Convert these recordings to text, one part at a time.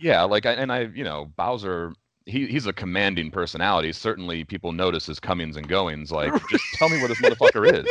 Yeah, like I, and I, you know, Bowser. He, he's a commanding personality. Certainly, people notice his comings and goings. Like, just tell me where this motherfucker is.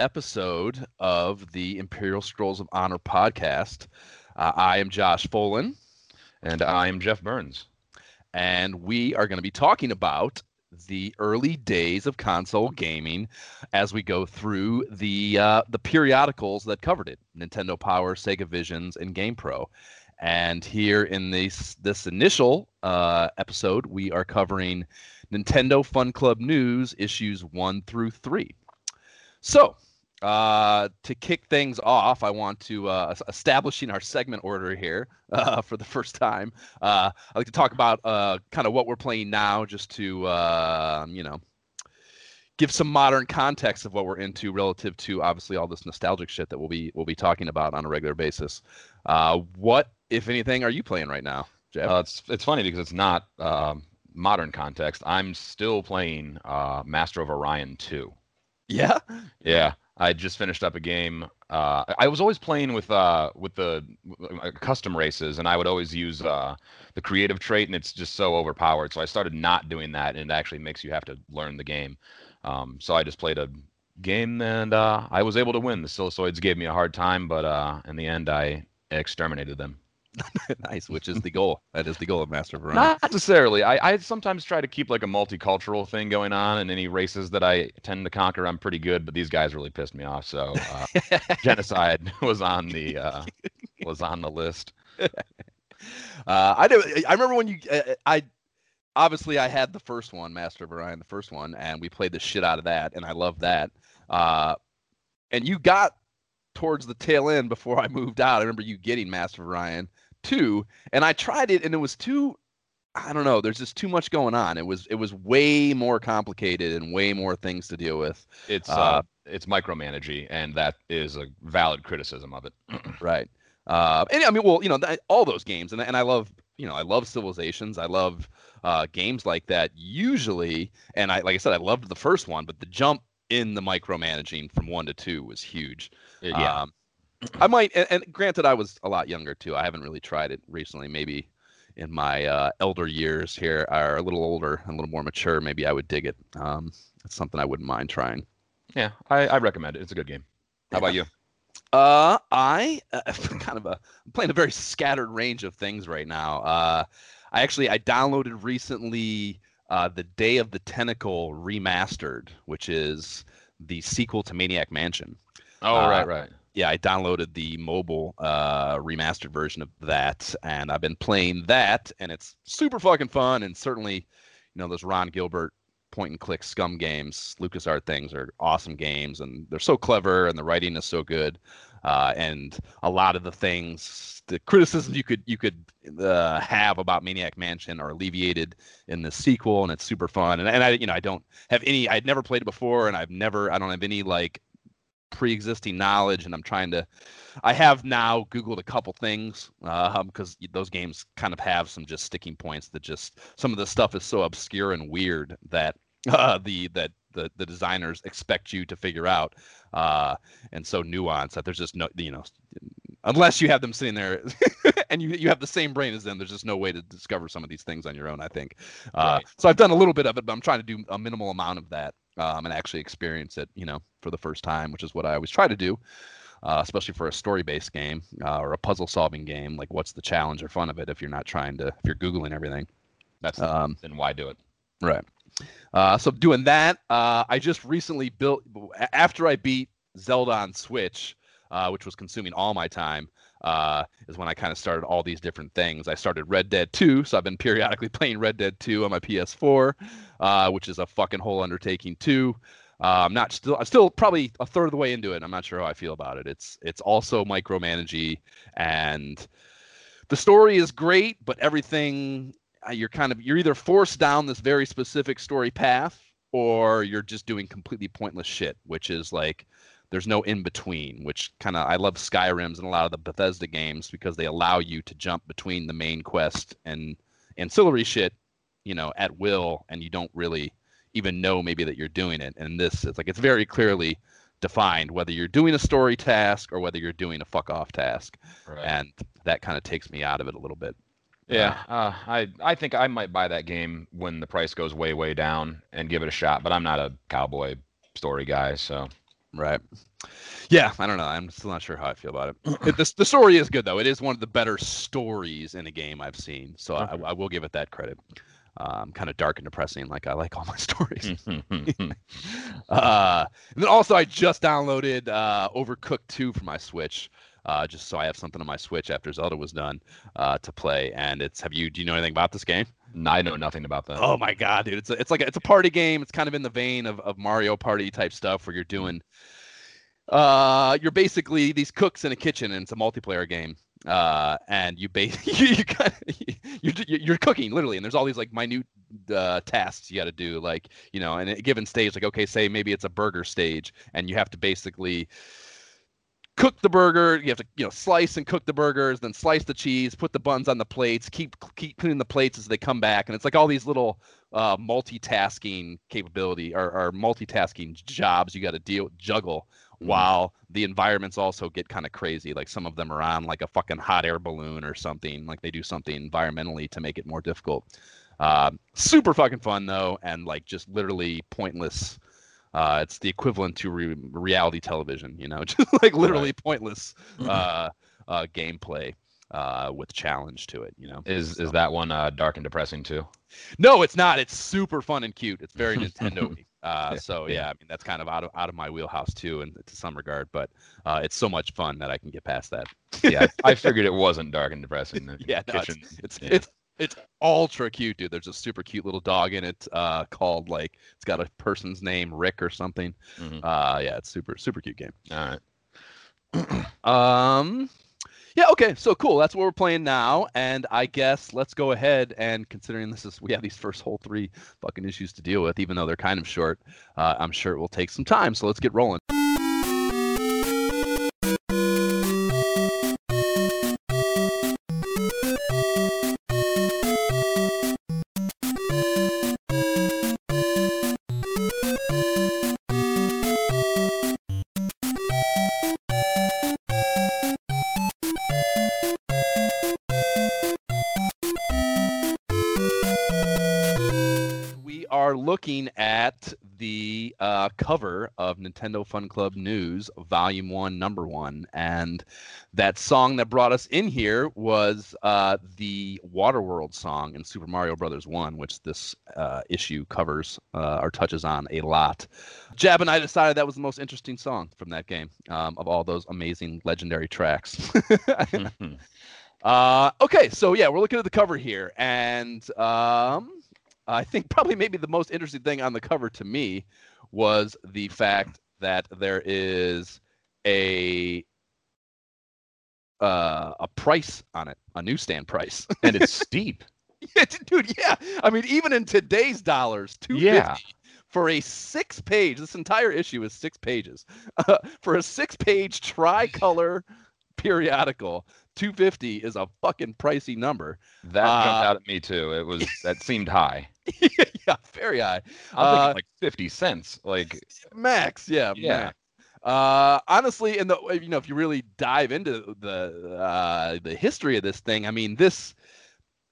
Episode of the Imperial Scrolls of Honor podcast. Uh, I am Josh Folan, And I am Jeff Burns. and we are going to be talking about the early days of console gaming as we go through the uh, the periodicals that covered it: Nintendo Power, Sega Visions, and GamePro. And here in this this initial uh, episode, we are covering Nintendo Fun Club News issues one through three. So, uh, to kick things off, I want to uh, es- establishing our segment order here uh, for the first time. Uh, I'd like to talk about uh, kind of what we're playing now, just to uh, you know give some modern context of what we're into relative to obviously all this nostalgic shit that we'll be we'll be talking about on a regular basis. Uh, what, if anything, are you playing right now, Jeff? Uh, it's it's funny because it's not um, modern context. I'm still playing uh, Master of Orion 2. yeah. Yeah, I just finished up a game. Uh, I was always playing with uh, with the uh, custom races, and I would always use uh, the creative trait, and it's just so overpowered. So I started not doing that, and it actually makes you have to learn the game. Um, so I just played a game, and uh, I was able to win. The Silicoids gave me a hard time, but uh, in the end, I exterminated them. nice, which is the goal. That is the goal of Master of Orion. Not necessarily. I, I sometimes try to keep like a multicultural thing going on, and any races that I tend to conquer, I'm pretty good. But these guys really pissed me off, so uh, genocide was on the uh, was on the list. Uh, I do. I remember when you. Uh, I obviously I had the first one, Master of Orion, the first one, and we played the shit out of that, and I loved that. Uh, and you got towards the tail end before I moved out. I remember you getting Master of Orion two, and I tried it, and it was too. I don't know. There's just too much going on. It was it was way more complicated and way more things to deal with. It's uh, Uh, it's micromanaging, and that is a valid criticism of it. right uh and i mean well you know th- all those games and, and i love you know i love civilizations i love uh games like that usually and i like i said i loved the first one but the jump in the micromanaging from one to two was huge yeah, um i might and, and granted i was a lot younger too i haven't really tried it recently maybe in my uh elder years here are a little older and a little more mature maybe i would dig it um it's something i wouldn't mind trying yeah. I, I recommend it. It's a good game. How about you? Uh, I uh, kind of a I'm playing a very scattered range of things right now. Uh, I actually I downloaded recently uh, the Day of the Tentacle remastered, which is the sequel to Maniac Mansion. Oh, Uh, right, right. Yeah, I downloaded the mobile uh, remastered version of that, and I've been playing that, and it's super fucking fun. And certainly, you know, those Ron Gilbert point and click SCUMM games, LucasArt things are awesome games, and they're so clever, and the writing is so good. Uh, and a lot of the things, the criticisms you could you could uh, have about Maniac Mansion are alleviated in the sequel, and it's super fun. And, and I, you know, I don't have any. I'd never played it before, and I've never. I don't have any like pre-existing knowledge and i'm trying to i have now googled a couple things because those games kind of have some just sticking points that just some of the stuff is so obscure and weird that uh, the that the, the designers expect you to figure out uh, and so nuanced that there's just no you know unless you have them sitting there and you, you have the same brain as them there's just no way to discover some of these things on your own i think uh, Right. so i've done a little bit of it but i'm trying to do a minimal amount of that um, and actually experience it, you know, for the first time, which is what I always try to do, uh, especially for a story-based game uh, or a puzzle-solving game. Like, what's the challenge or fun of it if you're not trying to, if you're googling everything? That's Um, then why do it? Right. Uh, so doing that, uh, I just recently built after I beat Zelda on Switch, uh, which was consuming all my time. Uh, is when I kind of started all these different things. I started Red Dead 2, so I've been periodically playing Red Dead 2 on my PS4, uh, which is a fucking whole undertaking too. Uh, I'm not still. I'm still probably a third of the way into it. I'm not sure how I feel about it. It's it's also micromanagey, and the story is great, but everything Uh, you're kind of you're either forced down this very specific story path or you're just doing completely pointless shit, which is like there's no in between, which kind of I love Skyrims and a lot of the Bethesda games because they allow you to jump between the main quest and ancillary shit, you know, at will, and you don't really even know maybe that you're doing it. And this is like it's very clearly defined whether you're doing a story task or whether you're doing a fuck off task, right. and that kind of takes me out of it a little bit. Yeah, uh, I I think I might buy that game when the price goes way way down and give it a shot. But I'm not a cowboy story guy, so right. Yeah, I don't know. I'm still not sure how I feel about it. it the, the story is good though. It is one of the better stories in a game I've seen, so okay. I, I will give it that credit. Um, kind of dark and depressing, like I like all my stories. uh, and then also, I just downloaded uh, Overcooked 2 for my Switch uh, just so I have something on my Switch after Zelda was done uh, to play. And it's have you do you know anything about this game? No, I know nothing about that. Oh my god, dude! It's a, it's like a, it's a party game. It's kind of in the vein of, of Mario Party type stuff where you're doing. Uh, you're basically these cooks in a kitchen, and it's a multiplayer game. Uh, and you basically you, you kind you're, you're cooking literally, and there's all these like minute uh, tasks you got to do, like you know, and a given stage, like okay, say maybe it's a burger stage, and you have to basically cook the burger. You have to you know slice and cook the burgers, then slice the cheese, put the buns on the plates, keep keep cleaning the plates as they come back, and it's like all these little uh, multitasking capability or, or multitasking jobs you got to deal juggle mm-hmm. while the environments also get kind of crazy. Like some of them are on like a fucking hot air balloon or something. Like they do something environmentally to make it more difficult. Uh, super fucking fun though, and like just literally pointless uh, it's the equivalent to re- reality television, you know, just like literally right. pointless uh, uh, gameplay uh, with challenge to it. You know, is so. is that one uh, dark and depressing too? No, it's not. It's super fun and cute. It's very Nintendo. Uh, so yeah, I mean that's kind of out of out of my wheelhouse too, and to some regard. But uh, it's so much fun that I can get past that. yeah, I figured it wasn't dark and depressing. yeah, no, it's it's, yeah. it's it's ultra cute, dude. There's a super cute little dog in it uh, called like it's got a person's name, Rick or something. Mm-hmm. Uh, yeah, it's super super cute game. All right. um, yeah, okay, so cool. That's what we're playing now, and I guess let's go ahead and considering this is we have these first whole three fucking issues to deal with, even though they're kind of short. Uh, I'm sure it will take some time, so let's get rolling. At the uh, cover of Nintendo Fun Club News, Volume 1, Number 1. And that song that brought us in here was uh, the Waterworld song in Super Mario Brothers 1, which this uh, issue covers uh, or touches on a lot. Jab and I decided that was the most interesting song from that game um, of all those amazing legendary tracks. mm-hmm. Uh, okay, so yeah, we're looking at the cover here, and um, I think probably maybe the most interesting thing on the cover to me was the fact that there is a uh, a price on it, a newsstand price, and it's steep. yeah, dude. Yeah, I mean, even in today's dollars, two fifty yeah. for a six-page. This entire issue is six pages. Uh, for a six-page tricolor periodical 250 is a fucking pricey number. That uh, jumped out at me too. It was that seemed high. yeah, very high. I'm uh, thinking like 50 cents, like max. Yeah, yeah. Max. Uh, honestly, and the you know if you really dive into the uh, the history of this thing, I mean this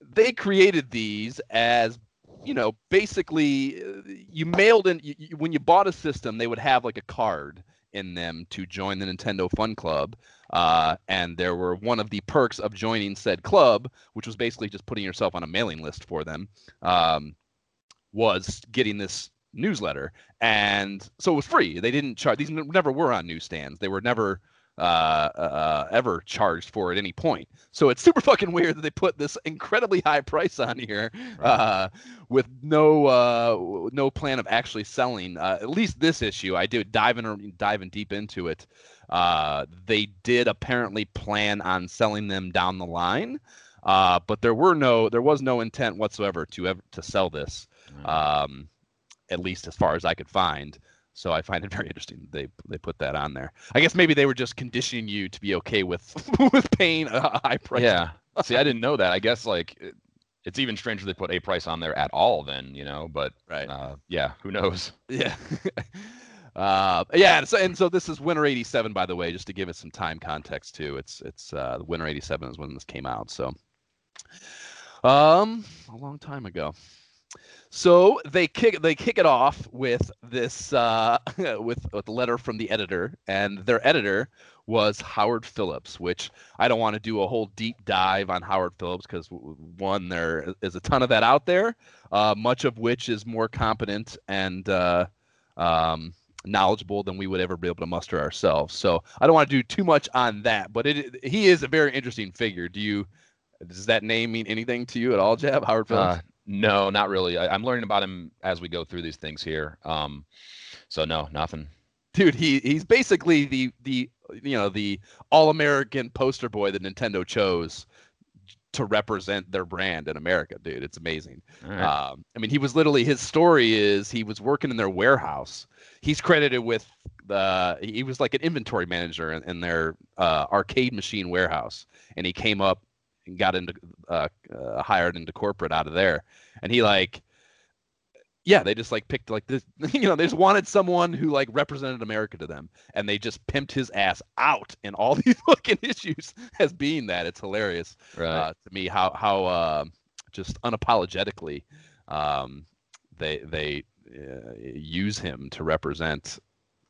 they created these as you know basically uh, you mailed in you, when you bought a system they would have like a card in them to join the Nintendo Fun Club. Uh, and there were one of the perks of joining said club, which was basically just putting yourself on a mailing list for them, um, was getting this newsletter. And so it was free. They didn't charge. These never were on newsstands. They were never uh, uh, ever charged for at any point. So it's super fucking weird that they put this incredibly high price on here uh, with no uh, no plan of actually selling. Uh, at least this issue, I do diving diving deep into it. Uh, they did apparently plan on selling them down the line. Uh, but there were no, there was no intent whatsoever to ever to sell this, um, at least as far as I could find. So I find it very interesting that they they put that on there. I guess maybe they were just conditioning you to be okay with with paying a high price. Yeah. See, I didn't know that. I guess like it, it's even stranger they put a price on there at all. Then you know, but Right. uh, yeah, who knows? Yeah. uh, yeah. And so, and so this is Winter '87, by the way, just to give it some time context too. It's it's uh, Winter '87 is when this came out. So, um, a long time ago. So they kick they kick it off with this uh, with with a letter from the editor, and their editor was Howard Phillips, which I don't want to do a whole deep dive on Howard Phillips because one there is a ton of that out there, uh, much of which is more competent and uh, um, knowledgeable than we would ever be able to muster ourselves. So I don't want to do too much on that, but it he is a very interesting figure. Do you does that name mean anything to you at all, Jab? Howard Phillips? No, not really. I, I'm learning about him as we go through these things here. Um, so no, nothing. dude he he's basically the the you know the all-american poster boy that nintendo chose to represent their brand in america dude it's amazing All right. um, i mean he was literally his story is he was working in their warehouse he's credited with the he was like an inventory manager in, in their uh, arcade machine warehouse and he came up and got into uh, uh, hired into corporate out of there and he like yeah, they just like picked like this, you know, they just wanted someone who like represented America to them, and they just pimped his ass out in all these fucking issues as being that. It's hilarious right. uh, to me how how uh, just unapologetically um, they they uh, use him to represent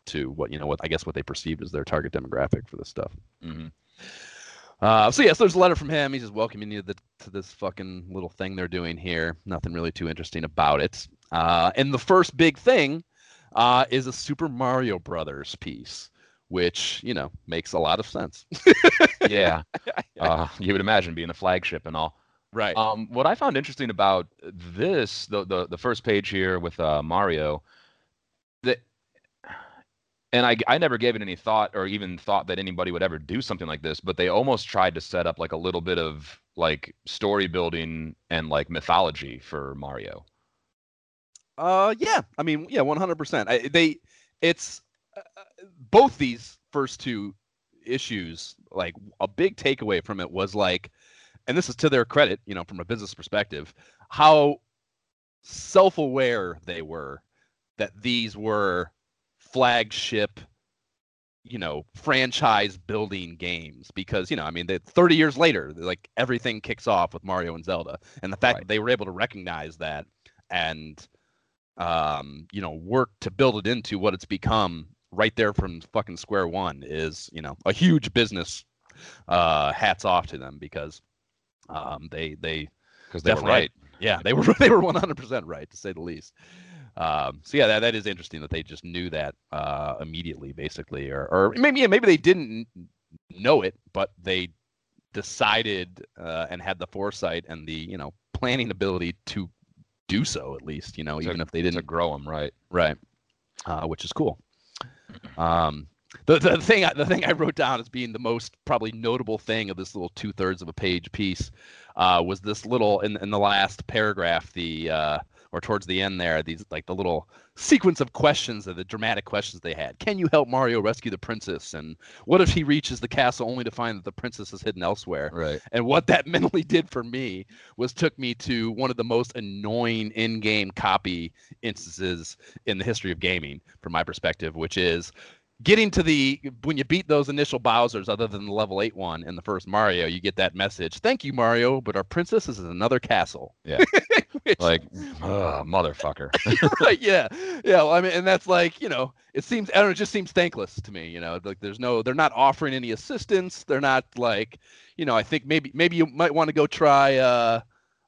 to what you know what I guess what they perceived as their target demographic for this stuff. hmm Uh, so yes, there's a letter from him. He's just welcoming you to, the, to this fucking little thing they're doing here. Nothing really too interesting about it. Uh, and the first big thing uh, is a Super Mario Brothers piece, which you know makes a lot of sense. Yeah. uh, you would imagine being a flagship and all. right. Um, what I found interesting about this, the the, the first page here with uh, Mario, that, and I I never gave it any thought or even thought that anybody would ever do something like this, but they almost tried to set up like a little bit of like story building and like mythology for Mario. Uh, yeah. I mean, yeah, one hundred percent. They, it's uh, both these first two issues. Like a big takeaway from it was like, and this is to their credit, you know, from a business perspective, how self-aware they were that these were flagship you know franchise building games because you know i mean they, 30 years later like everything kicks off with mario and zelda and the fact Right. that they were able to recognize that and um you know work to build it into what it's become right there from fucking square one is you know a huge business uh hats off to them because um they they Because they were right. yeah, they were they were one hundred percent right to say the least. Um, so yeah, that, that is interesting that they just knew that uh, immediately, basically, or or maybe yeah, maybe they didn't know it, but they decided uh, and had the foresight and the you know planning ability to do so at least, you know, To- even if they didn't grow them, right? right, uh, which is cool. Um, the, the thing I- the thing I wrote down as being the most probably notable thing of this little two thirds of a page piece uh, was this little in in the last paragraph the uh, or towards the end there these like the little sequence of questions of the dramatic questions they had. Can you help Mario rescue the princess? And what if he reaches the castle only to find that the princess is hidden elsewhere? Right. And what that mentally did for me was took me to one of the most annoying in-game copy instances in the history of gaming, from my perspective, which is getting to the when you beat those initial Bowser's, other than the level eight one in the first Mario, you get that message. Thank you, Mario, but our princess is in another castle. Yeah. Which- Like, motherfucker. right, yeah, yeah. Well, I mean, and that's like you know, it seems I don't know, it just seems thankless to me. You know, like there's no, they're not offering any assistance. They're not like, you know, I think maybe maybe you might want to go try, uh,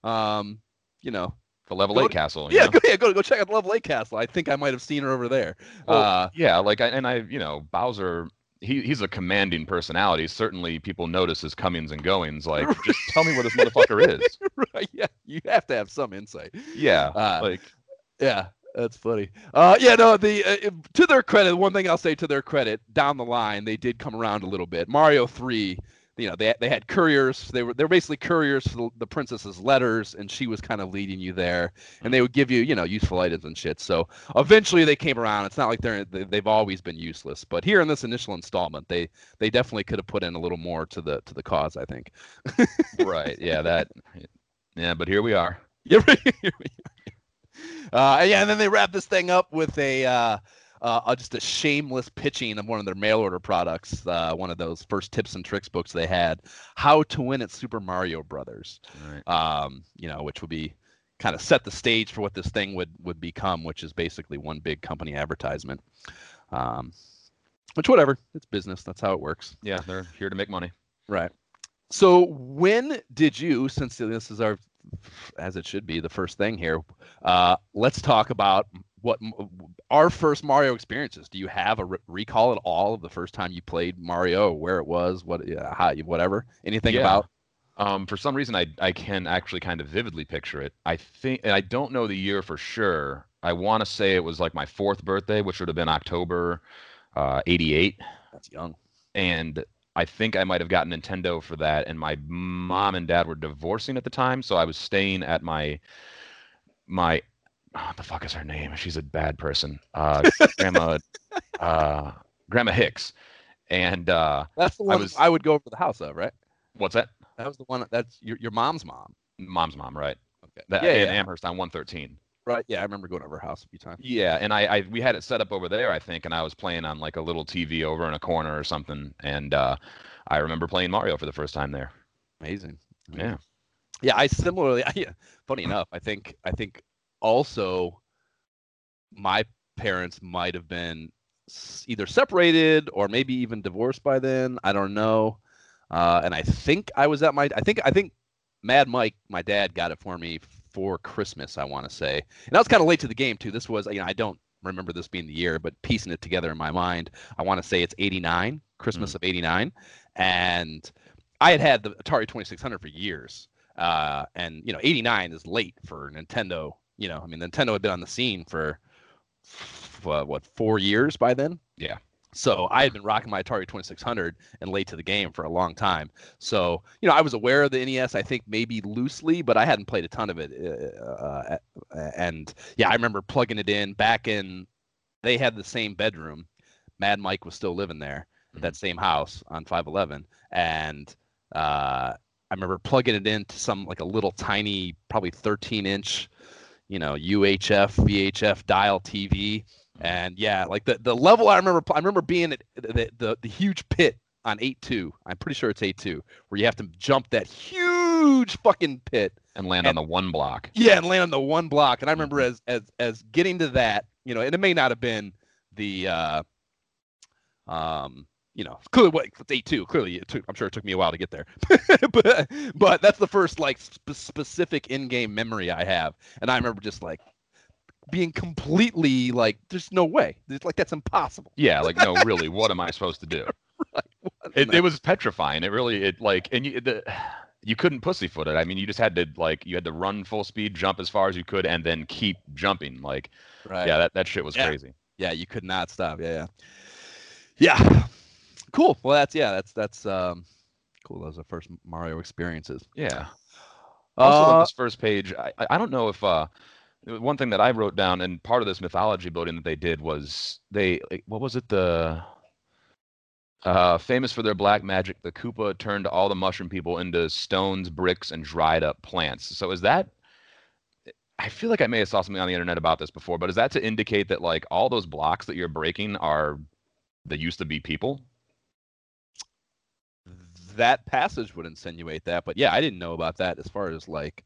um, you know, the level Go eight to- castle. yeah, know? go yeah, go go check out the level eight castle. I think I might have seen her over there. Well, uh, yeah, like I and I, you know, Bowser. He, he's a commanding personality. Certainly, people notice his comings and goings. Like, just tell me where this motherfucker is. right, yeah, you have to have some insight. Yeah, Uh, like Yeah, that's funny. Uh, yeah, no. The uh, to their credit, one thing I'll say to their credit, down the line they did come around a little bit. Mario three, you know they they had couriers. They were they're basically couriers for the, the princess's letters, and she was kind of leading you there. And they would give you you know useful items and shit. So eventually they came around. It's not like they're they- they've always been useless, but here in this initial installment, they they definitely could have put in a little more to the to the cause. I think. right. Yeah. That. Yeah. But here we are. Yeah, here we are. Uh, yeah, and then they wrap this thing up with a uh, uh, uh, just a shameless pitching of one of their mail order products. Uh, one of those first tips and tricks books they had, "How to Win at Super Mario Brothers." Right. Um, you know, which would be kind of set the stage for what this thing would would become, which is basically one big company advertisement. Um, which, whatever, it's business. That's how it works. Yeah. They're here to make money. Right. So when did you, since this is our, as it should be, the first thing here, uh, let's talk about what our first Mario experiences. Do you have a re- recall at all of the first time you played Mario, where it was, what, yeah, how, whatever, anything Yeah. about? Um, for some reason, I I can actually kind of vividly picture it. I think, and I don't know the year for sure. I want to say it was like my fourth birthday, which would have been October uh, '88, That's young. and I think I might have gotten Nintendo for that. And my mom and dad were divorcing at the time, so I was staying at my my oh, what the fuck is her name? She's a bad person. Uh, grandma, uh, Grandma Hicks, and uh, That's the one I, was- would go over to the house of, right? what's that? That was the one. That's your, your mom's mom. Mom's mom, right? Okay. That, yeah, in yeah. Amherst on 113. Right. Yeah, I remember going over her house a few times. Yeah, and I, I we had it set up over there, I think, and I was playing on like a little TV over in a corner or something, and uh, I remember playing Mario for the first time there. Amazing. Yeah. Yeah, I similarly. Yeah, funny enough, I think I think also my parents might have been either separated or maybe even divorced by then. I don't know. Uh, and I think I was at my. I think I think Mad Mike, my dad, got it for me for Christmas. I want to say, and I was kind of late to the game too. This was, you know, I don't remember this being the year, but piecing it together in my mind, I want to say it's '89, Christmas of '89, and I had had the Atari 2600 for years, uh, and you know, '89 is late for Nintendo. You know, I mean, Nintendo had been on the scene for uh, what four years by then. Yeah. So I had been rocking my Atari 2600 and late to the game for a long time. So you know, I was aware of the NES. I think maybe loosely, but I hadn't played a ton of it. Uh, uh, and yeah, I remember plugging it in back in. They had the same bedroom. Mad Mike was still living there, at that same house on 511, and uh, I remember plugging it into some like a little tiny, probably 13 inch, you know, UHF VHF dial TV, and yeah, like the the level I remember, I remember being at the the, the huge pit on 8-2. I'm pretty sure it's 8-2, where you have to jump that huge fucking pit And land on the one block. yeah, and land on the one block. And I remember as as as getting to that, you know, and it may not have been the uh um you know, clearly what eight two. Clearly, it took. I'm sure it took me a while to get there, but but that's the first like sp- specific in-game memory I have, and I remember just like being completely like, there's no way, it's like that's impossible. Yeah, like no, really, what am I supposed to do? What It, it was petrifying. It really, it like, and you the. You couldn't pussyfoot it. I mean, you just had to like you had to run full speed, jump as far as you could, and then keep jumping. Like, right. yeah, that, that shit was Yeah. crazy. yeah you could not stop yeah yeah yeah cool well that's yeah that's that's um cool those are first mario experiences Yeah. Also, Uh, on this first page, I, I don't know if uh, one thing that I wrote down and part of this mythology building that they did was they what was it the uh, famous for their black magic, the Koopa turned all the mushroom people into stones, bricks, and dried up plants. So is that? I feel like I may have saw something on the internet about this before, but is that to indicate that like all those blocks that you're breaking are that used to be people? That passage would insinuate that but yeah i didn't know about that as far as like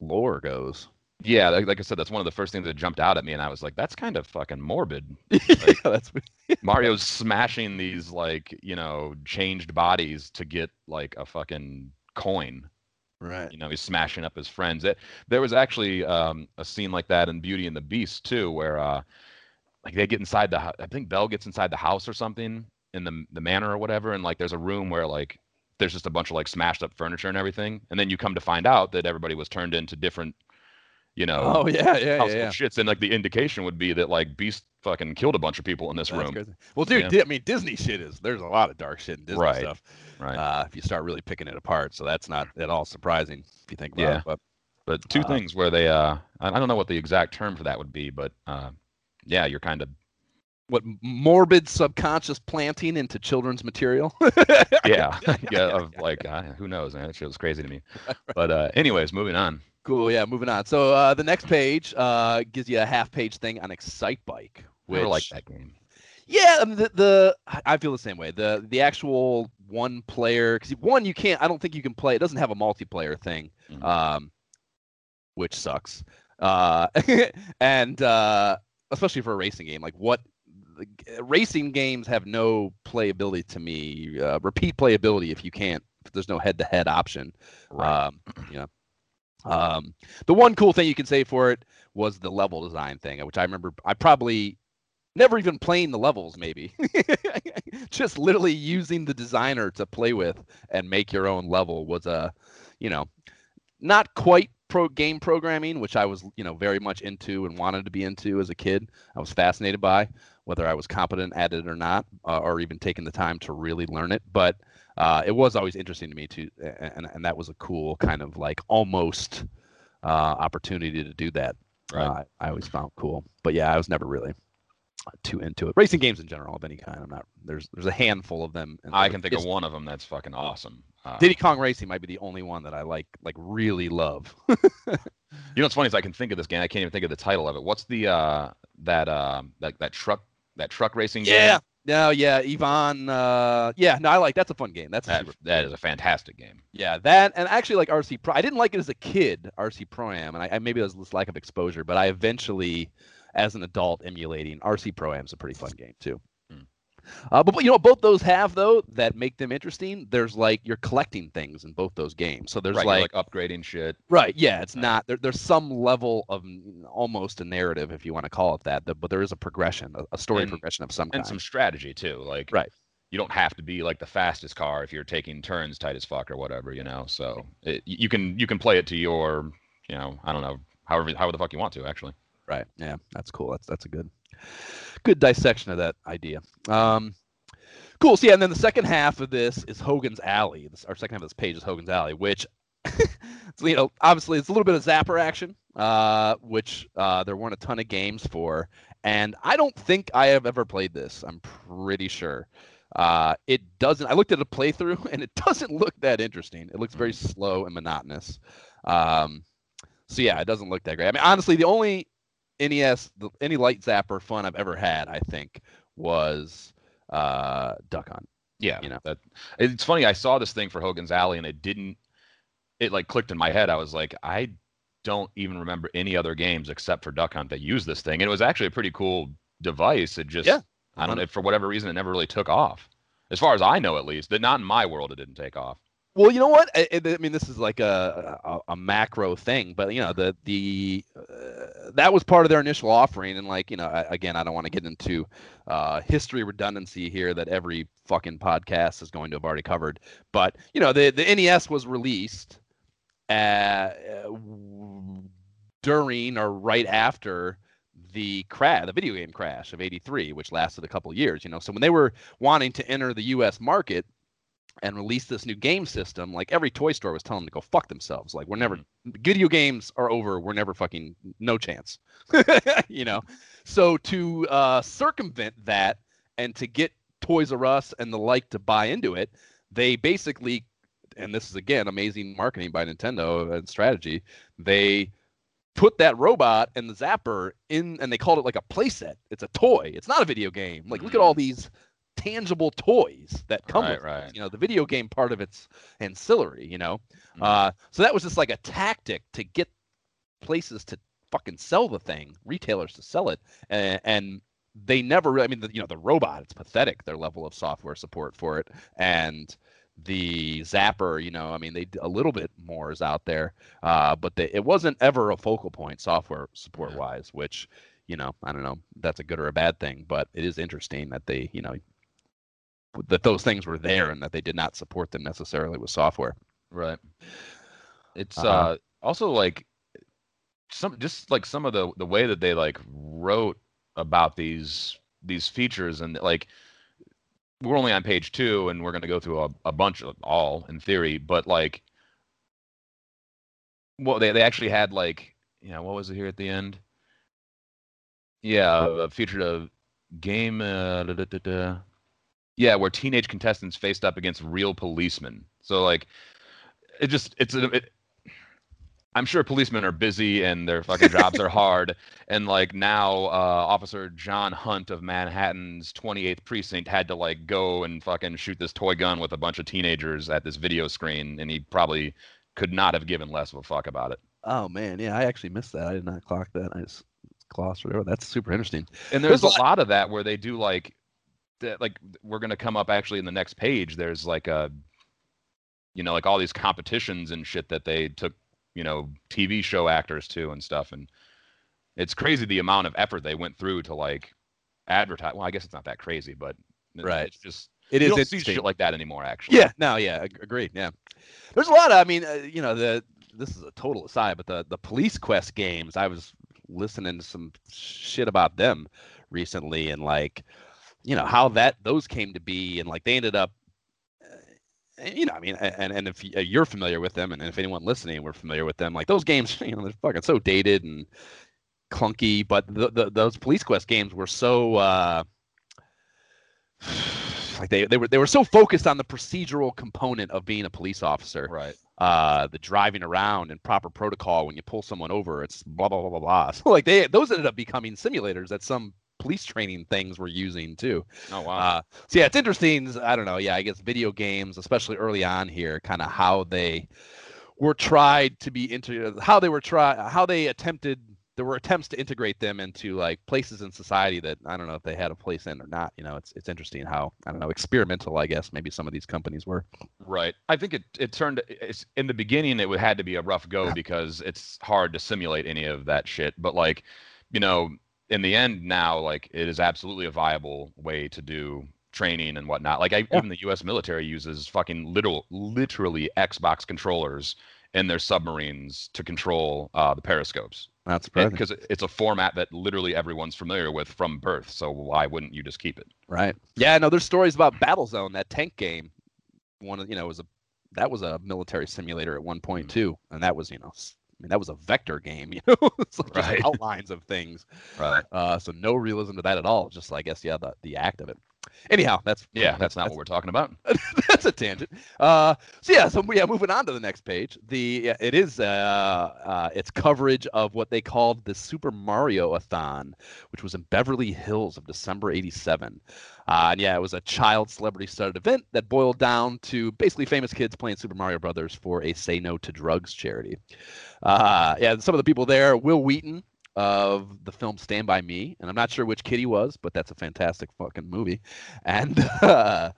lore goes Yeah, like, like I said, that's one of the first things that jumped out at me, and I was like, that's kind of fucking morbid. yeah, that's Mario's smashing these like you know changed bodies to get like a fucking coin. right You know, he's smashing up his friends. It, there was actually um, a scene like that in Beauty and the Beast too, where uh, like they get inside the. I think Belle gets inside the house or something in the the manor or whatever, and like there's a room where like there's just a bunch of like smashed up furniture and everything, and then you come to find out that everybody was turned into different You know, Oh yeah, yeah, yeah. yeah. shits, and like the indication would be that like Beast fucking killed a bunch of people in this That's room. crazy. Well, dude, Yeah. I mean, Disney shit is there's a lot of dark shit in Disney Right. stuff. Right. Uh, if you start really picking it apart, so that's not at all surprising if you think about Yeah. it. But But two Uh, things where they, uh, I I don't know what the exact term for that would be, but uh, yeah, you're kind of, what morbid subconscious planting into children's material? yeah, yeah, of like, uh, who knows, man? That shit was crazy to me. But uh, anyways, moving on. Cool. Yeah. Moving on. So uh, the next page uh, gives you a half-page thing on Excitebike, which like that game. Yeah, I mean, the, the I- I feel the same way. The the actual one player because one you can't. I don't think you can play. It doesn't have a multiplayer thing, Mhm. um, which sucks. Uh, and uh, especially for a racing game, like what racing games have no playability to me. Uh, repeat playability if you can't. If there's no head-to-head option. Right. Um, you know. Um, the one cool thing you can say for it was the level design thing, which I remember. I probably never even playing the levels, maybe. Just literally using the designer to play with and make your own level was a, you know, not quite pro game programming, which I was, you know, very much into and wanted to be into as a kid. I was fascinated by whether I was competent at it or not, uh, or even taking the time to really learn it. But uh, it was always interesting to me too, and and that was a cool kind of like almost uh, opportunity to do that. Right. Uh, I always found cool, but yeah, I was never really too into it. Racing games in general of any kind, I'm not. There's there's a handful of them. I can think is- of one of them that's fucking awesome. Uh, Diddy Kong Racing might be the only one that I like, like really love. you know what's funny is I can think of this game. I can't even think of the title of it. What's the uh that uh that that truck that truck racing game? Yeah. No, yeah, Ivan. Uh, yeah, no, I like that's a fun game. That's That, super, that is a fantastic game. yeah, that and actually like RC Pro. I didn't like it as a kid, RC Pro Am, and I, I maybe it was this lack of exposure, but I eventually, as an adult, emulating RC Pro Am is a pretty fun game too. Hmm. Uh, but, but you know, both those have though that make them interesting. There's like you're collecting things in both those games, so there's right, like like upgrading shit. Right. Yeah. It's Right. not there, there's some level of almost a narrative, if you want to call it that, th- but there is a progression, a, a story And- progression of some and kind. And some strategy too. Like Right. you don't have to be like the fastest car if you're taking turns tight as fuck or whatever, you know. So it, you can you can play it to your, you know, I don't know, however however the fuck you want to actually. Right. Yeah. That's cool. That's that's a good, good dissection of that idea. Um, cool. So yeah, and then the second half of this is Hogan's Alley. This, our second half of this page is Hogan's Alley, which, so, you know, obviously it's a little bit of Zapper action, uh, which uh, there weren't a ton of games for, and I don't think I have ever played this. I'm pretty sure. Uh, it doesn't. I looked at a playthrough, and it doesn't look that interesting. It looks very slow and monotonous. Um, so yeah, it doesn't look that great. I mean, honestly, the only NES, the, any light zapper fun I've ever had, I think, was uh, Duck Hunt. Yeah, You know. that it's funny. I saw this thing for Hogan's Alley, and it didn't. It like clicked in my head. I was like, I don't even remember any other games except for Duck Hunt that use this thing. And it was actually a pretty cool device. It just, Yeah. I don't know, for whatever reason, it never really took off. As far as I know, at least, that not in my world, it didn't take off. Well, you know what? I, I mean, this is like a, a a macro thing, but you know, the the uh, that was part of their initial offering, and like you know, I, again, I don't want to get into uh, history redundancy here that every fucking podcast is going to have already covered, but you know, the the NES was released uh, during or right after the crash, the video game crash of '83, which lasted a couple years. You know, so when they were wanting to enter the U.S. market and release this new game system, like every toy store was telling them to go fuck themselves. Like we're never mm-hmm. video games are over. We're never fucking no chance. you know. So to uh, circumvent that and to get Toys R Us and the like to buy into it, they basically, and this is again amazing marketing by Nintendo and strategy, they put that robot and the zapper in and they called it like a playset. It's a toy. It's not a video game. Like look at all mm. these tangible toys that come Right, with it. right. You know, the video game part of it's ancillary, you know. Mhm. Uh so that was just like a tactic to get places to fucking sell the thing, retailers to sell it. And, and they never really I mean the, you know, the robot, it's pathetic their level of software support for it and the zapper, you know, I mean, they a little bit more is out there, uh, but they, it wasn't ever a focal point software support wise, which, you know, I don't know, that's a good or a bad thing, but it is interesting that they, you know, that those things were there and that they did not support them necessarily with software. Right. It's Uh-huh. uh also like some just like some of the the way that they like wrote about these these features and like we're only on page two and we're going to go through a, a bunch of all in theory but like well they, they actually had like you know what was it here at the end yeah a game uh, da, da, da, yeah where teenage contestants faced up against real policemen so like it just it's a, it, I'm sure policemen are busy and their fucking jobs are hard. And like now, uh, Officer John Hunt of Manhattan's 28th precinct had to like go and fucking shoot this toy gun with a bunch of teenagers at this video screen, and he probably could not have given less of a fuck about it. Oh man, yeah, I actually missed that. I did not clock that. I just glossed whatever. That's super interesting. And there's, there's a lot of that where they do like, that, like we're gonna come up actually in the next page. There's like a, you know, like all these competitions and shit that they took you know TV show actors too and stuff. And it's crazy the amount of effort they went through to like advertise. Well, I guess it's not that crazy, but right. It's just it is. You don't see shit like that anymore. Actually. Yeah. No. Yeah. Agreed. Yeah. There's a lot of. I mean, uh, you know, the this is a total aside, but the the Police Quest games. I was listening to some shit about them recently, and like, you know, how that those came to be, and like they ended up you know, I mean, and and if uh, you're familiar with them, and if anyone listening we're familiar with them, like those games, you know, they're fucking so dated and clunky. But the, the, those Police Quest games were so uh, like they they were they were so focused on the procedural component of being a police officer, right? Uh, the driving around and proper protocol when you pull someone over, it's blah blah blah blah blah. So like they those ended up becoming simulators at some police training things we're using too. Oh wow. Uh, so yeah, it's interesting. I don't know. Yeah, I guess video games, especially early on here, kind of how they were tried to be into how they were try how they attempted there were attempts to integrate them into like places in society that I don't know if they had a place in or not. You know, it's it's interesting how I don't know experimental. I guess maybe some of these companies were. Right. I think it it turned. It's in the beginning it had to be a rough go because it's hard to simulate any of that shit. But like, you know, in the end now like it is absolutely a viable way to do training and whatnot. Like I, yeah. even the us military uses fucking literal literally xbox controllers in their submarines to control uh, the periscopes. That's because it, it's a format that literally everyone's familiar with from birth so why wouldn't you just keep it? Right. Yeah no there's stories about battlezone that tank game. One of you know was a that was a military simulator at one point mm. too and that was you know I mean, that was a vector game, you know, it's like right. outlines of things. Right. Uh, so no realism to that at all. Just, I guess, yeah, the, the act of it. Anyhow, that's yeah, that's, that's not that's, what we're talking about. that's a tangent. Uh, so yeah, so yeah, moving on to the next page. The it is uh, uh, it's coverage of what they called the Super Mario Athon, which was in Beverly Hills of December '87. Uh, and yeah, it was a child celebrity started event that boiled down to basically famous kids playing Super Mario Brothers for a Say No to Drugs charity. Uh, yeah, some of the people there: Wil Wheaton, of the film Stand By Me, and I'm not sure which kid he was, but that's a fantastic fucking movie. And uh,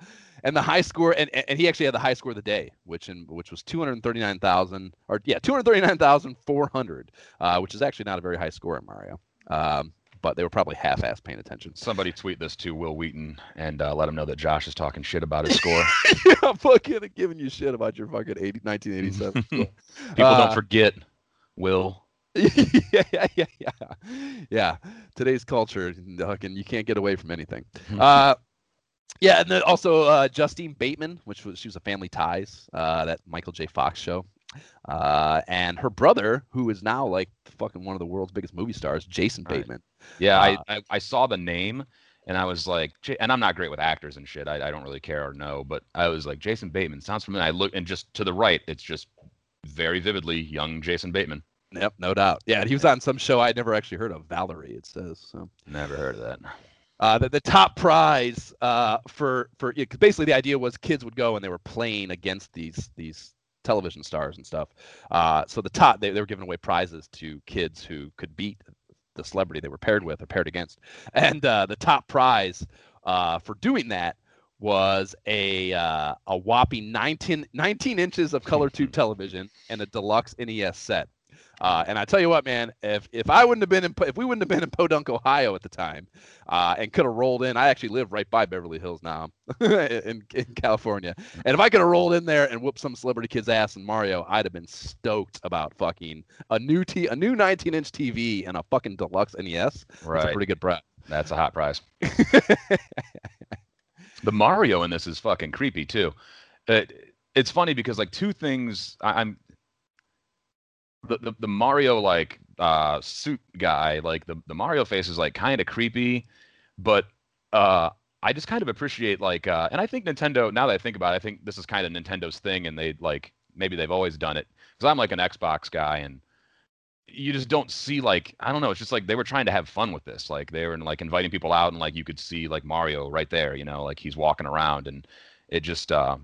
and the high score, and, and he actually had the high score of the day, which in which was 239,000, or yeah, 239,400, uh, which is actually not a very high score in Mario. Um, but they were probably half-ass paying attention. Somebody tweet this to Wil Wheaton and uh, let him know that Josh is talking shit about his score. yeah, I'm fucking giving you shit about your fucking 80, 1987 People uh, don't forget, Wil. yeah, yeah, yeah, yeah. Yeah. Today's culture, fucking, you can't get away from anything. uh, yeah, and then also uh, Justine Bateman, which was she was a Family Ties, uh, that Michael J. Fox show, uh, and her brother, who is now like fucking one of the world's biggest movie stars, Jason right. Bateman. Yeah, I, uh, I, I saw the name and I was like, and I'm not great with actors and shit. I, I don't really care or know, but I was like, Jason Bateman sounds familiar. I look and just to the right, it's just very vividly young Jason Bateman. Yep, no doubt. Yeah, he was on some show I'd never actually heard of, Valerie. It says so. Never heard of that. Uh, the, the top prize uh, for for yeah, basically the idea was kids would go and they were playing against these these television stars and stuff. Uh, so the top they, they were giving away prizes to kids who could beat the celebrity they were paired with or paired against, and uh, the top prize uh, for doing that was a uh, a whopping 19, 19 inches of color tube television and a deluxe NES set. Uh, and I tell you what, man, if if I wouldn't have been in if we wouldn't have been in Podunk, Ohio at the time, uh, and could have rolled in, I actually live right by Beverly Hills now in, in California. And if I could have rolled in there and whooped some celebrity kid's ass in Mario, I'd have been stoked about fucking a new t a new 19 inch TV and a fucking deluxe NES. Right. That's a pretty good price. That's a hot prize. the Mario in this is fucking creepy too. It, it's funny because like two things I, I'm the, the, the Mario like uh suit guy, like the, the Mario face is like kind of creepy, but uh I just kind of appreciate like uh and I think Nintendo now that I think about it, I think this is kind of Nintendo's thing and they like maybe they've always done it. Because I'm like an Xbox guy and you just don't see like I don't know. It's just like they were trying to have fun with this. Like they were like inviting people out, and like you could see like Mario right there. You know, like he's walking around, and it just uh,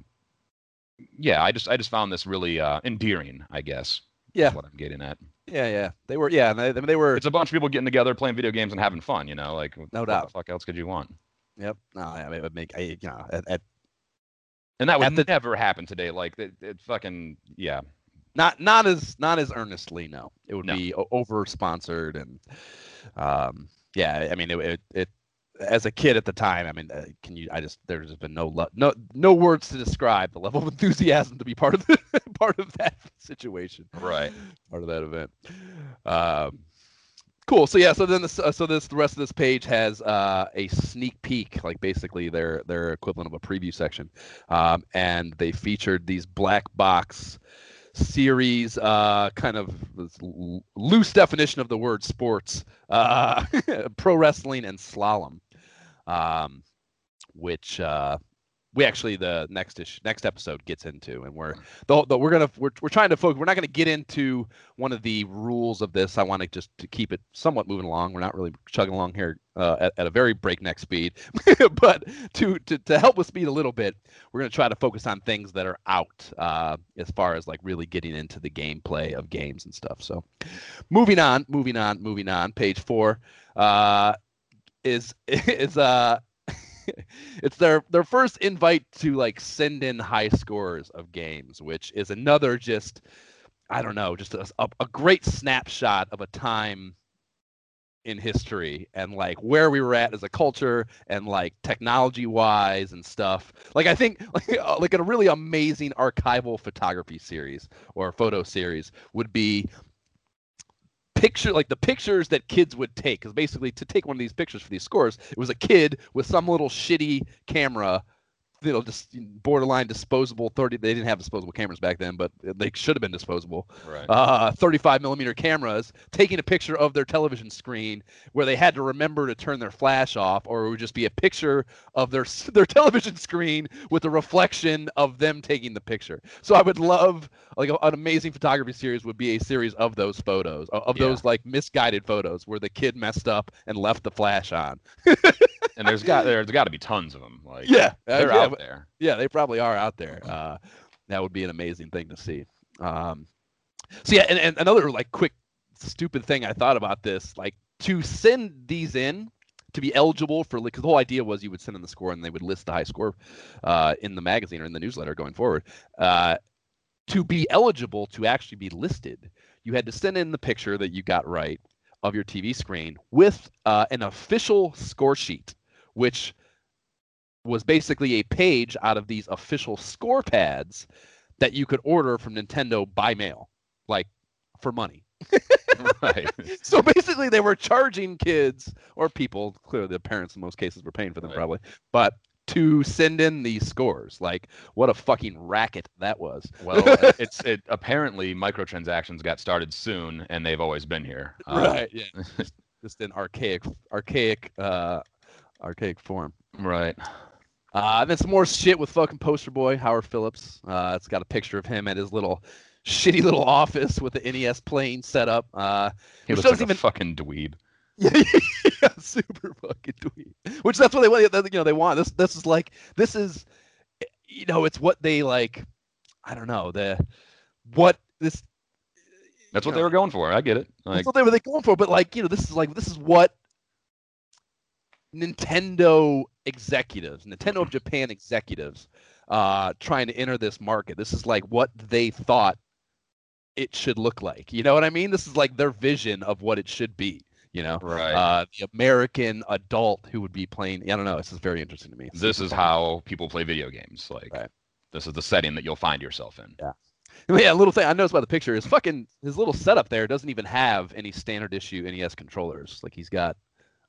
yeah. I just I just found this really uh, endearing. I guess. Yeah. What I'm getting at. Yeah, yeah. They were yeah, they, they were It's a bunch of people getting together, playing video games, and having fun. You know, like No what doubt. the fuck else could you want? Yep. No, I mean, it would make I, you know at, at And that would the- never happen today. Like it, it fucking yeah. not not as not as earnestly. No, it would No. be over sponsored and um yeah. I mean it, it it as a kid at the time. I mean, uh, can you? I just there's just been no lo- no no words to describe the level of enthusiasm to be part of the part of that situation. Right. part of that event. Um, cool. So yeah. So then this, uh, so this the rest of this page has uh, a sneak peek, like basically their their equivalent of a preview section, um, and they featured these black box series, uh, kind of loose definition of the word sports, uh, pro wrestling and slalom, um, which. Uh, we actually the next ish, next episode gets into, and we're the, the we're gonna we're, we're trying to focus. We're not gonna get into one of the rules of this. I want to just to keep it somewhat moving along. We're not really chugging along here uh, at, at a very breakneck speed, but to, to to help with speed a little bit, we're gonna try to focus on things that are out uh, as far as like really getting into the gameplay of games and stuff. So, moving on, moving on, moving on. Page four uh, is is uh it's their their first invite to like send in high scores of games, which is another just I don't know, just a, a, great snapshot of a time in history and like where we were at as a culture and like technology wise and stuff. Like I think like, uh, like a really amazing archival photography series or photo series would be picture like the pictures that kids would take because basically to take one of these pictures for these scores it was a kid with some little shitty camera you know just borderline disposable 30 they didn't have disposable cameras back then but they should have been disposable Right. uh, 35 millimeter cameras taking a picture of their television screen where they had to remember to turn their flash off or it would just be a picture of their their television screen with a reflection of them taking the picture so i would love like an amazing photography series would be a series of those photos of, Yeah. those like misguided photos where the kid messed up and left the flash on and there's got there's got to be tons of them. Like yeah uh, they're yeah, out there. yeah, they probably are out there. Uh, that would be an amazing thing to see. Um, so yeah, and, and another like quick stupid thing I thought about this, like to send these in to be eligible for because the whole idea was you would send in the score and they would list the high score uh, in the magazine or in the newsletter going forward. Uh, to be eligible to actually be listed, you had to send in the picture that you got right of your TV screen with uh, an official score sheet, which was basically a page out of these official score pads that you could order from Nintendo by mail, like for money. right. So basically, they were charging kids or people, clearly the parents in most cases were paying for them Right. probably, but to send in these scores. Like, what a fucking racket that was. Well, it's it apparently microtransactions got started soon, and they've always been here. Right. Yeah. just, in archaic, archaic, uh, archaic form. Right. Uh, and then some more shit with fucking poster boy Howard Phillips. Uh, it's got a picture of him at his little shitty little office with the NES plane set up. Uh, He looks like doesn't a fucking dweeb. yeah, yeah, super fucking dweeb. Which that's what they want. You know, they want this. This is like this is, you know, it's what they like. I don't know the what this. That's what they were going for. I get it. Like, that's what they were they going for. But like, you know, this is like this is what Nintendo executives, Nintendo of Japan executives, uh, trying to enter this market. This is like what they thought it should look like. You know what I mean? This is like their vision of what it should be. You know, Right. uh, the American adult who would be playing. I don't know. This is very interesting to me. It's this is fun. how people play video games. Like Right. this is the setting that you'll find yourself in. Yeah, Yeah, a little thing I noticed by the picture is fucking his little setup there doesn't even have any standard issue NES controllers. Like he's got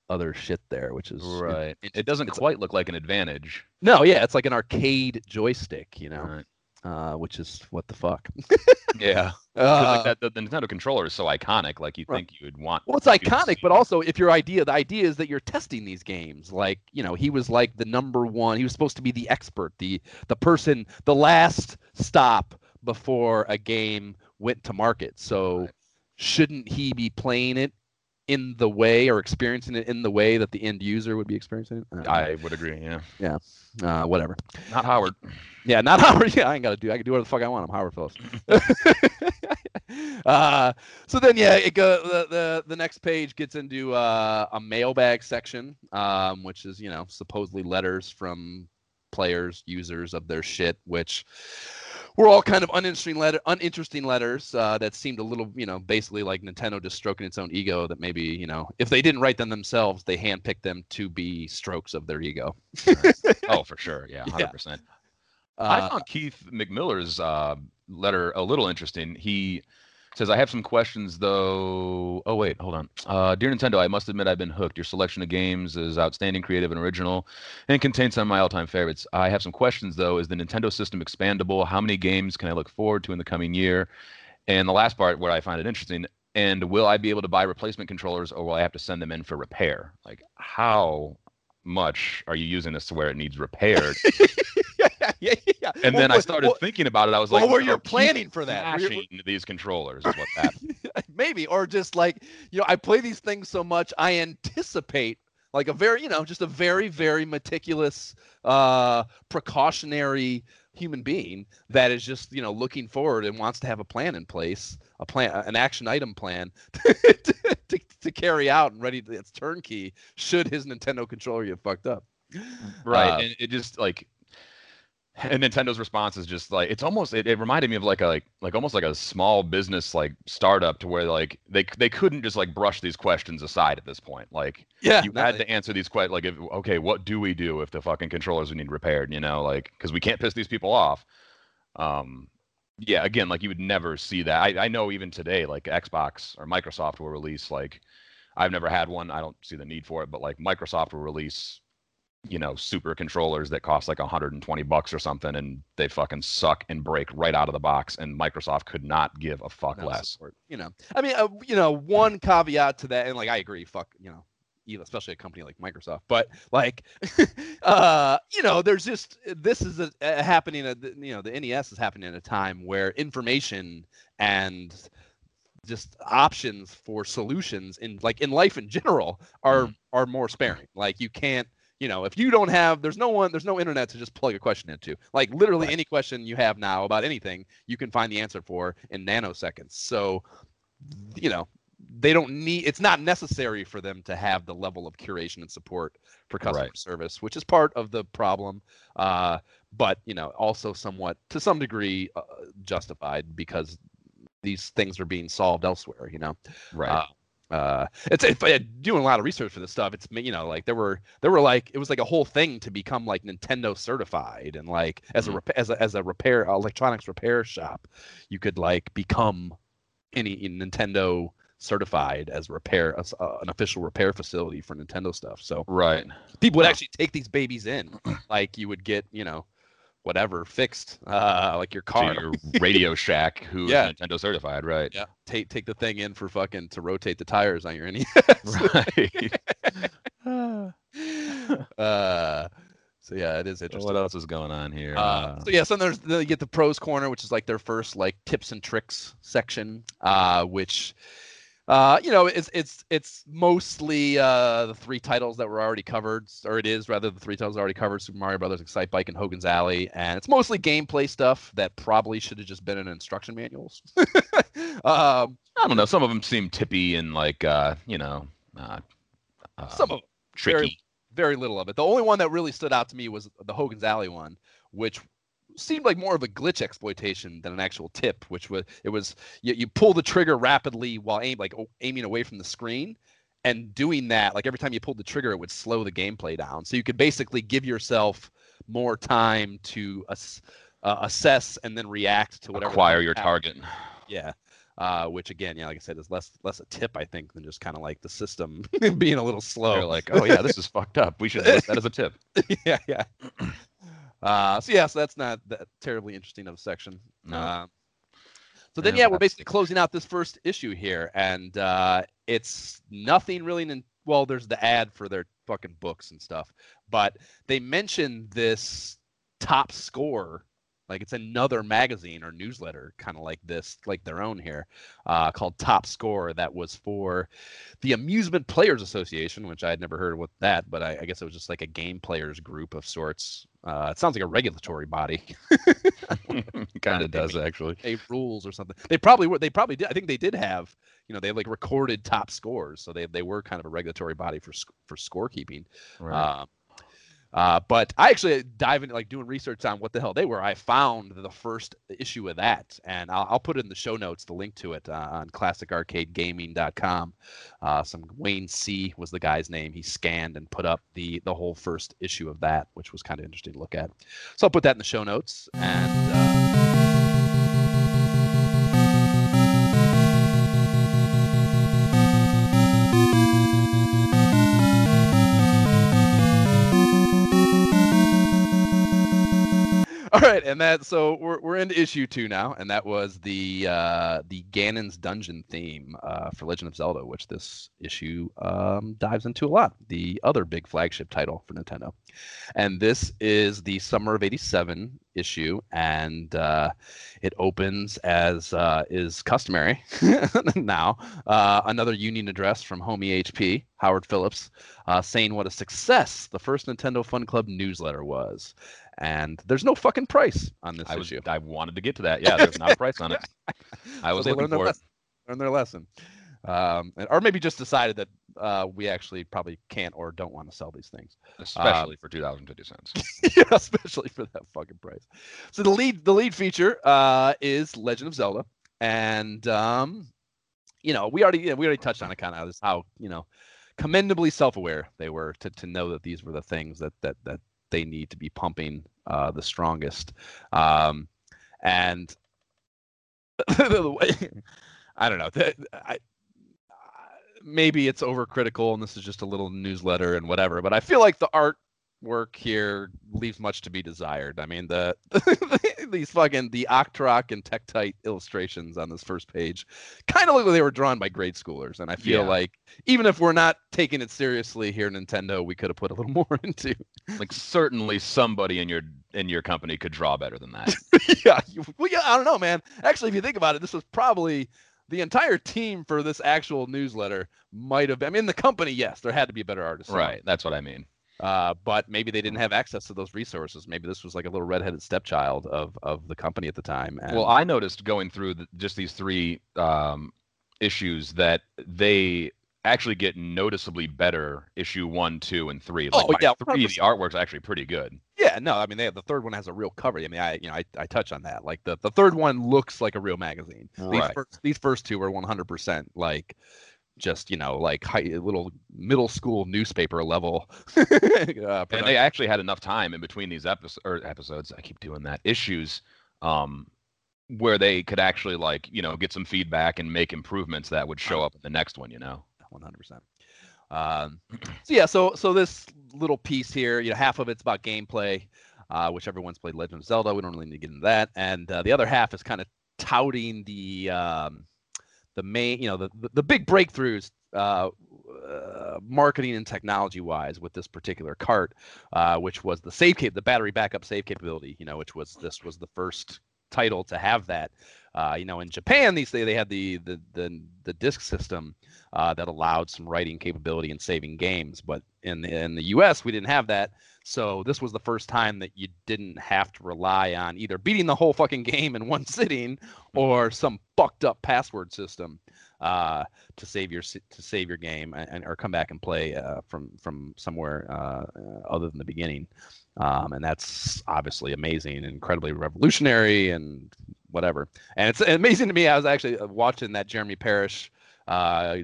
other shit there, which is Right. it- It doesn't quite look like an advantage. no, yeah, it's like an arcade joystick, you know, Right. uh, which is what the fuck. yeah, Uh, like that, the, the Nintendo controller is so iconic. Like you Right. think you would want. Well, it's iconic, but also if your idea, the idea is that you're testing these games. Like, you know, he was like the number one. He was supposed to be the expert, the the person, the last stop before a game went to market. So, Right. shouldn't he be playing it in the way or experiencing it in the way that the end user would be experiencing it? I. I would agree. Yeah. uh, whatever. Not Howard. Yeah, not Howard. Yeah, I ain't gotta do. I can do whatever the fuck I want. I'm Howard Phillips. uh, so then, yeah, it go the, the the next page gets into uh, a mailbag section, um, which is you know supposedly letters from players, users of their shit, which were all kind of uninteresting letter, uninteresting letters uh, that seemed a little, you know, basically like Nintendo just stroking its own ego. That maybe you know, if they didn't write them themselves, they handpicked them to be strokes of their ego. Oh, for sure. Yeah. Yeah. Hundred percent. Uh, I found Keith McMiller's uh, letter a little interesting. He says, I have some questions though. Oh, wait, hold on. Uh, Dear Nintendo, I must admit I've been hooked. Your selection of games is outstanding, creative, and original, and contains some of my all time favorites. I have some questions though. Is the Nintendo system expandable? How many games can I look forward to in the coming year? And the last part where I find it interesting, and will I be able to buy replacement controllers or will I have to send them in for repair? Like, how much are you using this to where it needs repaired? yeah, yeah. And Well, then I started well, thinking about it. I was well, like, were you planning for that? Smashing these controllers is what that. maybe, or just like you know, I play these things so much, I anticipate like a very, you know, just a very, very meticulous, uh, precautionary human being that is just you know looking forward and wants to have a plan in place, a plan, an action item plan to, to, to carry out and ready. To, it's turnkey. Should his Nintendo controller get fucked up? right. Uh, and it just like. And Nintendo's response is just like it's almost it, it reminded me of like a like like almost like a small business like startup to where like they they couldn't just like brush these questions aside at this point. Like Yeah, you had to answer these questions like if okay what do we do if the fucking controllers we need repaired you know? Like because we can't piss these people off. Um yeah again like you would never see that. I, I know even today like xbox or microsoft will release like i've never had one. I don't see the need for it but like microsoft will release you know super controllers that cost like 120 bucks or something and they fucking suck and break right out of the box and microsoft could not give a fuck no less support. You know, I mean, uh, you know, one caveat to that, and like I agree, fuck, you know, especially a company like Microsoft, but like, uh, you know, there's just this is a, a happening at the, you know the NES is happening at a time where information and just options for solutions in like in life in general are are more sparing. Like you can't you know, if you don't have, there's no one, there's no internet to just plug a question into. Like literally Right. any question you have now about anything, you can find the answer for in nanoseconds. So, you know, they don't need. It's not necessary for them to have the level of curation and support for customer Right. service, which is part of the problem. Uh, but you know, also somewhat to some degree uh, justified because these things are being solved elsewhere. You know right uh, uh it's, it's uh, doing a lot of research for this stuff it's you know like there were there were like it was like a whole thing to become like nintendo certified and like as a Mhm. rep- as a as a repair electronics repair shop you could like become any nintendo certified as repair as, uh, an official repair facility for nintendo stuff so right people would actually take these babies in like you would get you know whatever fixed uh like your car. to your radio shack who's Yeah. nintendo certified right. Yeah. Take take the thing in for fucking to rotate the tires on your NES right. Uh, so yeah, it is interesting. what else is going on here? Uh, so yeah, so there's then you get the pros corner, which is like their first like tips and tricks section, uh, which uh, you know it's it's it's mostly uh, the three titles that were already covered, or it is rather the three titles already covered: Super Mario Brothers, Excitebike, and Hogan's Alley, and it's mostly gameplay stuff that probably should have just been in instruction manuals. um, I don't know. Some of them seem tippy and like uh, you know, uh, uh, some of tricky. very little of it. The only one that really stood out to me was the Hogan's Alley one, which seemed like more of a glitch exploitation than an actual tip, which was it was you, you pull the trigger rapidly while aim like aiming away from the screen, and doing that like every time you pulled the trigger, it would slow the gameplay down. So you could basically give yourself more time to ass, uh, assess and then react to whatever acquire your target. Yeah. Uh, which again, yeah, like I said, is less less a tip, I think, than just kind of like the system being a little slow. They're like, oh yeah, this is fucked up. We should list that as a tip. yeah, yeah. Uh, so yeah, so that's not that terribly interesting of a section. No. Uh, so then, yeah, we're basically closing out this first issue here, and uh, it's nothing really. In, well, there's the ad for their fucking books and stuff, but they mention this top score like it's another magazine or newsletter, kind of like this, like their own here, uh, called Top Score. That was for the Amusement Players Association, which I had never heard of what that, but I, I guess it was just like a game players group of sorts. Uh, it sounds like a regulatory body. kind of does actually. A rules or something. They probably were. They probably did. I think they did have. You know, they like recorded top scores, so they they were kind of a regulatory body for for scorekeeping. Right. Um, uh, but I actually dive into like doing research on what the hell they were. I found the first issue of that, and I'll, I'll put it in the show notes, the link to it uh, on classicarcadegaming.com. Uh, some Wayne C was the guy's name. He scanned and put up the the whole first issue of that, which was kind of interesting to look at. So I'll put that in the show notes and. All right, and that so we're we're into issue two now, and that was the uh, the Ganon's Dungeon theme uh, for Legend of Zelda, which this issue um, dives into a lot. The other big flagship title for Nintendo, and this is the Summer of '87 issue, and uh, it opens as uh, is customary now. Uh, another union address from Homie HP, Howard Phillips, uh, saying what a success the first Nintendo Fun Club newsletter was and there's no fucking price on this I was, issue. I wanted to get to that. Yeah, there's not a price on it. I was so looking for it. Learn their lesson, um, or maybe just decided that uh, we actually probably can't or don't want to sell these things, especially um, for two thousand fifty cents. yeah, especially for that fucking price. So the lead, the lead feature uh, is Legend of Zelda, and um, you know we already you know, we already touched on it kind of how you know commendably self-aware they were to, to know that these were the things that that that they need to be pumping uh, the strongest. Um, and I don't know. I, maybe it's overcritical and this is just a little newsletter and whatever, but I feel like the art work here leaves much to be desired. I mean, the these fucking the Octorok and Tektite illustrations on this first page kind of look like they were drawn by grade schoolers, and I feel yeah. like even if we're not taking it seriously here, Nintendo, we could have put a little more into. Like certainly somebody in your in your company could draw better than that. yeah, well, yeah, I don't know, man. Actually, if you think about it, this was probably the entire team for this actual newsletter might have. I mean, the company, yes, there had to be a better artist. Right, that's what I mean. Uh, but maybe they didn't have access to those resources. Maybe this was like a little redheaded stepchild of of the company at the time. And... Well, I noticed going through the, just these three um, issues that they actually get noticeably better issue one, two, and three. Like oh yeah, 3 the artwork's actually pretty good. Yeah, no, I mean they have, the third one has a real cover. I mean, I you know I, I touch on that. Like the, the third one looks like a real magazine. Right. These first, these first two are 100% like just you know like high, little middle school newspaper level. uh, and they actually had enough time in between these episodes or episodes. I keep doing that issues. Um, where they could actually like you know get some feedback and make improvements that would show up in the next one you know 100% um, so yeah so so this little piece here you know half of it's about gameplay uh, which everyone's played legend of zelda we don't really need to get into that and uh, the other half is kind of touting the um, the main, you know, the the, big breakthroughs uh, uh, marketing and technology wise with this particular cart, uh, which was the save cap, the battery backup save capability. You know, which was this was the first title to have that. Uh, you know, in Japan, these they, they had the the the, the disk system uh, that allowed some writing capability and saving games, but in the, in the U.S. we didn't have that. So this was the first time that you didn't have to rely on either beating the whole fucking game in one sitting or some fucked up password system. uh, to save your to save your game and, or come back and play uh, from from somewhere uh, other than the beginning. Um, and that's obviously amazing incredibly revolutionary and whatever. And it's amazing to me. I was actually uh, watching that Jeremy Parish uh,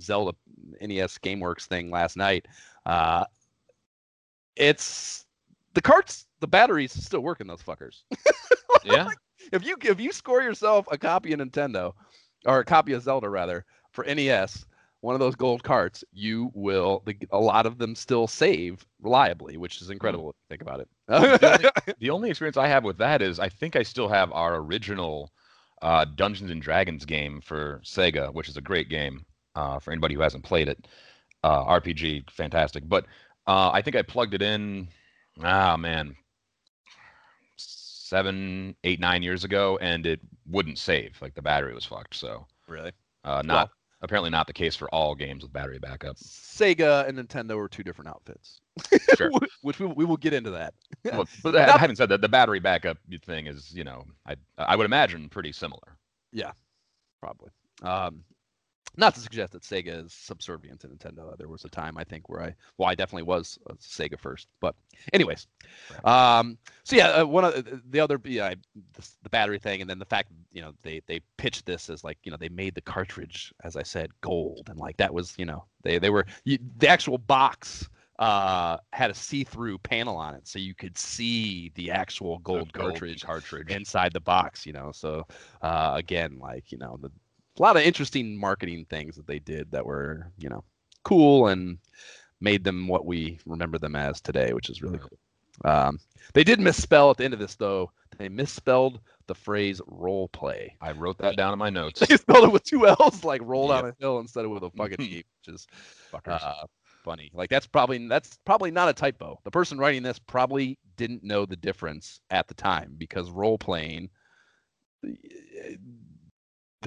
Zelda NES GameWorks thing last night. Uh, it's the carts, the batteries still working those fuckers. yeah. if you if you score yourself a copy of Nintendo or a copy of Zelda rather for NES, one of those gold carts, you will. The, a lot of them still save reliably, which is incredible. If you think about it. the, only, the, only, experience I have with that is I think I still have our original uh, Dungeons and Dragons game for Sega, which is a great game uh, for anybody who hasn't played it. Uh, RPG, fantastic. But uh, I think I plugged it in. Ah man, seven, eight, nine years ago, and it wouldn't save. Like the battery was fucked. So really, uh, not well, apparently not the case for all games with battery backup. Sega and Nintendo are two different outfits. Sure. Which we, we will get into that. well, but not, having said that, the battery backup thing is, you know, I I would imagine pretty similar. Yeah, probably. Um, not to suggest that Sega is subservient to Nintendo. There was a time I think where I, well, I definitely was Sega first. But, anyways, right. um, so yeah, uh, one of the other, yeah, the, the, battery thing, and then the fact, you know, they they pitched this as like, you know, they made the cartridge, as I said, gold, and like that was, you know, they they were the actual box uh had a see-through panel on it so you could see the actual gold, gold cartridge cartridge inside the box you know so uh again like you know the a lot of interesting marketing things that they did that were, you know, cool and made them what we remember them as today, which is really cool. Um, they did misspell at the end of this though. They misspelled the phrase role play. I wrote that down in my notes. they spelled it with two L's, like roll yep. down a hill instead of with a fucking E, which is uh, funny. Like that's probably that's probably not a typo. The person writing this probably didn't know the difference at the time because role playing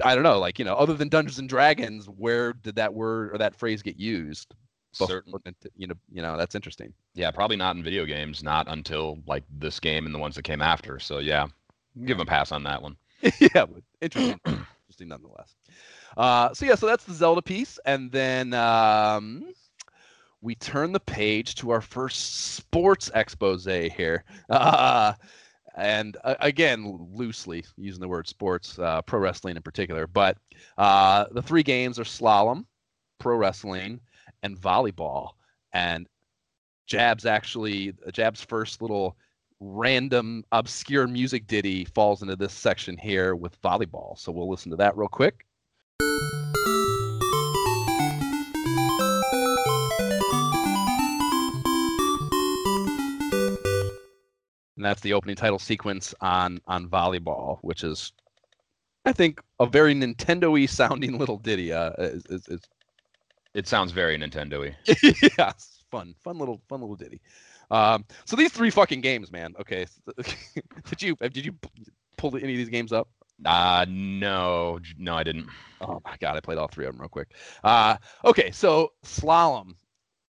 I don't know, like you know, other than Dungeons and Dragons, where did that word or that phrase get used? Certain, you know, you know, that's interesting. Yeah, probably not in video games, not until like this game and the ones that came after. So yeah, give them a pass on that one. yeah, but interesting, interesting nonetheless. Uh, so yeah, so that's the Zelda piece, and then um, we turn the page to our first sports expose here. Uh, and uh, again loosely using the word sports uh, pro wrestling in particular but uh, the three games are slalom pro wrestling and volleyball. And jab's actually jab's first little random obscure music ditty falls into this section here with volleyball. So we'll listen to that real quick and that's the opening title sequence on on volleyball, which is, I think, a very Nintendo-y sounding little ditty. Uh, is, is, is... It sounds very Nintendo-y. yeah, fun, fun little, fun little ditty. Um, so these three fucking games, man. Okay, did you did you pull any of these games up? Uh no, no, I didn't. Oh my god, I played all three of them real quick. Uh, okay, so slalom.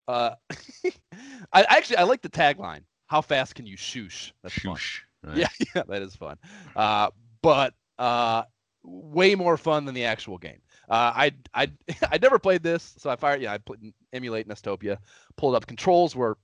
Uh, I actually I like the tagline how fast can you shoosh? That's shoosh. Right. Yeah, yeah, that is fun. Uh, but uh, way more fun than the actual game. Uh, I I I never played this, so I fired. Yeah, I put, emulate Nestopia, pulled up. Controls were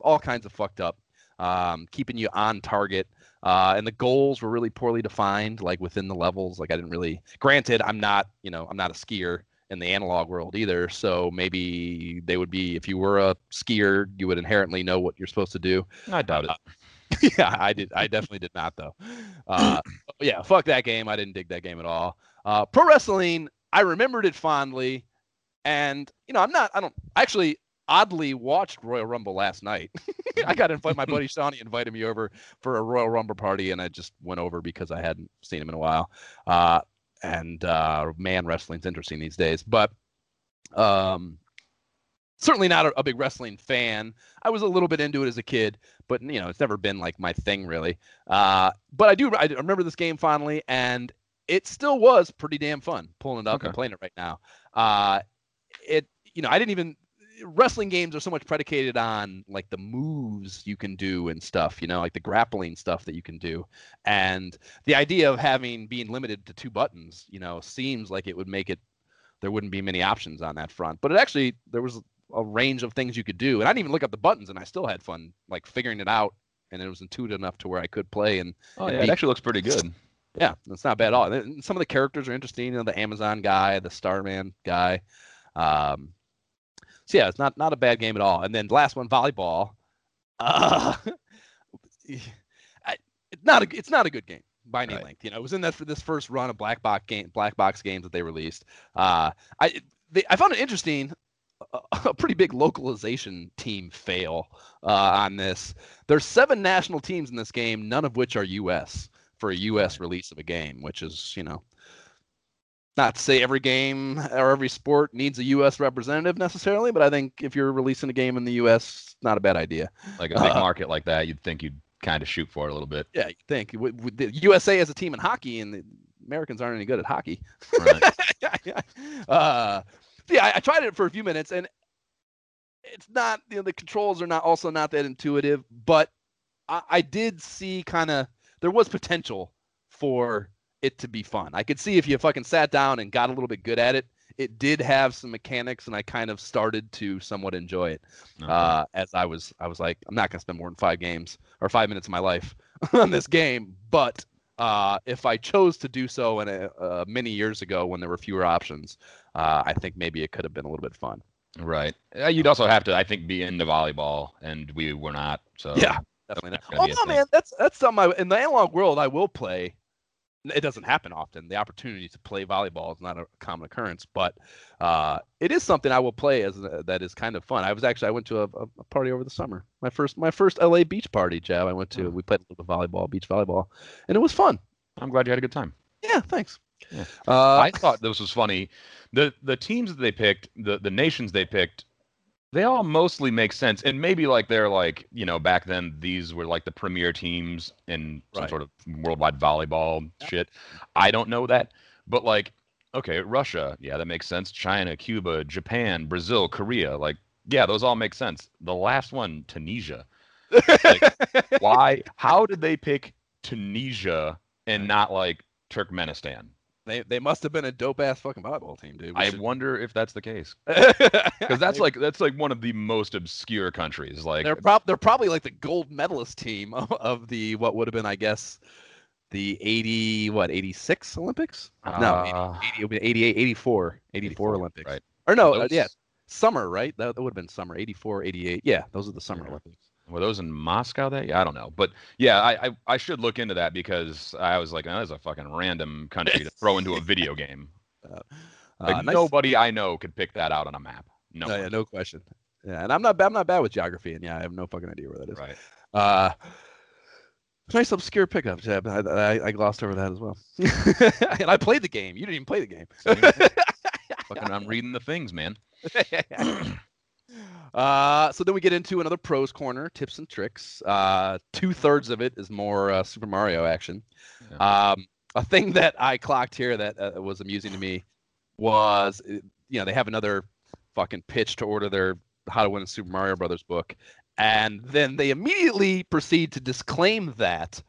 all kinds of fucked up, um, keeping you on target. Uh, and the goals were really poorly defined, like within the levels. Like I didn't really. Granted, I'm not, you know, I'm not a skier, in the analog world either. So maybe they would be if you were a skier, you would inherently know what you're supposed to do. I doubt it. Uh, yeah, I did. I definitely did not though. Uh, yeah, fuck that game. I didn't dig that game at all. Uh, pro wrestling, I remembered it fondly, and you know, I'm not. I don't actually. Oddly, watched Royal Rumble last night. I got invited. My buddy Shawnee invited me over for a Royal Rumble party, and I just went over because I hadn't seen him in a while. And uh, man, wrestling's interesting these days. But um, certainly not a, a, big wrestling fan. I was a little bit into it as a kid, but you know, it's never been like my thing really. Uh, but I do I remember this game fondly, and it still was pretty damn fun pulling it up okay. and playing it right now. Uh, it you know I didn't even wrestling games are so much predicated on like the moves you can do and stuff, you know, like the grappling stuff that you can do. And the idea of having being limited to two buttons, you know, seems like it would make it there wouldn't be many options on that front. But it actually there was a range of things you could do, and I didn't even look up the buttons, and I still had fun like figuring it out, and it was intuitive enough to where I could play and. Oh and yeah, beat- it actually looks pretty good. yeah, it's not bad at all. And some of the characters are interesting. You know, the Amazon guy, the Starman guy. Um, so yeah, it's not not a bad game at all. And then last one, volleyball. Uh, I, it's not a it's not a good game by any Right. length. You know, it was in that for this first run of black box game black box games that they released. Uh, I they, I found it interesting. A, a pretty big localization team fail uh, on this. There's seven national teams in this game, none of which are U.S. for a U.S. release of a game, which is you know not to say every game or every sport needs a U.S. representative necessarily, but I think if you're releasing a game in the U.S., not a bad idea. Like a big Uh, market like that, you'd think you'd kind of shoot for it a little bit. Yeah, you think the USA as a team in hockey, and the Americans aren't any good at hockey. Right. uh, yeah, I, I tried it for a few minutes, and it's not. You know, the controls are not also not that intuitive, but I, I did see kind of there was potential for it to be fun. I could see if you fucking sat down and got a little bit good at it, it did have some mechanics, and I kind of started to somewhat enjoy it. Okay. Uh, as I was, I was like, I'm not gonna spend more than five games or five minutes of my life on this game, but uh, if I chose to do so in a, uh, many years ago when there were fewer options, uh, I think maybe it could have been a little bit fun. right. Uh, You'd also have to, I think, be into volleyball, and we were not. So Yeah, Definitely not. Oh no, man, that's that's something I, in the analog world I will play. It doesn't happen often. The opportunity to play volleyball is not a common occurrence, but uh, it is something I will play as uh, that is kind of fun. I was actually I went to a, a a party over the summer. My first my first LA beach party, Jab. I went to. Oh. We played a little bit of volleyball, beach volleyball, and it was fun. I'm glad you had a good time. Yeah, thanks. Yeah. Uh, I thought this was funny. The the teams that they picked, the the nations they picked, they all mostly make sense. And maybe like they're like, you know, back then these were like the premier teams in some Right. sort of worldwide volleyball shit. I don't know that. But like, okay, Russia, yeah, that makes sense. China, Cuba, Japan, Brazil, Korea, like, yeah, those all make sense. The last one, Tunisia. Why? How did they pick Tunisia and not like Turkmenistan? They they must have been a dope ass fucking volleyball team, dude. We I should- wonder if that's the case because that's like that's like one of the most obscure countries. Like, they're prob they're probably like the gold medalist team of, of the what would have been, I guess, the 80 what 86 Olympics? no, uh, 80, it would be 88, 84, 84, 84, Olympics. right. Or no, uh, yeah, summer, right? That, that would have been summer, 84, 88. Yeah, those are the summer Yeah. Olympics. Were those in Moscow? That yeah, I don't know, but yeah, I, I I should look into that because I was like, oh, that's a fucking random country to throw into a video game. Like Uh, nice- nobody I know could pick that out on a map. No, No, yeah, no question. Yeah, and I'm not bad. I'm not bad with geography, and yeah, I have no fucking idea where that is. right. Uh, nice obscure pickup, Jeb. I, I, I glossed over that as well. and I played the game. You didn't even play the game. Fucking, I'm reading the things, man. uh, so then we get into another pros corner, tips and tricks. Uh, Two thirds of it is more uh, Super Mario action. Um, a thing that I clocked here that uh, was amusing to me was, uh, you know, they have another fucking pitch to order their How to Win a Super Mario Brothers book, and then they immediately proceed to disclaim that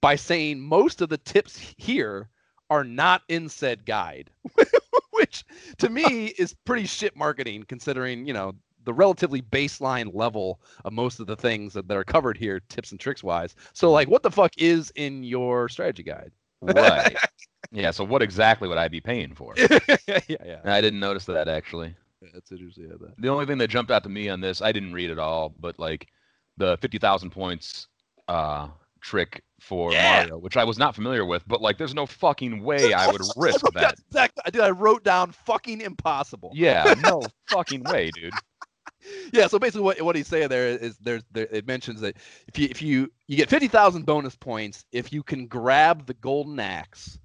by saying most of the tips here are not in said guide, which to me is pretty shit marketing considering, you know, the relatively baseline level of most of the things that, that are covered here, tips and tricks wise. So, like, what the fuck is in your strategy guide? Right. yeah. So what exactly would I be paying for? yeah, yeah. I didn't notice that actually. That's interesting. Yeah, that. The only thing that jumped out to me on this, I didn't read it all, but like the fifty thousand points uh trick for Yeah. Mario, which I was not familiar with, but like there's no fucking way I would risk that. Exactly. Did. I wrote down fucking impossible. Yeah, no fucking way, dude. yeah so basically what, what he's saying there is there's there, it mentions that if you if you you get 50,000 bonus points if you can grab the golden axe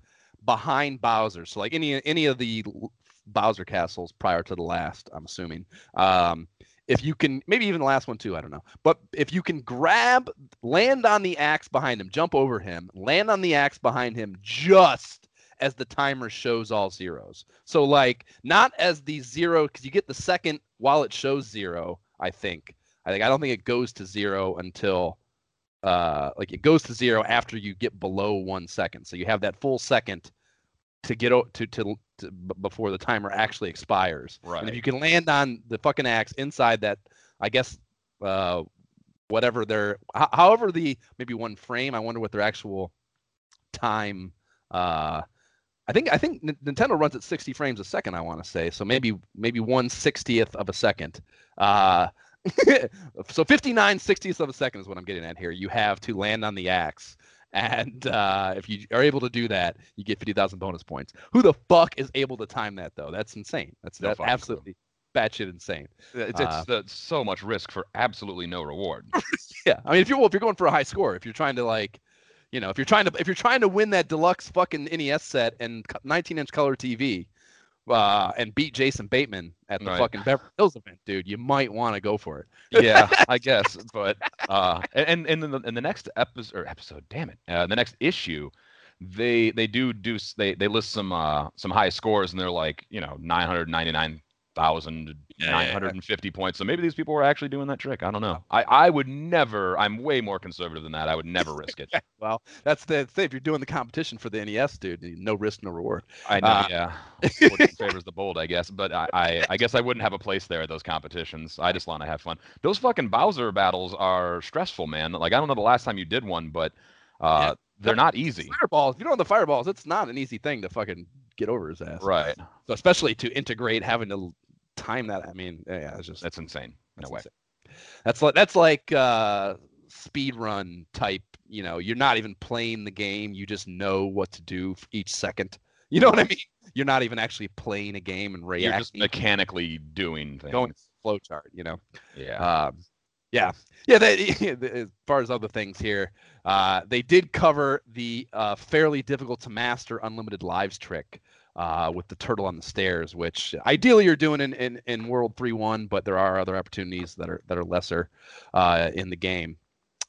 behind Bowser. So like any any of the Bowser castles prior to the last I'm assuming. Um if you can maybe even the last one too I don't know. But if you can grab land on the axe behind him jump over him land on the axe behind him just as the timer shows all zeros. So like not as the zero because you get the second while it shows zero. I think. I think I don't think it goes to zero until uh like it goes to zero after you get below one second. So you have that full second to get o- to, to to b- before the timer actually expires. Right. And if you can land on the fucking axe inside that, I guess, uh, whatever their, h- however the maybe one frame. I wonder what their actual time. Uh, I think I think N- Nintendo runs at 60 frames a second. I want to say so. Maybe maybe one sixtieth of a second. Uh, so 59 sixtieths of a second is what I'm getting at here. You have to land on the axe. And uh, if you are able to do that, you get 50,000 bonus points. Who the fuck is able to time that though? That's insane. That's No that's clue. absolutely batshit insane. It's, it's uh, so much risk for absolutely no reward. Yeah, I mean, if you're well, if you're going for a high score, if you're trying to like, you know, if you're trying to if you're trying to win that deluxe fucking NES set and 19 inch color TV, uh, and beat Jason Bateman at the Right. fucking Beverly Hills event, dude, you might want to go for it. yeah, I guess. But uh, and and in the, in the next episode or episode, damn it, uh, the next issue, they they do do they they list some uh some high scores and they're like you know nine hundred ninety nine thousand nine hundred and fifty points. So maybe these people were actually doing that trick. I don't know. I I would never. I'm way more conservative than that. I would never risk it. Well, that's the thing. If you're doing the competition for the NES, dude, no risk, no reward. I know. Uh, yeah. Favors the bold, I guess. But I, I I guess I wouldn't have a place there at those competitions. I just want to have fun. Those fucking Bowser battles are stressful, man. Like I don't know the last time you did one, but uh, Yeah. they're not easy. Fireballs. If you don't have the fireballs, it's not an easy thing to fucking get over his ass. Right. So especially to integrate having to time that. I mean, yeah, it's just That's insane. That's No way. insane. That's like that's like uh, speed run type. You know, you're not even playing the game. You just know what to do for each second. You know what I mean? You're not even actually playing a game and reacting. You're just mechanically doing things. going flow chart. You know. Yeah. Um, yeah, yeah. They, as far as other things here, uh, they did cover the uh, fairly difficult to master unlimited lives trick uh, with the turtle on the stairs, which ideally you're doing in, in, in World Three One, but there are other opportunities that are that are lesser uh, in the game.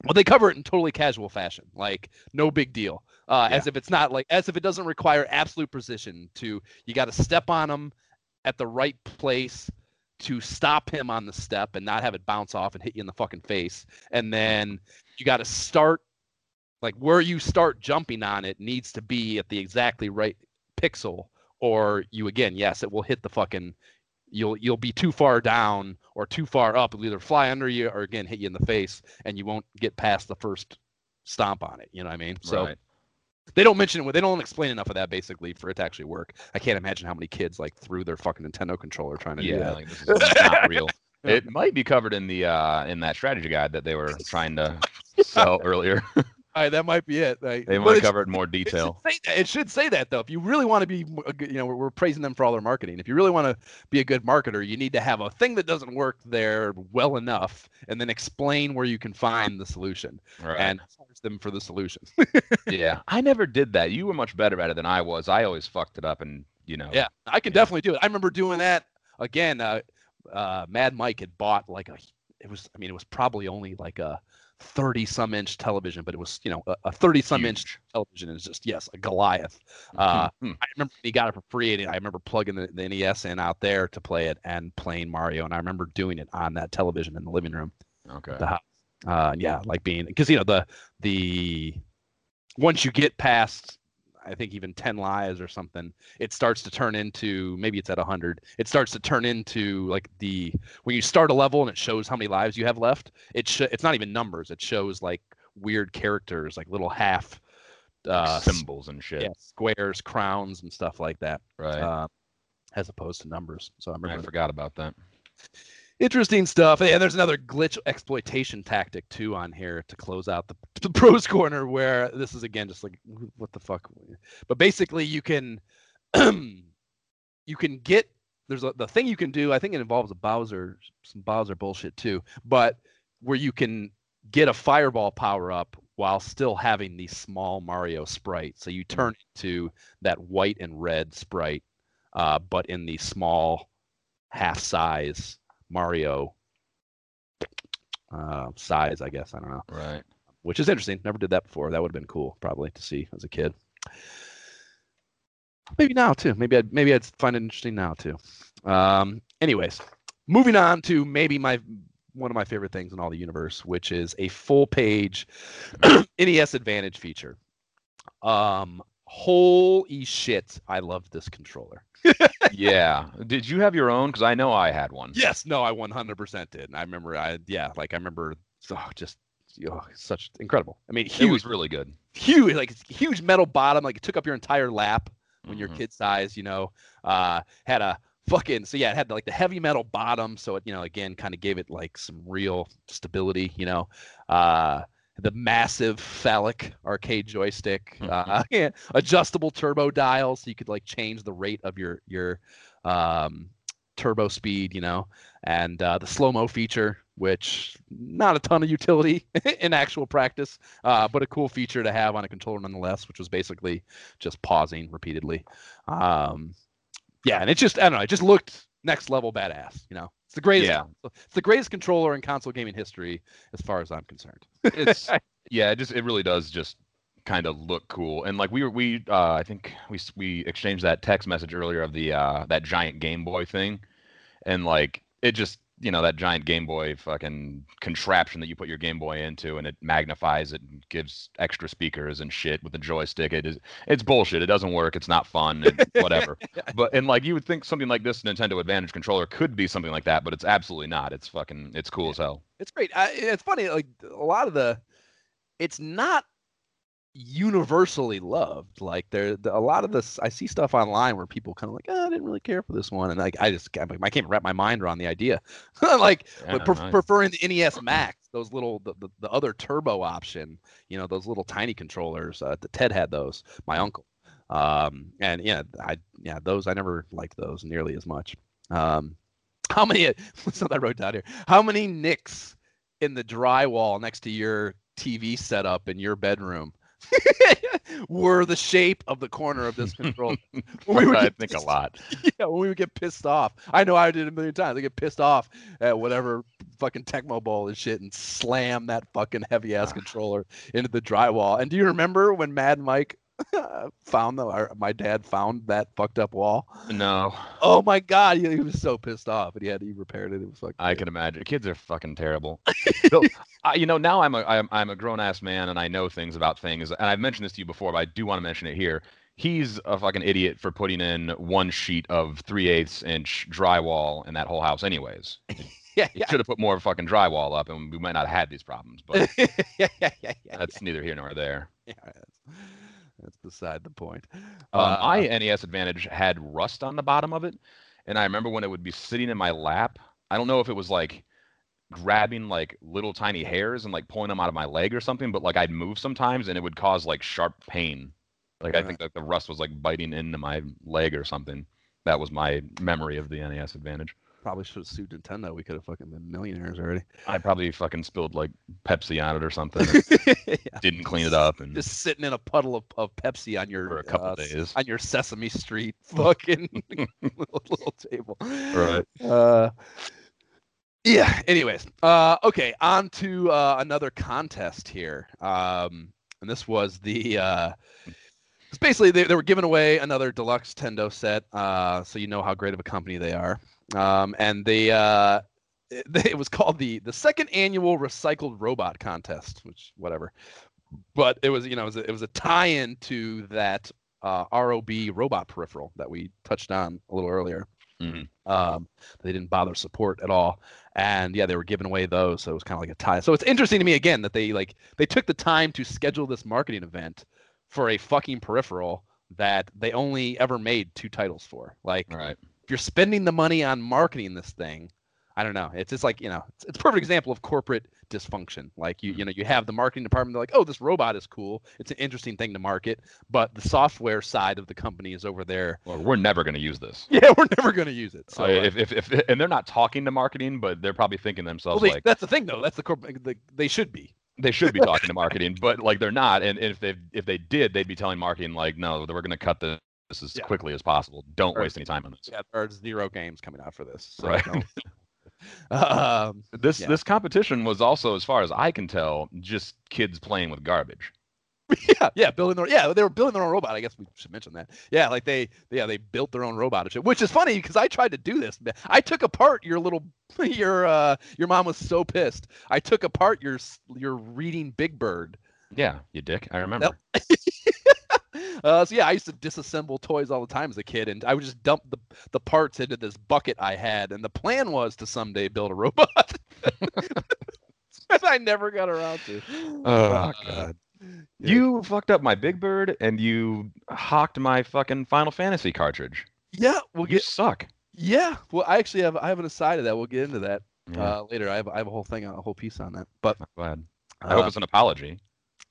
Well, they cover it in totally casual fashion, like no big deal, uh, as if it's not like as if it doesn't require absolute precision. To you got to step on him at the right place to stop him on the step and not have it bounce off and hit you in the fucking face. And then you got to start like where you start jumping on it needs to be at the exactly right pixel or you again, yes, it will hit the fucking you'll you'll be too far down or too far up. It'll either fly under you or again hit you in the face and you won't get past the first stomp on it. You know what I mean? So right. they don't mention it. They don't explain enough of that basically for it to actually work. I can't imagine how many kids like threw their fucking Nintendo controller trying to do Yeah. that. Like this is not real. It might be covered in the uh in that strategy guide that they were trying to sell earlier. All right, that might be it. Like, They but might cover it in more detail. It should, say that. it should say that though. If you really want to be, good- you know, we're, we're praising them for all their marketing. If you really want to be a good marketer, you need to have a thing that doesn't work there well enough, and then explain where you can find the solution Right. and charge them for the solution. yeah. I never did that. You were much better at it than I was. I always fucked it up and you know. Yeah, I can definitely do it. I remember doing that again. Uh, uh, Mad Mike had bought like a. It was. I mean, it was probably only like a thirty some inch television, but it was you know a, a thirty some inch television is just yes a Goliath. Uh, Hmm. I remember he got it for free, and I remember plugging the, the NES in out there to play it and playing Mario, and I remember doing it on that television in the living room Okay. the house. Uh, yeah, like being because you know the the once you get past I think even ten lives or something, it starts to turn into maybe it's at hundred. It starts to turn into like the when you start a level and it shows how many lives you have left. It sh- it's not even numbers. It shows like weird characters, like little half uh, Symbols and shit. yeah, squares, crowns, and stuff like that, Right. uh, as opposed to numbers. So I I forgot about that. Interesting stuff. And there's another glitch exploitation tactic too on here to close out the, the pros corner, where this is again just like what the fuck. But basically, you can you can get there's a the thing you can do. I think it involves a Bowser some Bowser bullshit too, but where you can get a fireball power up while still having the small Mario sprite. So you turn into that white and red sprite, uh, but in the small half size Mario uh, size, I guess. I don't know, Right. which is interesting. Never did that before. That would have been cool, probably, to see as a kid. Maybe now too. Maybe I'd maybe I'd find it interesting now too. Um, anyways, moving on to maybe my one of my favorite things in all the universe, which is a full page NES Advantage feature. Um, Holy shit! I love this controller. yeah. Did you have your own? Because I know I had one. Yes, no, I 100% did. And I remember, I yeah, like I remember, oh, just oh, such incredible. I mean, It huge, was really good. huge, like huge metal bottom, like it took up your entire lap when you're Mhm. kid size. You know, uh, had a fucking so yeah, it had like the heavy metal bottom, so it you know again kind of gave it like some real stability. You know, uh, the massive phallic arcade joystick, uh, adjustable turbo dial, so you could like change the rate of your your um, turbo speed. You know, and uh, the slow mo feature, which not a ton of utility in actual practice, uh, but a cool feature to have on a controller nonetheless, which was basically just pausing repeatedly. Um, yeah, and it just I don't know, it just looked next level badass. You know, it's the greatest. Yeah. It's the greatest controller in console gaming history, as far as I'm concerned. It's yeah, it just it really does just kind of look cool. And like we were we uh I think we we exchanged that text message earlier of the uh that giant Game Boy thing. And like it just you know that giant Game Boy fucking contraption that you put your Game Boy into and it magnifies it and gives extra speakers and shit with the joystick. It is it's bullshit. It doesn't work. It's not fun. Whatever. but and like you would think something like this Nintendo Advantage controller could be something like that, but it's absolutely not. It's fucking it's cool as hell. It's great. I, it's funny, like a lot of the, it's not universally loved. Like there, the, a lot of this, I see stuff online where people kind of like, oh, I didn't really care for this one, and like I just, like, I can't wrap my mind around the idea, like Yeah, but pre- nice. preferring the NES Max, those little, the, the, the other turbo option, you know, those little tiny controllers. Uh, the Ted had those, my uncle, um, and yeah, I, yeah, those I never liked those nearly as much. Um, how many? Something I wrote down here. How many nicks in the drywall next to your TV setup in your bedroom were the shape of the corner of this controller? When we would I think a lot. Yeah, when we would get pissed off. I know I did a million times. I get pissed off at whatever fucking Tecmo Bowl and shit and slam that fucking heavy ass ah. controller into the drywall. And do you remember when Mad Mike found the my dad found that fucked up wall? No, Oh my god, he, he was so pissed off and he had he repaired it. It was fucking I can imagine. Kids are fucking terrible. So, I, you know, now I'm a I'm, I'm a grown ass man and I know things about things. And I've mentioned this to you before, but I do want to mention it here. He's a fucking idiot for putting in one sheet of three eighths inch drywall in that whole house, anyways. yeah, He yeah, should have put more fucking drywall up, and we might not have had these problems. But yeah, yeah, yeah, yeah, that's neither here nor there. yeah, that's, beside the point. Um, Uh, my NES Advantage had rust on the bottom of it, and I remember when it would be sitting in my lap. I don't know if it was like grabbing like little tiny hairs and like pulling them out of my leg or something, but like I'd move sometimes and it would cause like sharp pain. Like I think that the rust was like biting into my leg or something. That was my memory of the NES Advantage. Probably should have sued Nintendo. We could have fucking been millionaires already. I probably fucking spilled like Pepsi on it or something. Yeah. Didn't clean it up and just sitting in a puddle of, of Pepsi on your for a couple uh, days. on your Sesame Street fucking little, little table. Right. Uh, yeah. Anyways, uh, okay. On to uh, another contest here. Um, and this was the. Uh, it's basically they, they were giving away another deluxe Tendo set, uh, so you know how great of a company they are. Um, and they uh, it, it was called the the second annual recycled robot contest, which whatever. But it was you know it was a, it was a tie-in to that uh, ROB robot peripheral that we touched on a little earlier. Mhm. Um, they didn't bother support at all, and yeah, they were giving away those, so it was kind of like a tie. So it's interesting to me again that they like they took the time to schedule this marketing event for a fucking peripheral that they only ever made two titles for. Like Right. You're spending the money on marketing this thing, I don't know. It's just like you know, it's, it's a perfect example of corporate dysfunction. Like you, you know, you have the marketing department. They're like, oh, this robot is cool. It's an interesting thing to market, but the software side of the company is over there. Well, we're never going to use this. Yeah, we're never going to use it. So So uh, if, if, if and they're not talking to marketing, but they're probably thinking to well, themselves they, like that's the thing though. That's the corporate. The, they should be. they should be talking to marketing, but like they're not. And, and if they if they did, they'd be telling marketing like, no, we're going to cut this as Yeah. quickly as possible. Don't Right. waste any time on this. Yeah, there are zero games coming out for this. So Right. um, This Yeah. this competition was also, as far as I can tell, just kids playing with garbage. yeah, yeah, building their yeah, they were building their own robot. I guess we should mention that. Yeah, like they yeah they built their own robot and shit, which is funny because I tried to do this. I took apart your little your uh your mom was so pissed. I took apart your your reading Big Bird. Yeah, you dick. I remember. Uh, so yeah, I used to disassemble toys all the time as a kid, and I would just dump the the parts into this bucket I had, and the plan was to someday build a robot. and I never got around to. Oh, Uh, God. yeah. You fucked up my Big Bird and you hawked my fucking Final Fantasy cartridge. Yeah, we'll You get. suck. Yeah, well, I actually have I have an aside of that. We'll get into that Yeah, uh, later. I have I have a whole thing, a whole piece on that. But I'm glad. I hope uh, it's an apology.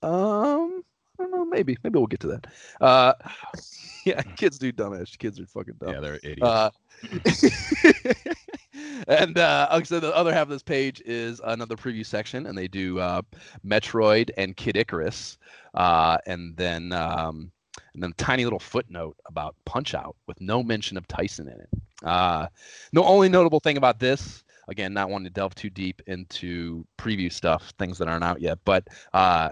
um, I don't know. Maybe maybe we'll get to that. Uh, yeah, kids do dumbass. Kids are fucking dumb. Yeah, they're idiots. Uh, and uh, like I said, the other half of this page is another preview section, and they do uh, Metroid and Kid Icarus, uh, and then um, and then a tiny little footnote about Punch Out with no mention of Tyson in it. Uh, the only notable thing about this, again, not wanting to delve too deep into preview stuff, things that aren't out yet, but uh,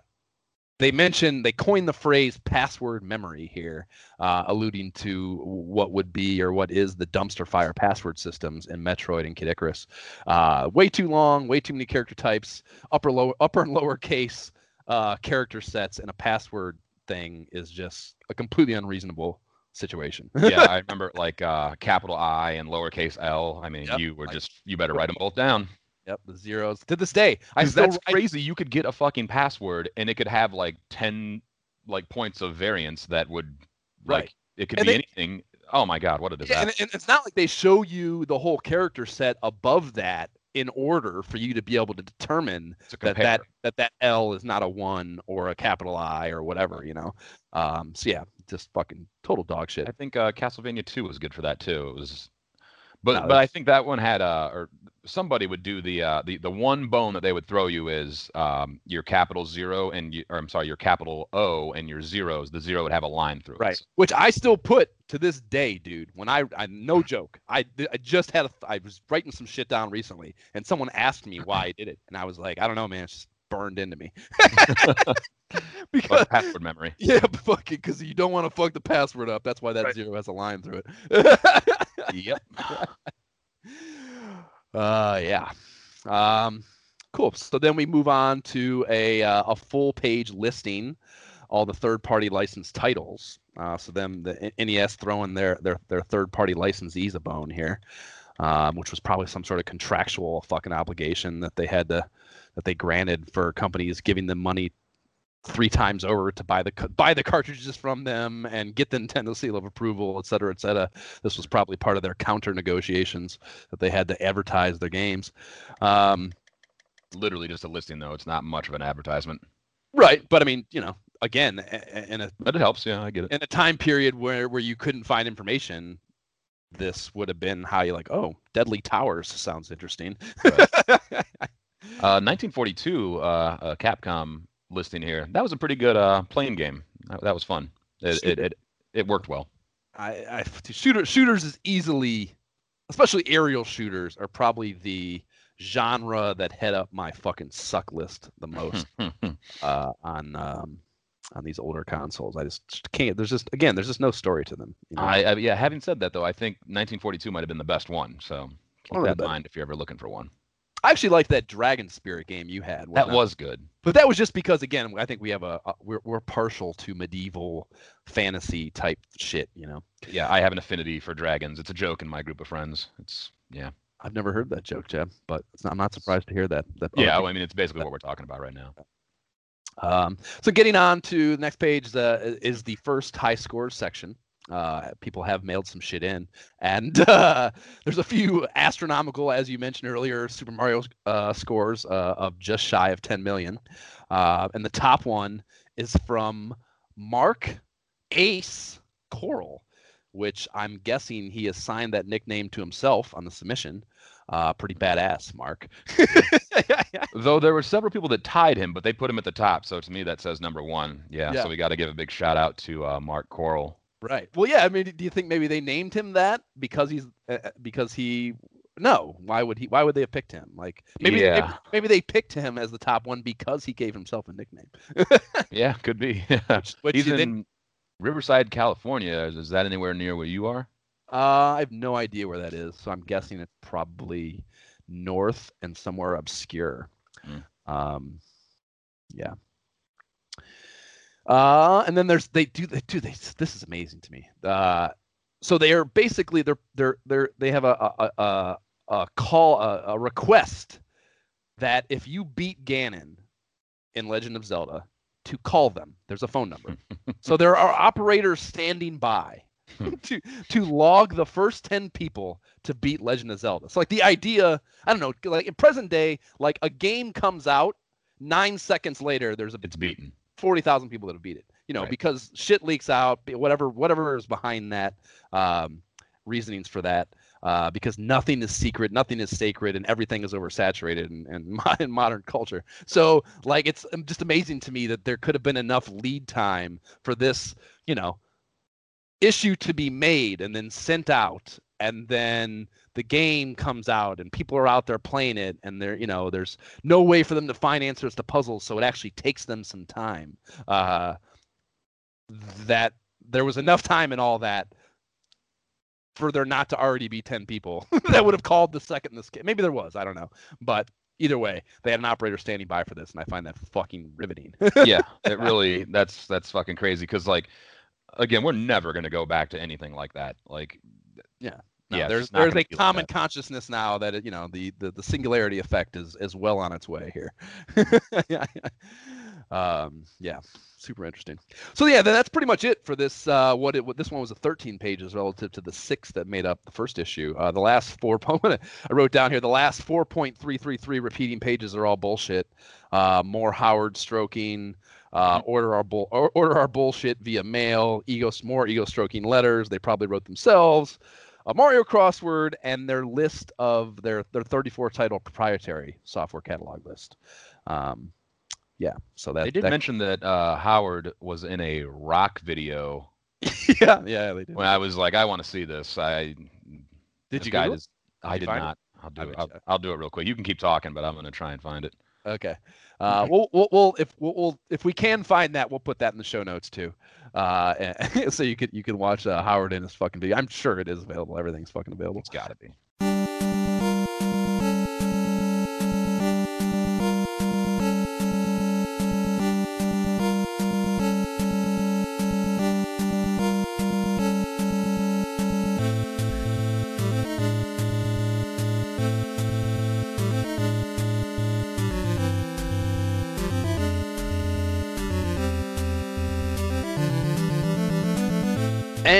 they mention they coined the phrase password memory here uh, alluding to what would be or what is the dumpster fire password systems in Metroid and Kid Icarus. Uh, way too long, way too many character types, upper lower upper and lower case uh, character sets, and a password thing is just a completely unreasonable situation. yeah, I remember like uh, capital I and lowercase L. I mean, Yep, you were just you better write them both down. Yep, the zeros to this day. I still that's write- crazy. You could get a fucking password and it could have like ten like points of variance that would like it could And be they- anything. Oh my god, what a Yeah, disaster! and, and it's not like they show you the whole character set above that in order for you to be able to determine a that that that that L is not a one or a capital I or whatever, you know. Um, so yeah, just fucking total dog shit. I think uh, Castlevania 2 was good for that too. It was, but No, but I think that one had uh or somebody would do the uh the the one bone that they would throw you is um your capital zero and you or I'm sorry your capital O and your zeros. The zero would have a line through Right. it. Which I still put to this day, dude. When I, I no joke, I, I just had a, I was writing some shit down recently, and someone asked me why I did it, and I was like, I don't know, man. It's just burned into me. because Like password memory. yeah, fucking because you don't want to fuck the password up. That's why that Right. zero has a line through it. yep. Uh, yeah. Um, cool. So then we move on to a uh, a full page listing all the third party licensed titles. Uh, so then the NES throwing their their their third party licensees a bone here, um, which was probably some sort of contractual fucking obligation that they had to that they granted for companies giving them money three times over to buy the buy the cartridges from them and get the Nintendo seal of approval, et cetera, et cetera. This was probably part of their counter negotiations that they had to advertise their games. Um, Literally just a listing though. It's not much of an advertisement, right, but I mean, you know, again, in a but it helps. Yeah, I get it. in a time period where where you couldn't find information, this would have been how you like, oh, Deadly Towers sounds interesting. Uh, 1942 uh, uh, Capcom listing here. That was a pretty good uh playing game. That, that was fun. It, it it it worked well. I, I shooter shooters is easily, especially aerial shooters, are probably the genre that head up my fucking suck list the most uh, on um, on these older consoles. I just, can't. There's just again, there's just no story to them. You know? I, I yeah. Having said that though, I think 1942 might have been the best one. So keep the that in mind if you're ever looking for one. I actually liked that Dragon Spirit game you had. That wasn't good. but that was just because again, I think we have a, a we're we're partial to medieval fantasy type shit. You know, Yeah, I have an affinity for dragons. It's a joke in my group of friends. It's yeah. I've never heard that joke, Jeb, but it's not, I'm not surprised to hear that. that Yeah, well, I mean, it's basically what we're talking about right now. Um, so getting on to the next page uh, is the first high scores section. Uh, people have mailed some shit in, and uh, there's a few astronomical, as you mentioned earlier, Super Mario uh, scores uh, of just shy of 10 million. Uh, and the top one is from Mark Ace Coral, which I'm guessing he assigned that nickname to himself on the submission. Uh, pretty badass, Mark. Though there were several people that tied him, but they put him at the top. So to me, that says number one. Yeah. Yeah. So we got to give a big shout out to uh, Mark Coral. Right. Well, yeah. I mean, do you think maybe they named him that because he's uh, uh, because he? No. Why would he? Why would they have picked him? Like maybe maybe, Yeah. maybe they picked him as the top one because he gave himself a nickname. Yeah, could be. Which, which He's in didn't- Riverside, California. Is, that anywhere near where you are? Uh, I have no idea where that is, so I'm guessing it's probably north and somewhere obscure. Hmm. Um, yeah. Uh, and then there's they do they do they this is amazing to me. Uh, so they are basically they're they're they're they have a a a, a call a, a request that if you beat Ganon in Legend of Zelda, to call them. There's a phone number. so there are operators standing by to to log the first 10 people to beat Legend of Zelda. So like the idea, I don't know, like in present day, like a game comes out, 9 seconds later there's a It's beaten. 40,000 people that have beat it. You know, Right. because shit leaks out, whatever whatever is behind that um reasonings for that. Uh, because nothing is secret, nothing is sacred, and everything is oversaturated in, in, in modern culture. So, like, it's um, just amazing to me that there could have been enough lead time for this, you know, issue to be made and then sent out, and then the game comes out and people are out there playing it, and there, you know, there's no way for them to find answers to puzzles, so it actually takes them some time. Uh, that there was enough time in all that for there not to already be 10 people that would have called the second this case. Maybe there was, I don't know. But either way, they had an operator standing by for this, and I find that fucking riveting. yeah, it really that's that's fucking crazy because like again, we're never gonna go back to anything like that. Like No, Yeah, there's there's a be like common consciousness now that it, you know the, the the singularity effect is is well on its way here. yeah, um, yeah, super interesting. So yeah, that's pretty much it for this. Uh, what it what this one was a 13 pages relative to the six that made up the first issue. Uh, the last four I wrote down here the last 4.333 repeating pages are all bullshit. Uh, more Howard stroking. Uh, order our bull order our bullshit via mail. Ego more ego stroking letters. They probably wrote themselves a Mario crossword and their list of their their 34 title proprietary software catalog list. Um, yeah, so that they did that, mention that uh, Howard was in a rock video. yeah, yeah, they did. When I was like, I want to see this. I did you guys? I did find it? not. I'll do I it. I'll, I'll do it real quick. You can keep talking, but I'm gonna try and find it. Okay. Uh, we'll, we'll, we'll if we'll, we'll if we can find that, we'll put that in the show notes too. Uh, so you could you can watch uh, Howard in his fucking video. I'm sure it is available. Everything's fucking available. It's got to be.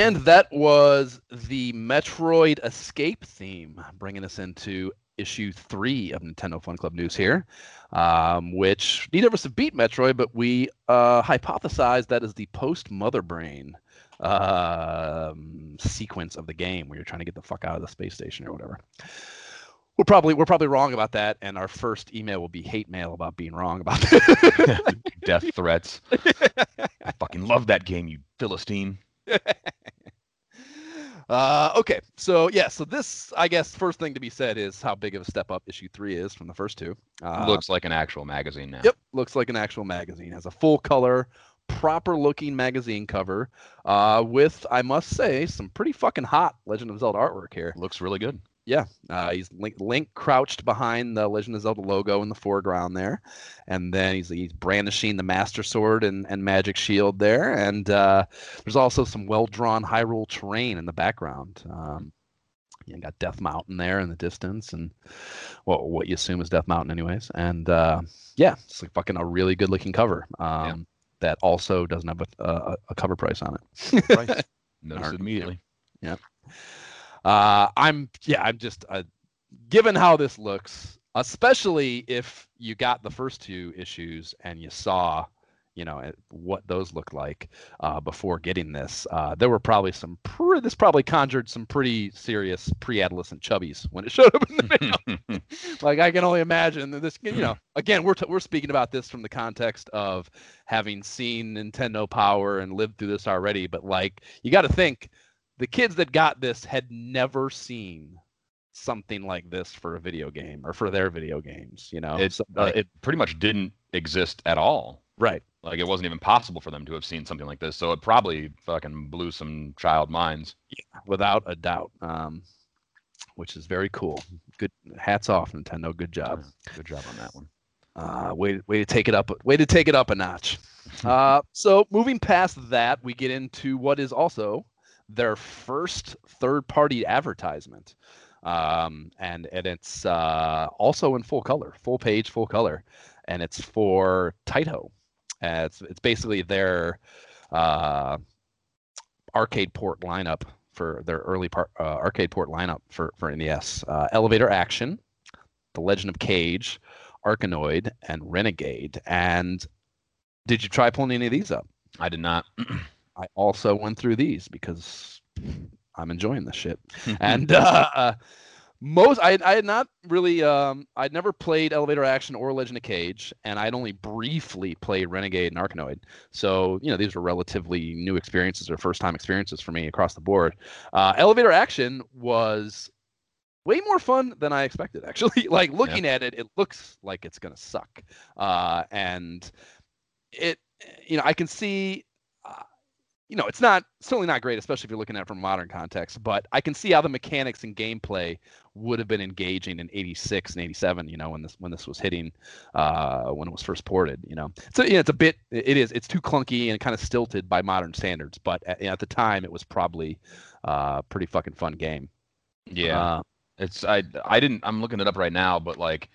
And that was the Metroid Escape theme, bringing us into issue three of Nintendo Fun Club News here, um, which neither of us have beat Metroid, but we uh, hypothesized that is the post Mother Brain um, sequence of the game where you're trying to get the fuck out of the space station or whatever. We're probably we're probably wrong about that, and our first email will be hate mail about being wrong about that. Death threats. I fucking love that game, you philistine. Uh, okay, so yeah, so this I guess first thing to be said is how big of a step up issue three is from the first two. Uh, Looks like an actual magazine now. Yep, looks like an actual magazine. Has a full color, proper looking magazine cover, uh, with I must say some pretty fucking hot Legend of Zelda artwork here. Looks really good. Yeah, uh, he's Link, Link crouched behind the Legend of Zelda logo in the foreground there, and then he's he's brandishing the Master Sword and, and Magic Shield there, and uh, there's also some well drawn Hyrule terrain in the background. Um, you got Death Mountain there in the distance, and well, what you assume is Death Mountain, anyways. And uh, yeah, it's like fucking a really good looking cover. Um, That also doesn't have a, a, a cover price on it. Price. Notice immediately. Uh, I'm yeah, I'm just uh, given how this looks, especially if you got the first two issues and you saw, you know, what those look like uh, before getting this. Uh, there were probably some. This probably conjured some pretty serious pre-adolescent chubbies when it showed up in the mail. like I can only imagine that this. You know, again, we're t- we're speaking about this from the context of having seen Nintendo Power and lived through this already. But like, you got to think the kids that got this had never seen something like this for a video game or for their video games. You know, it, So, uh, it pretty much didn't exist at all. right. Like it wasn't even possible for them to have seen something like this. So it probably fucking blew some child minds. yeah, without a doubt. Um, which is very cool. Good hats off, Nintendo. Good job. Good job on that one. Uh, way way to take it up. Way to take it up a notch. Uh, so moving past that, we get into what is also their first third-party advertisement, um, and and it's uh, also in full color, full page, full color, and it's for Taito. It's it's basically their uh, arcade port lineup for their early part, uh, arcade port lineup for for NES. Uh, Elevator Action, The Legend of Kage, Arkanoid, and Renegade. And did you try pulling any of these up? I did not. I also went through these because I'm enjoying this shit. and uh, most I, I had not really um, I'd never played Elevator Action or Legend of Kage, and I'd only briefly played Renegade and Arkanoid. So you know these were relatively new experiences or first time experiences for me across the board. Uh, Elevator Action was way more fun than I expected. Actually, like looking at it, it looks like it's gonna suck, uh, and it you know I can see you know, it's not certainly not great, especially if you're looking at it from modern context. But I can see how the mechanics and gameplay would have been engaging in '86 and '87. You know, when this when this was hitting, uh, when it was first ported. You know, so yeah, it's a bit. It is. It's too clunky and kind of stilted by modern standards. But at, at the time, it was probably a uh, pretty fucking fun game. Yeah, uh, it's I I didn't. I'm looking it up right now, but like,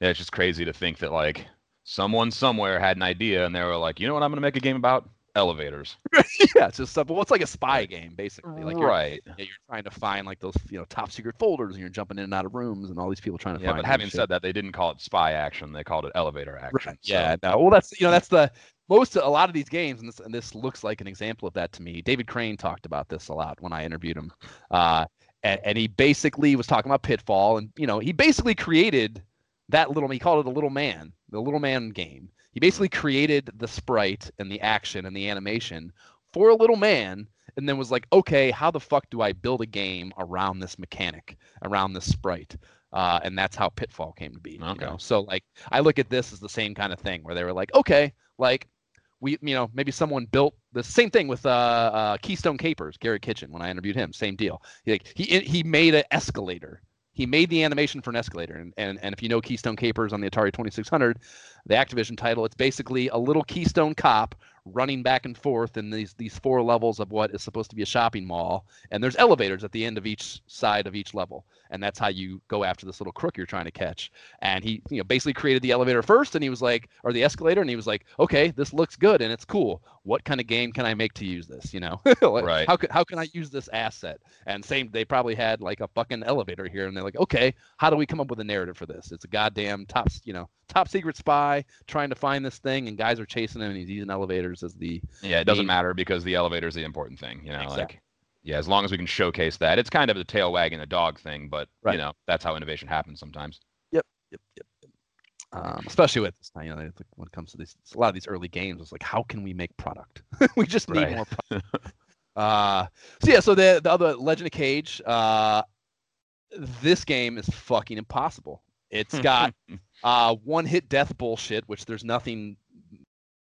yeah, it's just crazy to think that like someone somewhere had an idea and they were like, you know what, I'm gonna make a game about elevators. yeah, it's just stuff. Well, it's like a spy game basically. Like you're, right. Yeah, you're trying to find like those you know top secret folders, and you're jumping in and out of rooms, and all these people trying to yeah, find. Yeah, but having said that, they didn't call it spy action; they called it elevator action. Right. So. Yeah. No. Well, that's you know that's the most a lot of these games, and this and this looks like an example of that to me. David Crane talked about this a lot when I interviewed him, uh, and, and he basically was talking about Pitfall, and you know he basically created that little. He called it a little man, the little man game he basically created the sprite and the action and the animation for a little man and then was like, okay, how the fuck do I build a game around this mechanic, around this sprite? Uh, and that's how Pitfall came to be. Okay. You know? So like I look at this as the same kind of thing where they were like, okay, like we you know maybe someone built the same thing with uh, uh, Keystone Kapers, Garry Kitchen when I interviewed him, same deal. He like he he made an escalator he made the animation for an escalator. And, and, and if you know Keystone Kapers on the Atari 2600, the Activision title, it's basically a little Keystone cop running back and forth in these these four levels of what is supposed to be a shopping mall and there's elevators at the end of each side of each level and that's how you go after this little crook you're trying to catch. And he you know basically created the elevator first and he was like or the escalator and he was like okay this looks good and it's cool. What kind of game can i make to use this you know? Right. how, how can i use this asset? And same they probably had like a fucking elevator here and they're like okay how do we come up with a narrative for this? It's a goddamn top you know top secret spy trying to find this thing and guys are chasing him and he's using elevators as the yeah it doesn't matter because the elevator is the important thing you know exactly. like yeah as long as we can showcase that it's kind of the tail wagging the dog thing but right. you know that's how innovation happens sometimes yep yep yep. Um, especially with you know when it comes to these a lot of these early games it's like how can we make product we just need right. more product uh so yeah so the the other legend of Kage, uh this game is fucking impossible it's got uh, one hit death bullshit, which there's nothing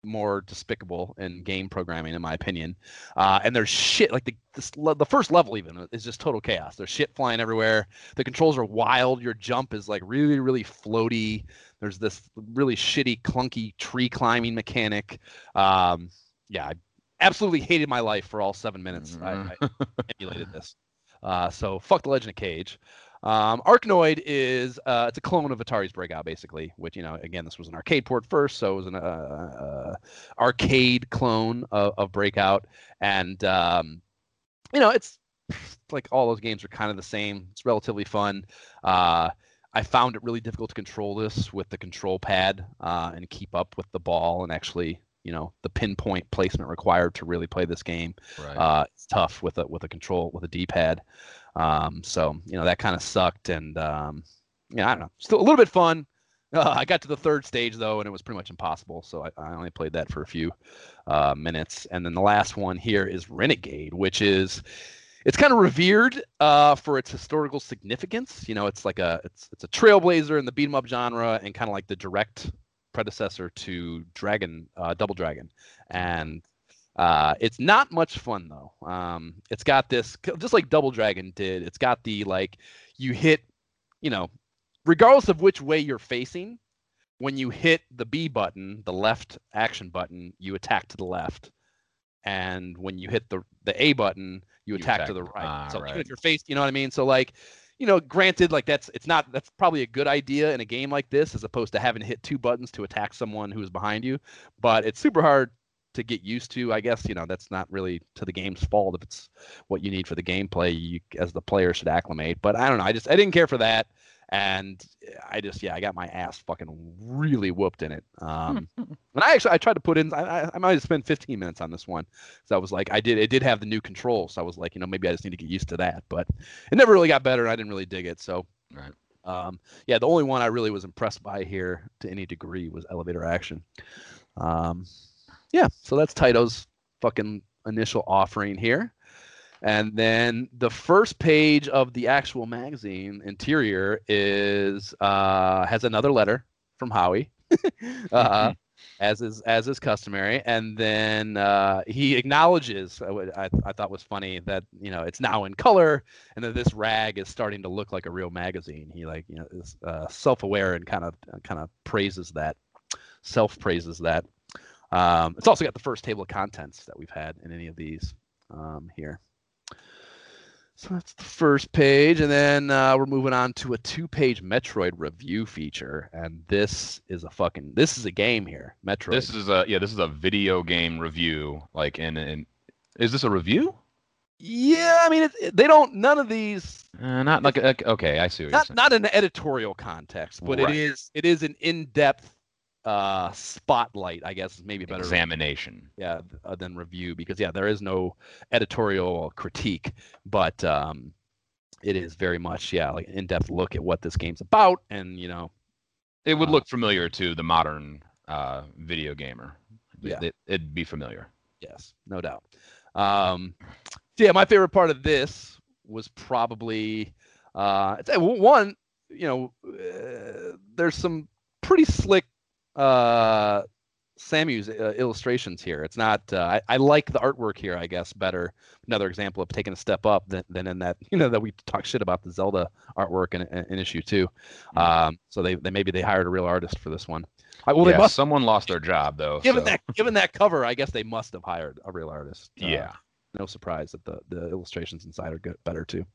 more despicable in game programming, in my opinion. Uh, and there's shit like the this, the first level even is just total chaos. There's shit flying everywhere. The controls are wild. Your jump is like really really floaty. There's this really shitty clunky tree climbing mechanic. Um, yeah, I absolutely hated my life for all seven minutes. Mm-hmm. I, I emulated this. Uh, so fuck the Legend of Kage. Um, Arkanoid is uh, it's a clone of Atari's Breakout, basically. Which you know, again, this was an arcade port first, so it was an uh, uh, arcade clone of, of Breakout, and um, you know, it's like all those games are kind of the same. It's relatively fun. Uh, I found it really difficult to control this with the control pad uh, and keep up with the ball and actually you know the pinpoint placement required to really play this game. Right. Uh, it's tough with a with a control with a D-pad. Um, so you know that kind of sucked, and um, yeah, I don't know, still a little bit fun. Uh, I got to the third stage though, and it was pretty much impossible. So I, I only played that for a few uh, minutes, and then the last one here is Renegade, which is it's kind of revered uh, for its historical significance. You know, it's like a it's it's a trailblazer in the beat 'em up genre, and kind of like the direct predecessor to Dragon, uh, Double Dragon, and uh, it's not much fun though. Um, it's got this just like Double Dragon did. It's got the like you hit, you know, regardless of which way you're facing, when you hit the B button, the left action button, you attack to the left, and when you hit the the A button, you, You attack, attack- to the right. ah, so even right. if you're faced, you know what I mean. So like, you know, granted, like that's it's not that's probably a good idea in a game like this as opposed to having to hit two buttons to attack someone who is behind you, but it's super hard to get used to. I guess you know that's not really to the game's fault if it's what you need for the gameplay. You as the player should acclimate. But I don't know. I just I didn't care for that, and I just yeah I got my ass fucking really whooped in it. Um, and I actually I tried to put in I I, I might have spent 15 minutes on this one. So I was like I did it did have the new controls. So I was like you know maybe I just need to get used to that. But it never really got better. and I didn't really dig it. So. Right. Um, yeah, the only one I really was impressed by here to any degree was elevator action. Um, yeah, so that's Taito's fucking initial offering here. And then the first page of the actual magazine interior is uh, has another letter from Howie, uh, as is as is customary. And then uh, he acknowledges uh, what I, I thought was funny that you know it's now in color and that this rag is starting to look like a real magazine. He like you know is uh, self-aware and kind of kind of praises that, self praises that. Um, it's also got the first table of contents that we've had in any of these um, here. So that's the first page, and then uh, we're moving on to a two-page Metroid review feature, and this is a fucking this is a game here, Metroid. This is a yeah. This is a video game review. Like in in. Is this a review? yeah, I mean it, it- they don't none of these Uh, not like okay. I see what you're not saying. not an editorial context, but Right. it is it is an in-depth uh, spotlight, I guess is maybe better examination. yeah uh, than review because yeah there is no editorial critique but um it is very much yeah like an in-depth look at what this game's about and you know It would Uh, look familiar to the modern uh, video gamer. It- Yeah. it, it'd be familiar. yes no doubt um so yeah my favorite part of this was probably uh uh, one you know uh, there's some pretty slick uh Samus uh, illustrations here. It's not. Uh, I, I like the artwork here. I guess better. Another example of taking a step up than, than in that. You know that we talk shit about the Zelda artwork in, in, in issue two. Mhm. Um, so they, they maybe they hired a real artist for this one. I, well, yeah, they must. someone lost their job though. Given so- that given that cover, I guess they must have hired a real artist. Uh, Yeah. no surprise that the, the illustrations inside are good, better too.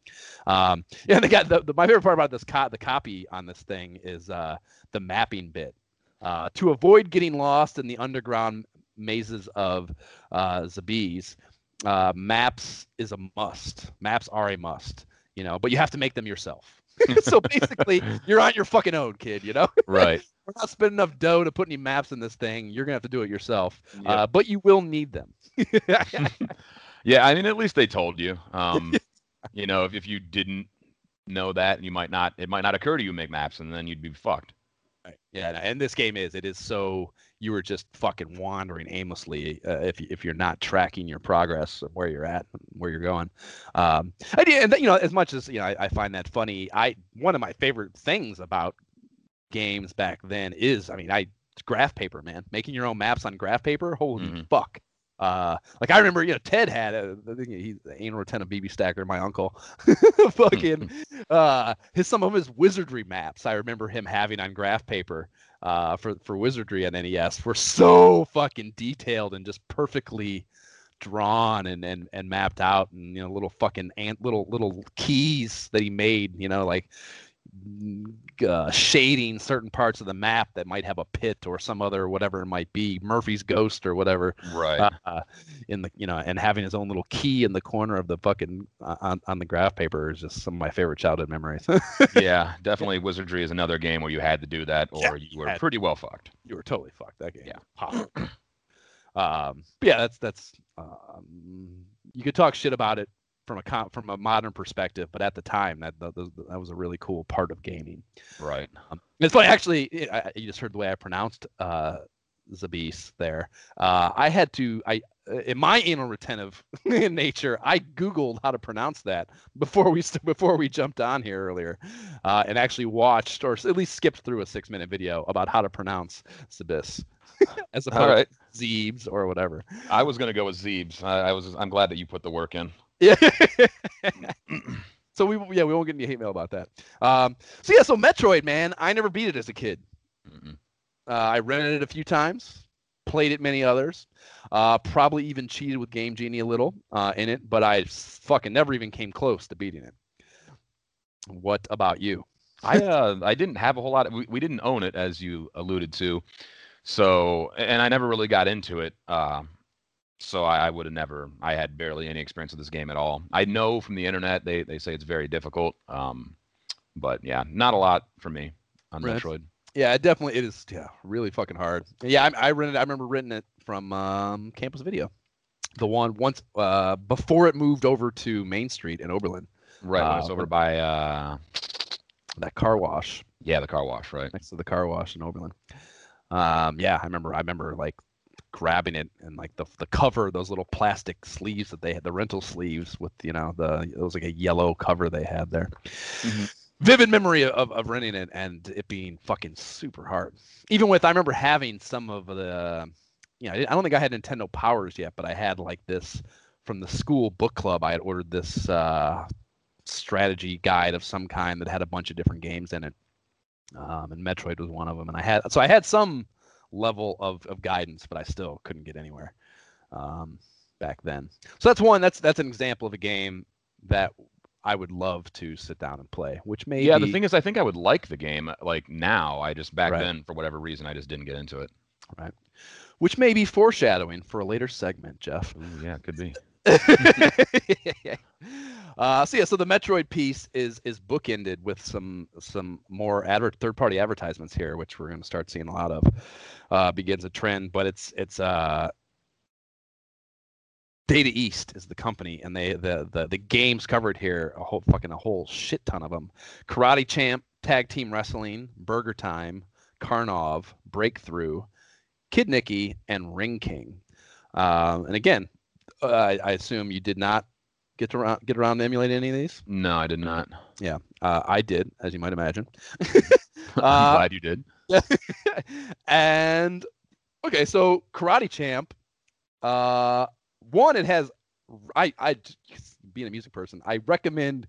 Um, yeah, they got the, the my favorite part about this co- the copy on this thing is uh, the mapping bit. Uh, to avoid getting lost in the underground mazes of uh, Zebes, uh, maps is a must. Maps are a must, you know, but you have to make them yourself. so basically, you're on your fucking own, kid. You know, right. we're not spending enough dough to put any maps in this thing. You're gonna have to do it yourself, uh, but you will need them. Yeah, I mean, at least they told you. Um, you know, if, if you didn't know that, you might not. It might not occur to you to make maps, and then you'd be fucked. Right. Yeah, and- and this game is it is so you were just fucking wandering aimlessly uh, if if you're not tracking your progress of where you're at, where you're going. Um, I did, and you know, as much as you know, I, I find that funny. I one of my favorite things about games back then is, I mean, I graph paper, man, making your own maps on graph paper. Holy Mhm. fuck. Uh, like I remember, you know, Ted had a, I think he, anal retentive BB stacker, my uncle, fucking, uh, his some of his wizardry maps. I remember him having on graph paper, uh, for for wizardry on NES were so fucking detailed and just perfectly drawn and and and mapped out, and you know, little fucking ant, little little keys that he made, you know, like uh, shading certain parts of the map that might have a pit or some other whatever it might be, Murphy's ghost or whatever Right. uh, in the you know and having his own little key in the corner of the fucking uh, on, on the graph paper is just some of my favorite childhood memories yeah, definitely. Wizardry is another game where you had to do that, or Yeah, you were had- pretty well fucked. you were totally fucked that game Yeah. Um yeah that's that's um, you could talk shit about it from a from a modern perspective but at the time that that, that was a really cool part of gaming Right. Um, it's funny, actually. I, I- you just heard the way I pronounced uh, Zebes there. Uh, I had to, I uh, in my anal retentive nature, I googled how to pronounce that before we st- before we jumped on here earlier, uh, and actually watched or at least skipped through a six minute video about how to pronounce Zebes, as opposed All right. to Zeebs or whatever. I was gonna go with Zeebs. I, I was. I'm glad that you put the work in. Yeah. so we yeah we won't get any hate mail about that. Um, so yeah, so Metroid man, I never beat it as a kid. Mm-mm. Uh, I rented it a few times, played it many others. Uh, probably even cheated with Game Genie a little uh, in it, but I fucking never even came close to beating it. What about you? I uh, I didn't have a whole lot. Of, we, we didn't own it, as you alluded to. So, and I never really got into it. Uh, so I, I would have never. I had barely any experience with this game at all. I know from the internet they they say it's very difficult. Um, but yeah, not a lot for me on Right. Metroid. Yeah, it definitely it is. Yeah, really fucking hard. Yeah, I, I rented. I remember renting it from um, Campus Video, the one once uh, before it moved over to Main Street in Oberlin. Right it's Uh, over but- by uh, That car wash yeah the car wash, right? next to the car wash in Oberlin. Um, yeah, I remember. I remember like grabbing it and like the the cover, those little plastic sleeves that they had, the rental sleeves with you know the it was like a yellow cover they had there. Mhm. Vivid memory of, of renting it and it being fucking super hard. Even with I remember having some of the, you know, I don't think I had Nintendo Powers yet, but I had like this from the school book club. I had ordered this uh, strategy guide of some kind that had a bunch of different games in it um, and Metroid was one of them. And I had so I had some level of, of guidance, but I still couldn't get anywhere um, back then. So that's one. That's that's an example of a game that I would love to sit down and play. Which may Yeah, be, the thing is, I think I would like the game like now. I just back Right. then, for whatever reason, I just didn't get into it. Which may be foreshadowing for a later segment, Jeff. Ooh, yeah, it could be. uh, so yeah, so the Metroid piece is is bookended with some some more adver- third party advertisements here, which we're going to start seeing a lot of. Uh, begins a trend, but it's it's uh, Data East is the company, and they the the the games covered here a whole fucking a whole shit ton of them. Karate Champ, Tag Team Wrestling, Burger Time, Karnov, Breakthrough, Kid Niki, and Ring King. Um, and again, uh, I, I assume you did not get to around, get around to emulate any of these. No, I did not. Yeah, uh, I did, as you might imagine. I'm Uh, glad you did. and okay, so Karate Champ, uh, one it has. I I being a music person, I recommend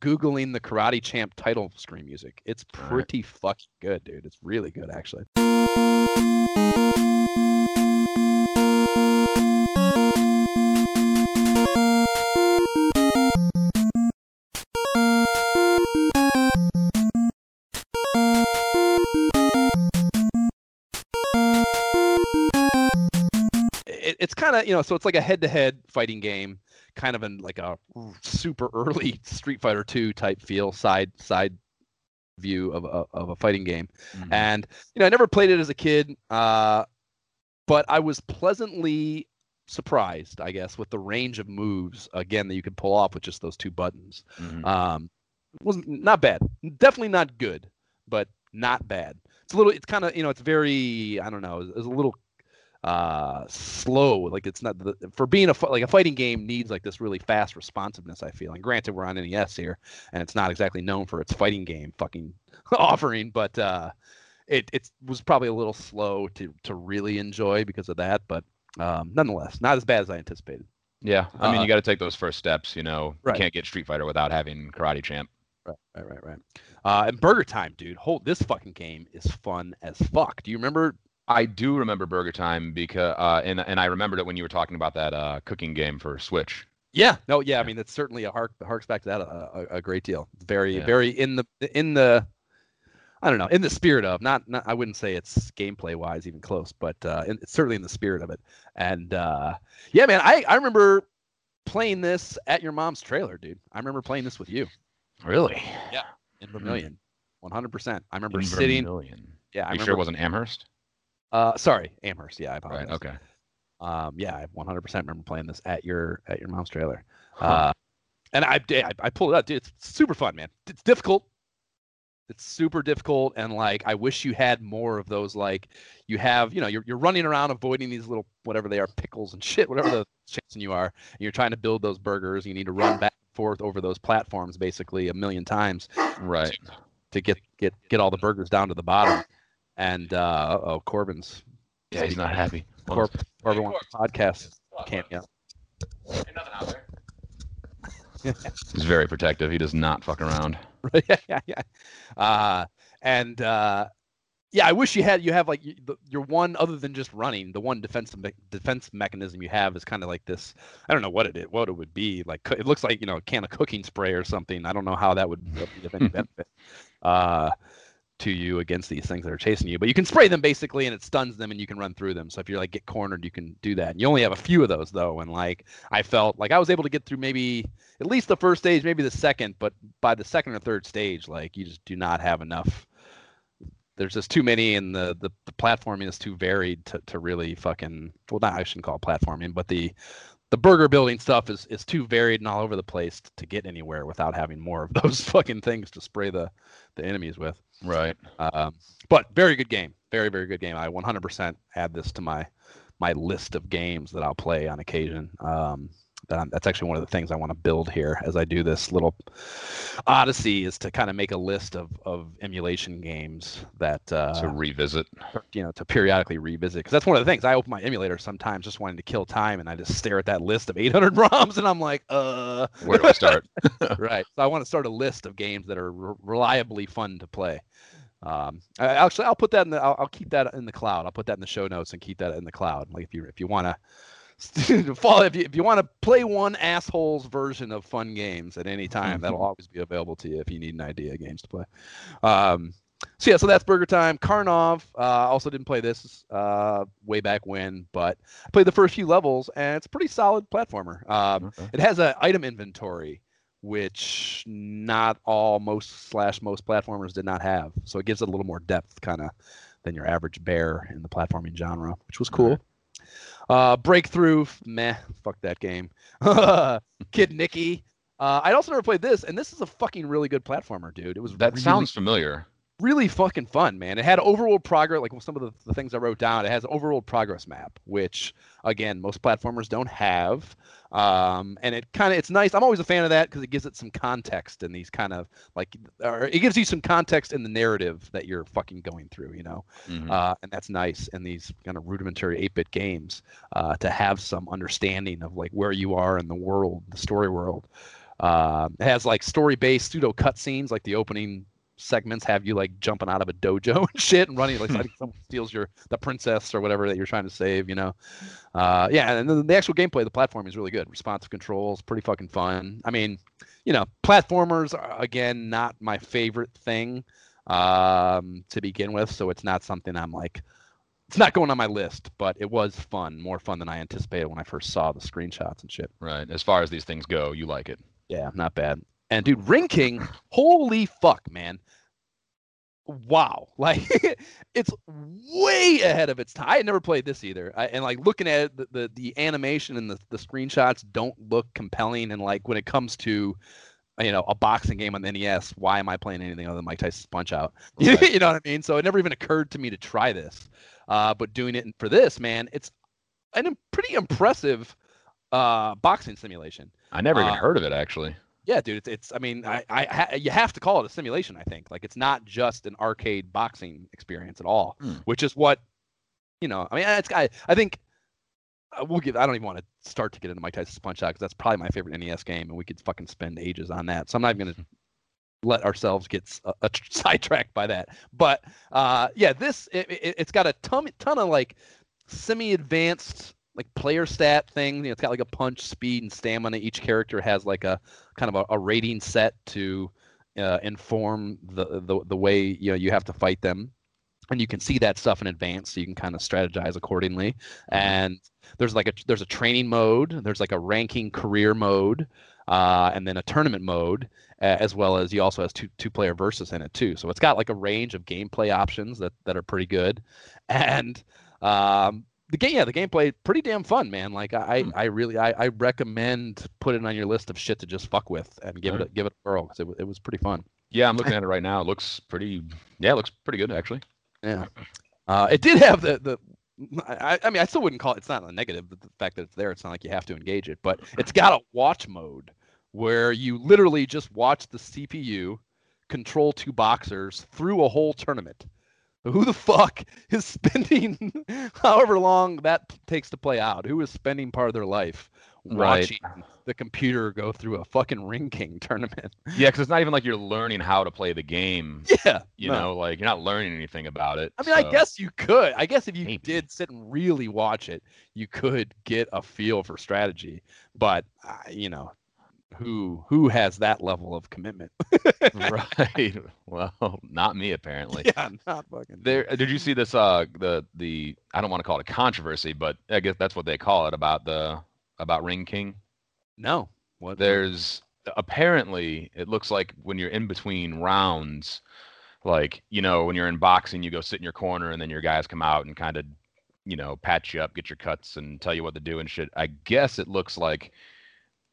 googling the Karate Champ title screen music. It's All right. pretty fucking good, dude. It's really good, actually. it, it's kind of you know so it's like a head-to-head fighting game kind of in like a super early street fighter 2 type feel side side view of a, of a fighting game Mhm. and you know i never played it as a kid uh, but i was pleasantly surprised i guess with the range of moves again that you could pull off with just those two buttons Mhm. um wasn't not bad definitely not good but not bad it's a little it's kind of you know it's very i don't know it's a little uh slow like it's not the, for being a like a fighting game needs like this really fast responsiveness i feel and granted we're on nes here and it's not exactly known for its fighting game fucking offering but uh it it was probably a little slow to to really enjoy because of that but um nonetheless not as bad as i anticipated yeah, I mean, uh, you got to take those first steps. You know, Right. you can't get Street Fighter without having Karate Champ. Right, right, right, right. Uh, and Burger Time, dude. Hold this fucking game is fun as fuck. Do you remember? I do remember Burger Time because, uh, and and I remembered it when you were talking about that uh, cooking game for Switch. Yeah, no, yeah. I mean, that's certainly a hark harks back to that a, a, a great deal. Very, Yeah. very in the in the. I don't know, in the spirit of not, not I wouldn't say it's gameplay wise even close, but uh, in, it's certainly in the spirit of it. And uh, yeah, man, I I remember playing this at your mom's trailer, dude. I remember playing this with you Really? Yeah, in Vermilion, one hundred percent. I remember In sitting. Vermilion. Yeah, I you remember. sure it wasn't Amherst? Uh, sorry, Amherst. Yeah, I apologize. Right. Okay. Um, yeah, I 100% remember playing this at your at your mom's trailer. Huh. Uh, and I, did- I I pulled it up, dude. It's super fun, man. It's difficult. It's super difficult, and like I wish you had more of those. Like you have, you know, you're you're running around avoiding these little whatever they are, pickles and shit, whatever the chasing you are. And you're trying to build those burgers. You need to run back and forth over those platforms basically a million times right. to get get get all the burgers down to the bottom. And uh, oh, Corbin's Yeah, he's not happy. Corb, Corbin wants a podcast cameo. He's very protective. He does not fuck around. yeah, yeah, yeah. Uh, and uh, yeah, I wish you had you have like the, your one other than just running. The one defense me- defense mechanism you have is kind of like this. I don't know what it is, what it would be like. It looks like you know a can of cooking spray or something. I don't know how that would be of any benefit uh, to you against these things that are chasing you. But you can spray them basically, and it stuns them, and you can run through them. So if you're like get cornered, you can do that. And you only have a few of those though, and like I felt like I was able to get through maybe at least the first stage, maybe the second, but by the second or third stage, like you just do not have enough there's just too many and the, the the platforming is too varied to, to really fucking well not I shouldn't call it platforming, but the the burger building stuff is is too varied and all over the place to get anywhere without having more of those fucking things to spray the the enemies with. Right. Um, but very good game, very very good game. I 100% add this to my my list of games that I'll play on occasion. Um, that that's actually one of the things I want to build here as I do this little odyssey is to kind of make a list of, of emulation games that uh, to revisit. You know, to periodically revisit because that's one of the things I open my emulator sometimes just wanting to kill time and I just stare at that list of 800 ROMs and I'm like, uh, where do I start? right. So I want to start a list of games that are re- reliably fun to play. Um, I, actually, I'll put that in the. I'll, I'll keep that in the cloud. I'll put that in the show notes and keep that in the cloud. Like if you if you want to if you if you want to play one asshole's version of fun games at any time, mm-hmm. that'll always be available to you if you need an idea of games to play. Um, so yeah, so that's Burger Time. Karnov uh, also didn't play this uh, way back when, but I played the first few levels, and it's a pretty solid platformer. Um, okay. It has an item inventory, which not all most slash most platformers did not have, so it gives it a little more depth, kind of, than your average bear in the platforming genre, which was cool. Uh, Breakthrough, meh, fuck that game. Kid Niki. Uh, I'd also never played this, and this is a fucking really good platformer, dude. It was that really, sounds familiar. Really fucking fun, man. It had overworld progress, like some of the, the things I wrote down. It has overworld progress map, which again most platformers don't have. Um, and it kind of it's nice. I'm always a fan of that because it gives it some context in these kind of like, or it gives you some context in the narrative that you're fucking going through, you know. Mm-hmm. Uh, and that's nice in these kind of rudimentary 8-bit games uh, to have some understanding of like where you are in the world, the story world. Uh, it has like story-based pseudo cutscenes, like the opening segments have you like jumping out of a dojo and shit and running like, someone steals your the princess or whatever that you're trying to save you know uh, yeah and then the actual gameplay the platform is really good responsive controls pretty fucking fun i mean you know platformers are again not my favorite thing um, to begin with so it's not something i'm like it's not going on my list, but it was fun, more fun than I anticipated when I first saw the screenshots and shit. Right. As far as these things go, you like it. Yeah, not bad. And dude, Ring King, holy fuck, man. Wow. Like it's way ahead of its time. I had never played this either. I, and like looking at it, the, the, the animation and the, the screenshots don't look compelling. And like when it comes to you know, a boxing game on the NES, why am I playing anything other than Mike Tyson's Punch Out? Right. you know what I mean? So it never even occurred to me to try this. Uh, but doing it for this, man, it's a pretty impressive uh, boxing simulation. I never even uh, heard of it actually. Yeah, dude, it's, it's I mean, I, I, you have to call it a simulation. I think like it's not just an arcade boxing experience at all, hmm. which is what, you know. I mean, it's I, I think uh, we'll get. I don't even want to start to get into Mike Tyson's Punch Out because that's probably my favorite NES game, and we could fucking spend ages on that. So I'm not even gonna let ourselves get uh, uh, sidetracked by that. But uh, yeah, this it, it, it's got a ton ton of like semi-advanced like player stat thing. You know, it's got like a punch, speed, and stamina. Each character has like a kind of a, a rating set to uh, inform the, the the way you know you have to fight them, and you can see that stuff in advance, so you can kind of strategize accordingly. And there's like a there's a training mode, there's like a ranking career mode, uh, and then a tournament mode, uh, as well as you also has two two player versus in it too. So it's got like a range of gameplay options that that are pretty good, and um, the game, yeah, the gameplay pretty damn fun, man. Like I, hmm. I really, I, I recommend putting on your list of shit to just fuck with and give right. it, a, give it a whirl because it, it was pretty fun. Yeah, I'm looking at it right now. It looks pretty. Yeah, it looks pretty good actually. Yeah, uh, it did have the the. I, I mean, I still wouldn't call it. It's not a negative. The fact that it's there, it's not like you have to engage it, but it's got a watch mode where you literally just watch the CPU control two boxers through a whole tournament who the fuck is spending however long that takes to play out? Who is spending part of their life Right. watching the computer go through a fucking Ring King tournament. Yeah, because it's not even like you're learning how to play the game. Yeah, You no. know, like you're not learning anything about it. I mean, I guess you could. I guess if you Maybe. did sit and really watch it, you could get a feel for strategy. But uh, you know, who who has that level of commitment? right. Well, not me apparently. yeah, not fucking. There, did you see this? Uh, the the I don't want to call it a controversy, but I guess that's what they call it about the about Ring King. No. What? There's apparently it looks like when you're in between rounds, like you know when you're in boxing, you go sit in your corner and then your guys come out and kind of you know patch you up, get your cuts, and tell you what to do and shit. I guess it looks like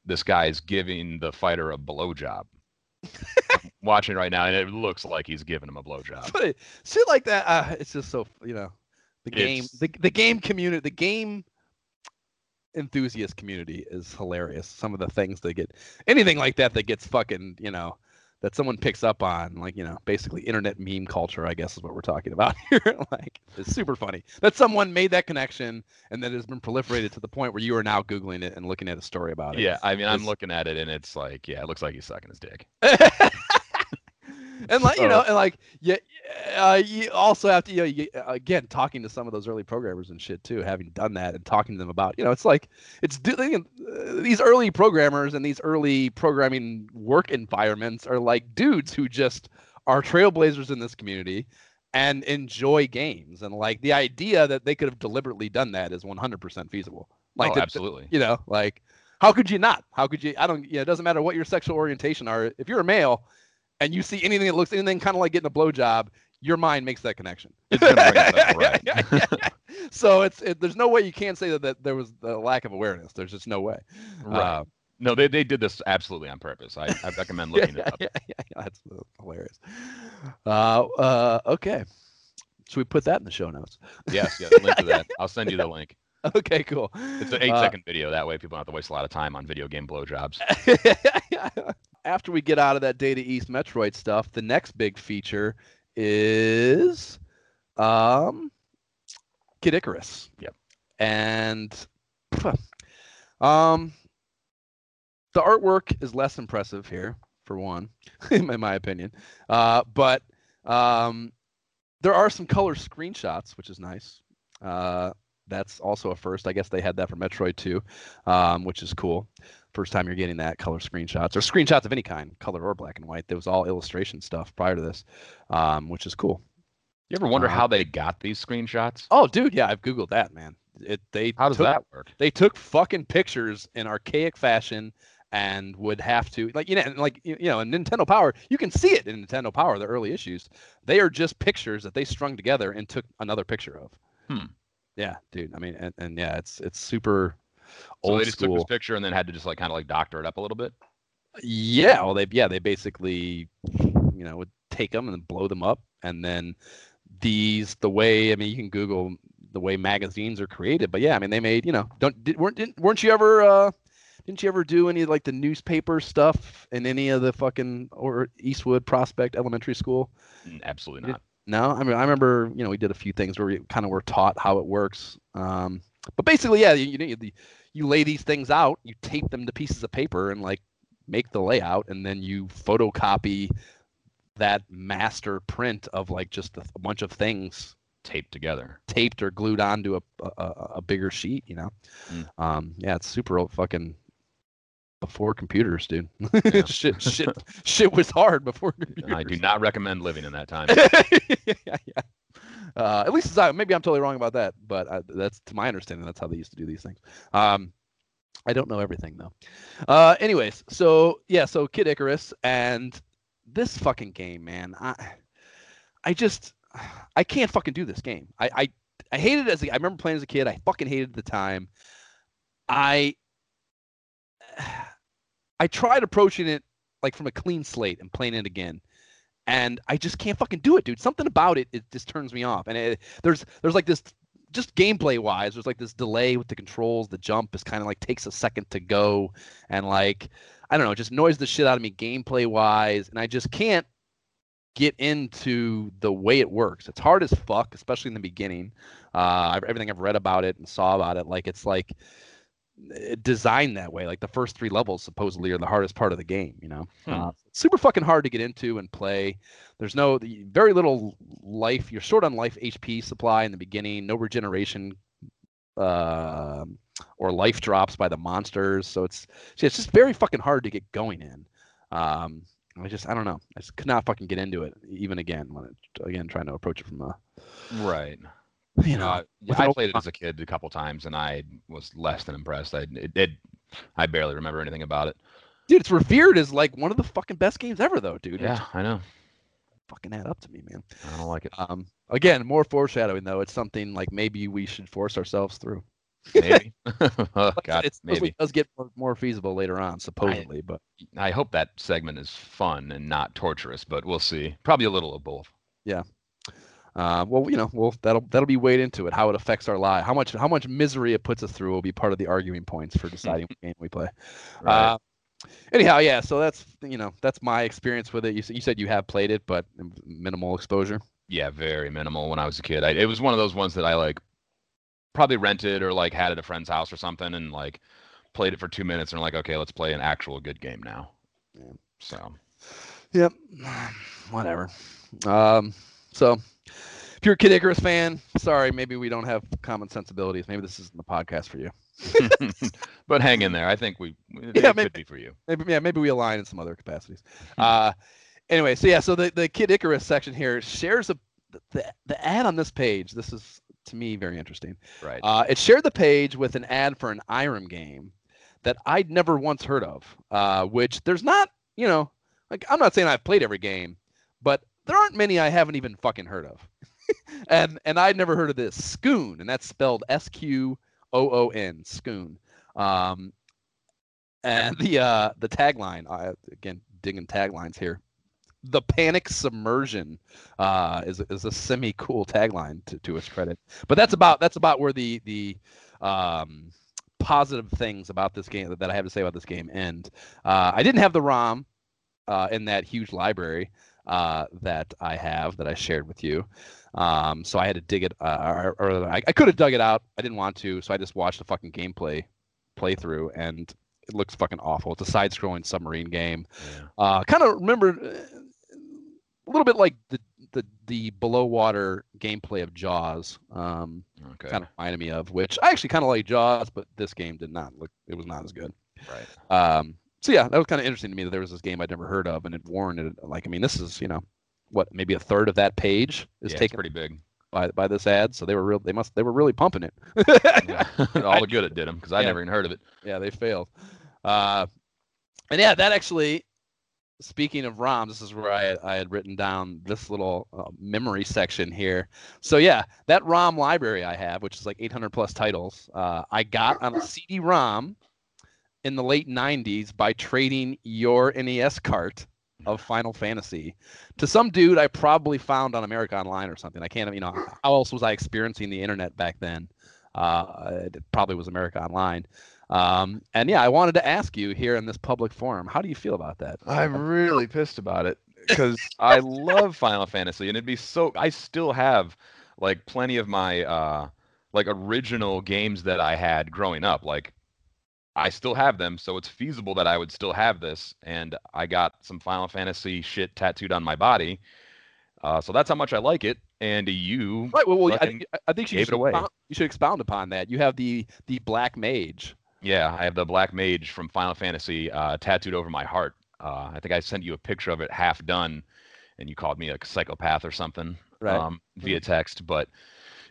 this guy is giving the fighter a blowjob. Watching right now, and it looks like he's giving him a blowjob. But it, shit like that, uh, it's just so you know, the game, It's- the, the game community, the game enthusiast community is hilarious. Some of the things they get, anything like that that gets fucking, you know, that someone picks up on, like you know, basically internet meme culture, I guess is what we're talking about here. like, it's super funny that someone made that connection and that has been proliferated to the point where you are now googling it and looking at a story about it. Yeah, I mean, I'm looking at it, and it's like, yeah, it looks like he's sucking his dick. and like you know, and like yeah, uh, you also have to you know you, again talking to some of those early programmers and shit too, having done that and talking to them about you know it's like it's uh, these early programmers and these early programming work environments are like dudes who just are trailblazers in this community and enjoy games and like the idea that they could have deliberately done that is 100% feasible. Like oh, to- absolutely. you know like how could you not how could you i don't you know, it doesn't matter what your sexual orientation are if you're a male and you see anything that looks anything kind of like getting a blowjob your mind makes that connection It's gonna bring it up, right. so it's it, there's no way you can't say that, that there was a lack of awareness there's just no way Right. Uh, No, they, they did this absolutely on purpose. I, I recommend looking yeah, it up. yeah, yeah, yeah, that's hilarious uh, uh okay should we put that in the show notes Yes, yes. Link to that. I'll send you the link. okay cool It's an eight Uh, second video. That way, people don't have to waste a lot of time on video game blowjobs. After we get out of that Data East Metroid stuff, the next big feature is um, Kid Icarus. Yep. And um, the artwork is less impressive here, for one, in my opinion. Uh, but um, there are some color screenshots, which is nice. Uh, that's also a first. I guess they had that for Metroid 2, um, which is cool. First time you're getting that color screenshots or screenshots of any kind, color or black and white. There was all illustration stuff prior to this, um, which is cool. You ever wonder Uh, how they got these screenshots? Oh, dude, yeah, I've googled that, man. It they How does took, that work? They took fucking pictures in archaic fashion and would have to like you know like you you know in Nintendo Power you can see it in Nintendo Power the early issues they are just pictures that they strung together and took another picture of. Hmm. Yeah, dude. I mean, and, and yeah, it's it's super So they just took this picture and then had to just like kind of like doctor it up a little bit. Yeah, well, they yeah they basically you know would take them and blow them up, and then these the way I mean you can Google the way magazines are created, but yeah, I mean they made you know don't did, weren't didn't, weren't you ever uh didn't you ever do any like the newspaper stuff in any of the fucking or Eastwood Prospect Elementary School? Absolutely not. No, I mean I remember you know we did a few things where we kind of were taught how it works. Um, but basically, yeah, you you, you you lay these things out, you tape them to pieces of paper, and like make the layout, and then you photocopy that master print of like just a, a bunch of things Taped together. taped or glued onto a a, a- bigger sheet. You know, Mm. um, yeah, it's super old fucking before computers, dude. Yeah. shit, shit, shit was hard before computers. I do not recommend living in that time. yeah, yeah. Uh, at least as I, maybe I'm totally wrong about that, but uh, that's to my understanding. That's how they used to do these things. Um, I don't know everything though. Uh, anyways, so yeah, so Kid Icarus and this fucking game, man. I, I just, I can't fucking do this game. I, I, I hated it as a, I remember playing as a kid. I fucking hated the time. I, I tried approaching it like from a clean slate and playing it again and I just can't fucking do it, dude. Something about it it just turns me off. And it, there's there's like this just gameplay wise, there's like this delay with the controls. The jump is kind of like takes a second to go, and like I don't know, just annoys the shit out of me gameplay wise, and I just can't get into the way it works. It's hard as fuck, especially in the beginning. Uh, everything I've read about it and saw about it, like it's like designed that way. Like the first three levels supposedly are the hardest part of the game. You know, Hmm. uh, super fucking hard to get into and play. There's no very little life. You're short on life HP supply in the beginning. No regeneration. um or life drops by the monsters, so it's it's just very fucking hard to get going in. Um, I just I don't know. I just could not fucking get into it even again when it, again trying to approach it from a Right. You know Uh, I played it as a kid a couple times, and I was less than impressed. I it, it I barely remember anything about it. dude. It's revered as like one of the fucking best games ever, though, dude. Yeah, I know. fucking add up to me, man. I don't like it. Um, again, more foreshadowing though. It's something like maybe we should force ourselves through. Maybe. oh, I God, it maybe. does get more, more feasible later on, supposedly, but I hope that segment is fun and not torturous, but we'll see. Probably a little of both. Uh, well, you know, well that'll that'll be weighed into it. How it affects our life, how much how much misery it puts us through will be part of the arguing points for deciding what game we play. Right. Uh, anyhow, yeah. So that's you know that's my experience with it. You, you said you have played it, but minimal exposure. yeah, very minimal when I was a kid. I, it was one of those ones that I like probably rented or like had at a friend's house or something and like played it for two minutes and like, okay, let's play an actual good game now. Yeah. So Yep. Whatever. Um, so if you're a Kid Icarus fan, sorry, maybe we don't have common sensibilities. Maybe this isn't the podcast for you. but hang in there. I think we it Yeah, could maybe- be for you. Maybe yeah, maybe we align in some other capacities. Uh, anyway, so yeah, so the, the Kid Icarus section here shares a the, the ad on this page. This is to me very interesting. Right. Uh, it shared the page with an ad for an Irem game that I'd never once heard of. Uh, which there's not, you know, like I'm not saying I've played every game, but there aren't many I haven't even fucking heard of. And and I'd never heard of this Sqoon, and that's spelled S Q O O N Sqoon. Um, and the uh, the tagline, I again digging taglines here. The panic submersion uh, is is a semi cool tagline to, to its credit. But that's about that's about where the the um, positive things about this game that I have to say about this game end. Uh, I didn't have the ROM uh, in that huge library uh, that I have that I shared with you. Um, so I had to dig it, uh, or, or I, I could have dug it out. I didn't want to, so I just watched the fucking gameplay playthrough, and it looks fucking awful. It's a side-scrolling submarine game. Yeah. Uh, kind of remember uh, a little bit like the the the below water gameplay of Jaws. Um, Okay. kind of reminded me of which I actually kind of like Jaws, but this game did not look. It was not as good. Right. Um, so yeah, that was kind of interesting to me that there was this game I'd never heard of, and it warranted. Like, I mean, this is you know, what maybe a third of that page is yeah, taken pretty big. by by this ad. So they were real. They must. They were really pumping it. Yeah. All the good it did them because I Yeah. never even heard of it. yeah, they failed. Uh, and yeah, that actually. Speaking of ROMs, this is where I, I had written down this little uh, memory section here. So yeah, that ROM library I have, which is like 800 plus titles, uh, I got on a CD-ROM in the late 90s by trading your NES cart of Final Fantasy to some dude I probably found on America Online or something. I can't, you know, how else was I experiencing the internet back then? Uh, it probably was America Online. Um, and yeah, I wanted to ask you here in this public forum, how do you feel about that? I'm really pissed about it because I love Final Fantasy, and it'd be so. I still have like plenty of my uh like original games that I had growing up. Like I still have them, so it's feasible that I would still have this. And I got some Final Fantasy shit tattooed on my body. Uh, so that's how much I like it. And you, Right. Well, well I, think, I think you gave should, it away. expound, you should expound upon that. You have the the Black Mage. yeah, I have the Black Mage from Final Fantasy uh, tattooed over my heart. Uh, I think I sent you a picture of it half done, and you called me a psychopath or something Right. um, via text. But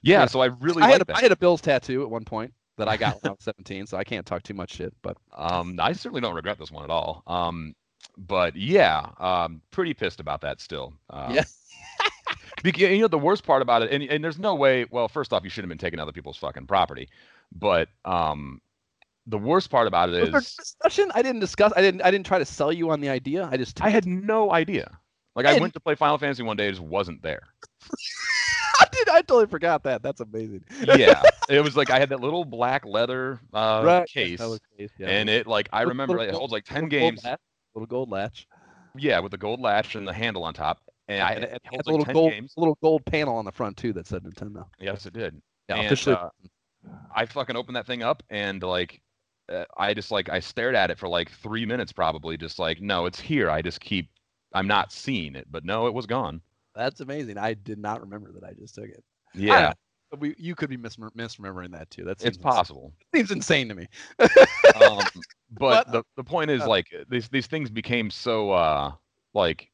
yeah, Yeah. so I really I like had a, that. I had a Bills tattoo at one point that I got when I was 17, so I can't talk too much shit. But Um, I certainly don't regret this one at all. Um, but yeah, um, pretty pissed about that still. Uh, Yeah. Because you know the worst part about it, and, and there's no way. Well, first off, you shouldn't have been taking other people's fucking property. But um, the worst part about it was there is discussion? I didn't discuss. I didn't. I didn't try to sell you on the idea. I just. I had no idea. Like I And- went to play Final Fantasy one day, it just wasn't there. I did. I totally forgot that. That's amazing. Yeah, it was like I had that little black leather uh, Right. case, That was case, yeah. and it like I remember it holds like ten gold games. little gold latch. Yeah, with the gold latch and the handle on top, and I and it it had holds a like little 10 gold, games. little gold panel on the front too that said Nintendo. Yes, it did. Yeah, And, officially. uh, I fucking opened that thing up and like uh, I just like I stared at it for like three minutes, probably, just like no, it's here. I just keep, I'm not seeing it, but no, it was gone. That's amazing. I did not remember that I just took it. Yeah, We, you could be mis- misremembering that too. That's it's possible. Seems insane to me. um, but But- the the point is uh, like these these things became so uh like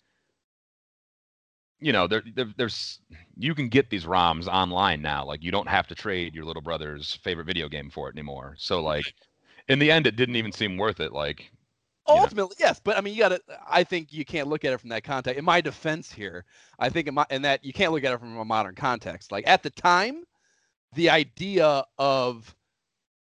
you know there, there there's you can get these ROMs online now like you don't have to trade your little brother's favorite video game for it anymore so like in the end it didn't even seem worth it like Ultimately, yes, but I mean, you got to. I think you can't look at it from that context. In my defense here, I think in, my, in that you can't look at it from a modern context. Like at the time, the idea of,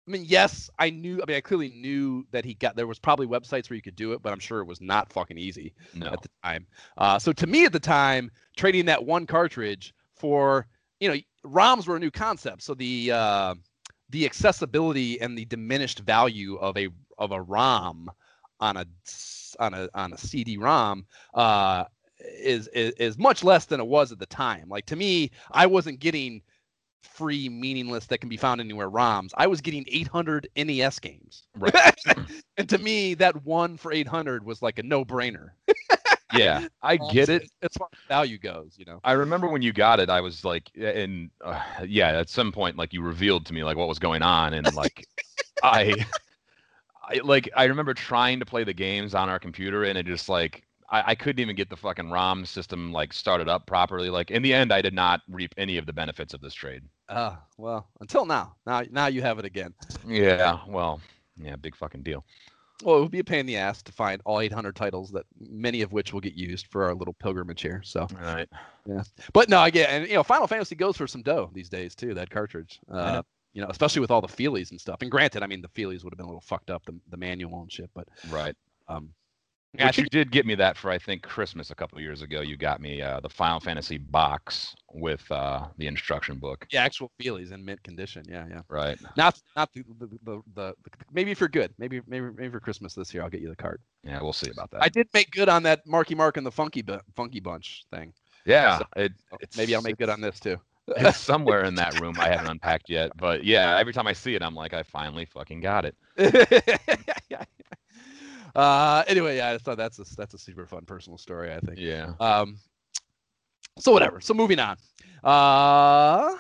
I mean, yes, I knew. I mean, I clearly knew that he got. There was probably websites where you could do it, but I'm sure it was not fucking easy no at the time. Uh, so to me, at the time, trading that one cartridge for you know ROMs were a new concept. So the uh, the accessibility and the diminished value of a of a ROM on a on a on a CD-ROM uh, is, is is much less than it was at the time. Like to me, I wasn't getting free, meaningless that can be found anywhere ROMs. I was getting 800 NES games, Right. and to me, that one for 800 was like a no-brainer. yeah i get it as far as value goes. You know. I remember when you got it, I was like, and uh, yeah, at some point, like you revealed to me like what was going on, and like I, I like I remember trying to play the games on our computer, and it just like I, I couldn't even get the fucking ROM system like started up properly. Like in the end, I did not reap any of the benefits of this trade. Uh, well, until now. Now, now you have it again. Yeah, well, yeah, big fucking deal. Well, it would be a pain in the ass to find all 800 titles that many of which will get used for our little pilgrimage here. So, All right. Yeah. But no, I get, and you know, Final Fantasy goes for some dough these days too. That cartridge, uh. You know, especially with all the feelies and stuff. And granted, I mean, the feelies would have been a little fucked up, the, the manual and shit. But, Right. um, I you did get me that for I think Christmas a couple of years ago. You got me uh, the Final Fantasy box with uh, the instruction book. yeah, actual feelies in mint condition. Yeah, yeah. Right. Not, not the, the, the, the, maybe if you're good, maybe, maybe, maybe for Christmas this year, I'll get you the cart. Yeah, we'll see about that. I did make good on that Marky Mark and the Funky Bu- Funky Bunch thing. Yeah, So, it, it's, maybe I'll make good on this too. It's somewhere in that room I haven't unpacked yet. But yeah, every time I see it, I'm like, I finally fucking got it. uh, anyway, yeah, I thought that's a that's a super fun personal story. I think. Yeah. Um, so whatever. So moving on. Uh,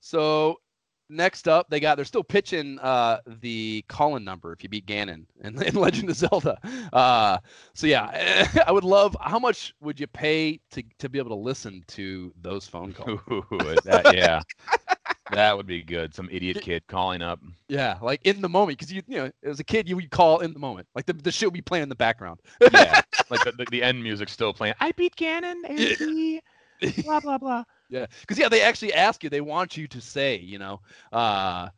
so next up, they got they're still pitching uh the call-in number if you beat Ganon in, in Legend of Zelda. Uh, so yeah, I would love. How much would you pay to to be able to listen to those phone calls? Ooh, that, yeah. That would be good. Some idiot kid calling up. Yeah, like in the moment, because you you know as a kid you would call in the moment, like the the shit would be playing in the background. Yeah. like the, the, the end music's still playing. I beat Ganon. AC, blah blah blah. Yeah, because yeah, they actually ask you. They want you to say, you know, uh,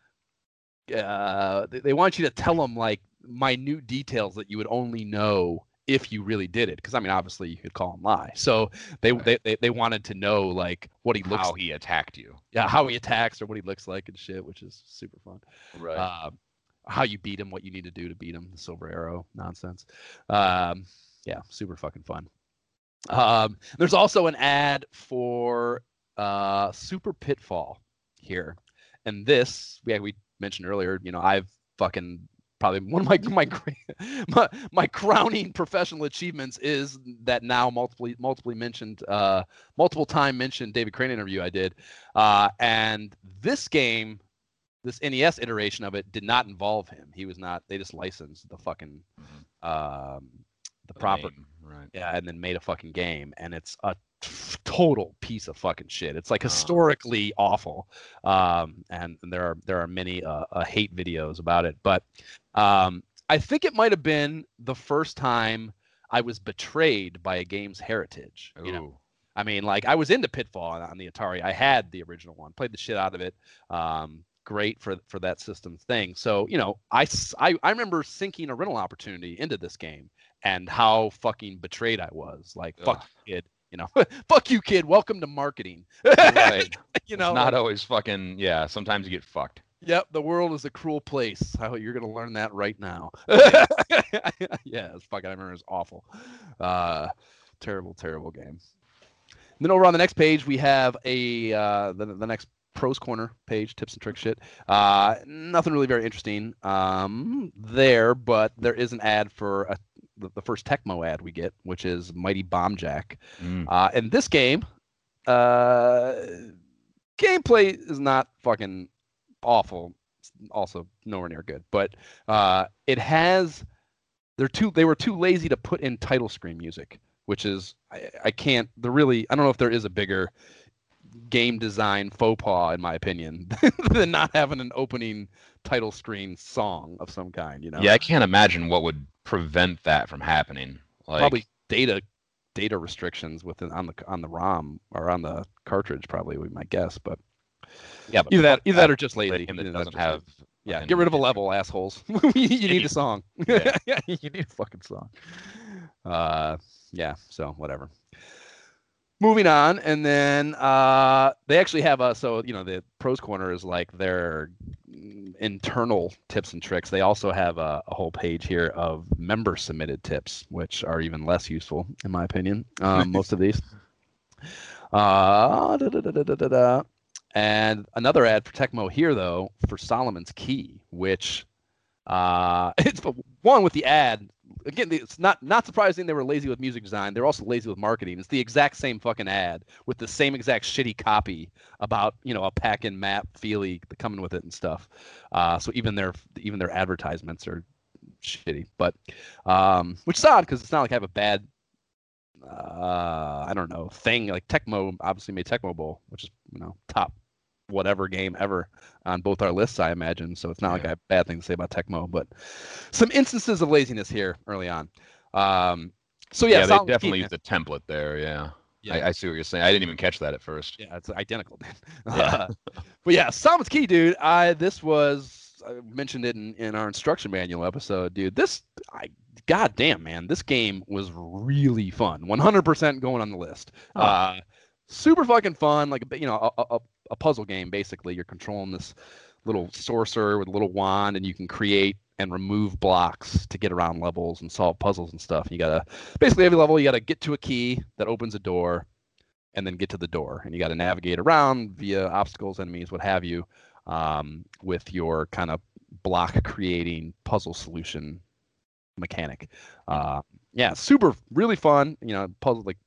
uh, they, they want you to tell them like minute details that you would only know if you really did it. Because I mean, obviously you could call and lie. So they Right. they, they they wanted to know like what he looks, How he attacked you. yeah, how he attacks or what he looks like and shit, which is super fun. Right. Um, how you beat him, what you need to do to beat him, the silver arrow nonsense. Um, yeah, super fucking fun. Um, there's also an ad for uh, Super Pitfall here, and this yeah we mentioned earlier. You know, I've fucking probably one of my my my, my crowning professional achievements is that now multiple multiply mentioned uh multiple time mentioned David Crane interview I did uh and this game this NES iteration of it did not involve him he was not they just licensed the fucking Mhm. um the The proper name, Right. yeah, and then made a fucking game, and it's a t- total piece of fucking shit. It's like Oh. historically awful, um, and, and there are there are many uh, uh, hate videos about it. But um, I think it might have been the first time I was betrayed by a game's heritage. You know, I mean, like I was into Pitfall on, on the Atari. I had the original one, played the shit out of it. Um, great for for that system thing. So you know, I, I I remember sinking a rental opportunity into this game and how fucking betrayed I was. Like, fuck you, kid. You know, fuck you, kid. Welcome to marketing. Right. you know, it's not always fucking. Yeah. Sometimes you get fucked. Yep, the world is a cruel place. How you're gonna learn that right now. yeah, it's fucking. I remember it's awful. Uh, terrible, terrible game. And then over on the next page, we have a uh, the, the next pros corner page, tips and trick shit. Uh, nothing really very interesting um, there, but there is an ad for a, the, the first Tecmo ad we get, which is Mighty Bomb Jack. Mm. Uh, and this game, uh, gameplay is not fucking awful. It's also nowhere near good, but uh, it has. They're too. They were too lazy to put in title screen music, which is I, I can't. They're really. I don't know if there is a bigger game design faux pas, in my opinion, than not having an opening title screen song of some kind. You know. Yeah, I can't imagine what would prevent that from happening. Like, probably data data restrictions within on the on the ROM or on the cartridge probably would be my guess, but yeah, but either that either that or just lazy. game that doesn't have. yeah, get rid of a level, assholes. you need a song. Yeah. yeah, you need a fucking song. Uh, yeah, so whatever. Moving on, and then uh, they actually have a so you know the pros corner is like their internal tips and tricks. They also have a, a whole page here of member submitted tips, which are even less useful in my opinion. Um, most of these. Uh, da, da, da. And another ad for Tecmo here though for Solomon's Key, which uh, it's one with the ad. Again, it's not not surprising they were lazy with music design. They're also lazy with marketing. It's the exact same fucking ad with the same exact shitty copy about you know a pack and map feely coming with it and stuff. Uh, so even their even their advertisements are shitty. But um, which is odd because it's not like I have a bad uh, I don't know thing like Tecmo obviously made Tecmo Bowl, which is you know top whatever game ever on both our lists, I imagine. So it's not like I Yeah. have bad things to say about Tecmo, but some instances of laziness here early on. Um, so yeah, Yeah, they definitely used a template there. Yeah, Yeah. I, I see what you're saying. I didn't even catch that at first. Yeah, it's identical. Yeah. but yeah, Solomon's Key, dude. I this was I mentioned it in, in our instruction manual episode, dude. This I god damn man, this game was really fun. 100% going on the list. Oh. Uh super fucking fun, like you know, a, a, a puzzle game basically. You're controlling this little sorcerer with a little wand and you can create and remove blocks to get around levels and solve puzzles and stuff. You gotta basically every level you gotta get to a key that opens a door and then get to the door. And you got to navigate around via obstacles, enemies, what have you, um, with your kind of block creating puzzle solution mechanic. Uh, yeah, super, really fun. You know, puzzle like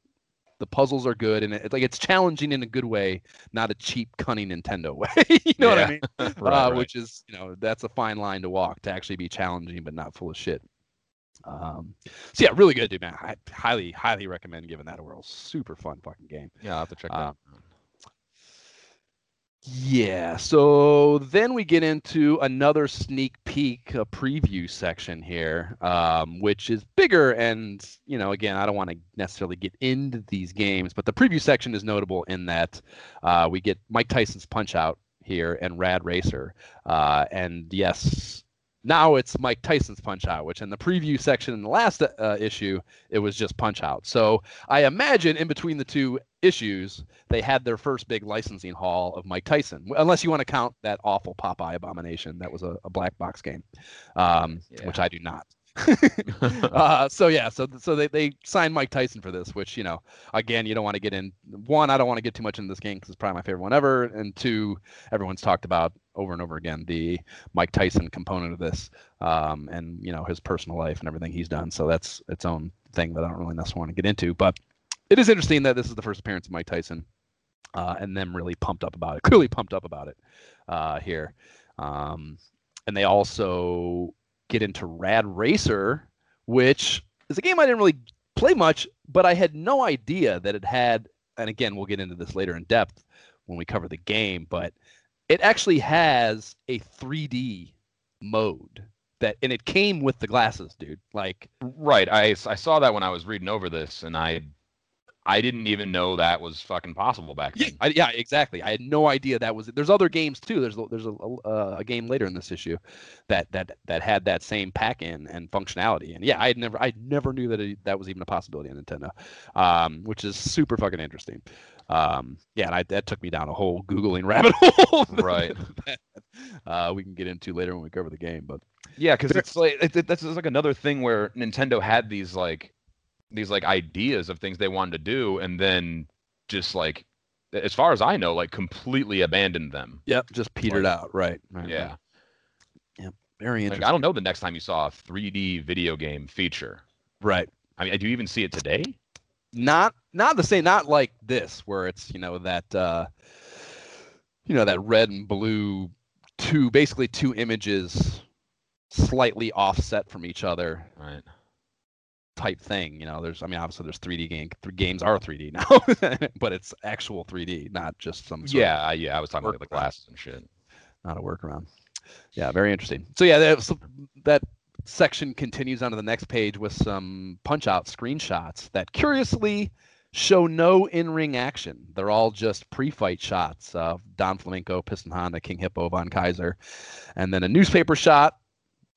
the puzzles are good, and it's like it's challenging in a good way, not a cheap, cunning Nintendo way. you know what I mean? Right, uh, right. Which is, you know, that's a fine line to walk to actually be challenging but not full of shit. Um, so yeah, really good, dude, man. I highly, highly recommend giving that a whirl. Super fun fucking game. Yeah, I'll have to check that. Uh, out. Yeah. So then we get into another sneak peek, a preview section here, um, which is bigger. And, you know, again, I don't want to necessarily get into these games, but the preview section is notable in that uh, we get Mike Tyson's Punch Out here and Rad Racer. Uh, and yes, now it's Mike Tyson's Punch Out, which in the preview section in the last uh, issue, it was just Punch Out. So I imagine in between the two issues, they had their first big licensing haul of Mike Tyson, unless you want to count that awful Popeye Abomination. That was a, a black box game, um, Yeah. which I do not. uh, so yeah, so so they, they signed Mike Tyson for this, which you know, again, you don't want to get in. One, I don't want to get too much into this game because it's probably my favorite one ever, and two, everyone's talked about over and over again the Mike Tyson component of this, um, and you know his personal life and everything he's done. So that's its own thing that I don't really necessarily want to get into, but it is interesting that this is the first appearance of Mike Tyson, uh, and them really pumped up about it. Clearly pumped up about it uh, here, um, and they also get into Rad Racer, which is a game I didn't really play much, but I had no idea that it had. And again, we'll get into this later in depth when we cover the game, but it actually has a 3D mode that, and it came with the glasses, dude. Like, Right. I, I saw that when I was reading over this, and I I didn't even know that was fucking possible back Yeah, then. I, yeah, exactly. I had no idea that was. There's other games too. There's a- there's a, a, a game later in this issue that that that had that same pack in and functionality. And yeah, I had never I never knew that it, that was even a possibility on Nintendo, um, which is super fucking interesting. Um, yeah, and I, that took me down a whole googling rabbit hole. Right. uh, we can get into later when we cover the game, but Yeah, because it's like it, that's like another thing where Nintendo had these like these like ideas of things they wanted to do, and then just like as far as I know, like completely abandoned them. Yep, just petered Like, out. Right. right, right. Yeah. Very Like, interesting. I don't know the next time you saw a 3D video game feature. Right. I mean, do you even see it today? Not not the same. Not like this, where it's you know that uh, you know that red and blue two basically two images slightly offset from each other Right. Type thing. You know, there's I mean obviously there's 3D game th- games are 3D now, but it's actual 3D, not just some sort Yeah, I- yeah. I was talking about the glasses and shit. not a workaround. Yeah, very interesting. So yeah, that, so that section continues onto the next page with some punch out screenshots that curiously show no in-ring action. They're all just pre-fight shots of Don Flamenco, Piston Honda, King Hippo, Von Kaiser, and then a newspaper shot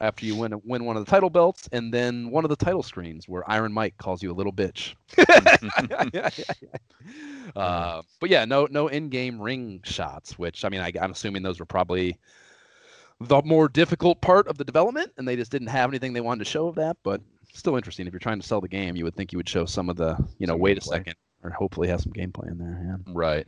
after you win win one of the title belts, and then one of the title screens where Iron Mike calls you a little bitch. uh, but yeah, no no in-game ring shots, which I mean, I, I'm assuming those were probably the more difficult part of the development, and they just didn't have anything they wanted to show of that. But still interesting. If you're trying to sell the game, you would think you would show some of the, you know, Some wait a second, or hopefully have some gameplay in there. Yeah. Right.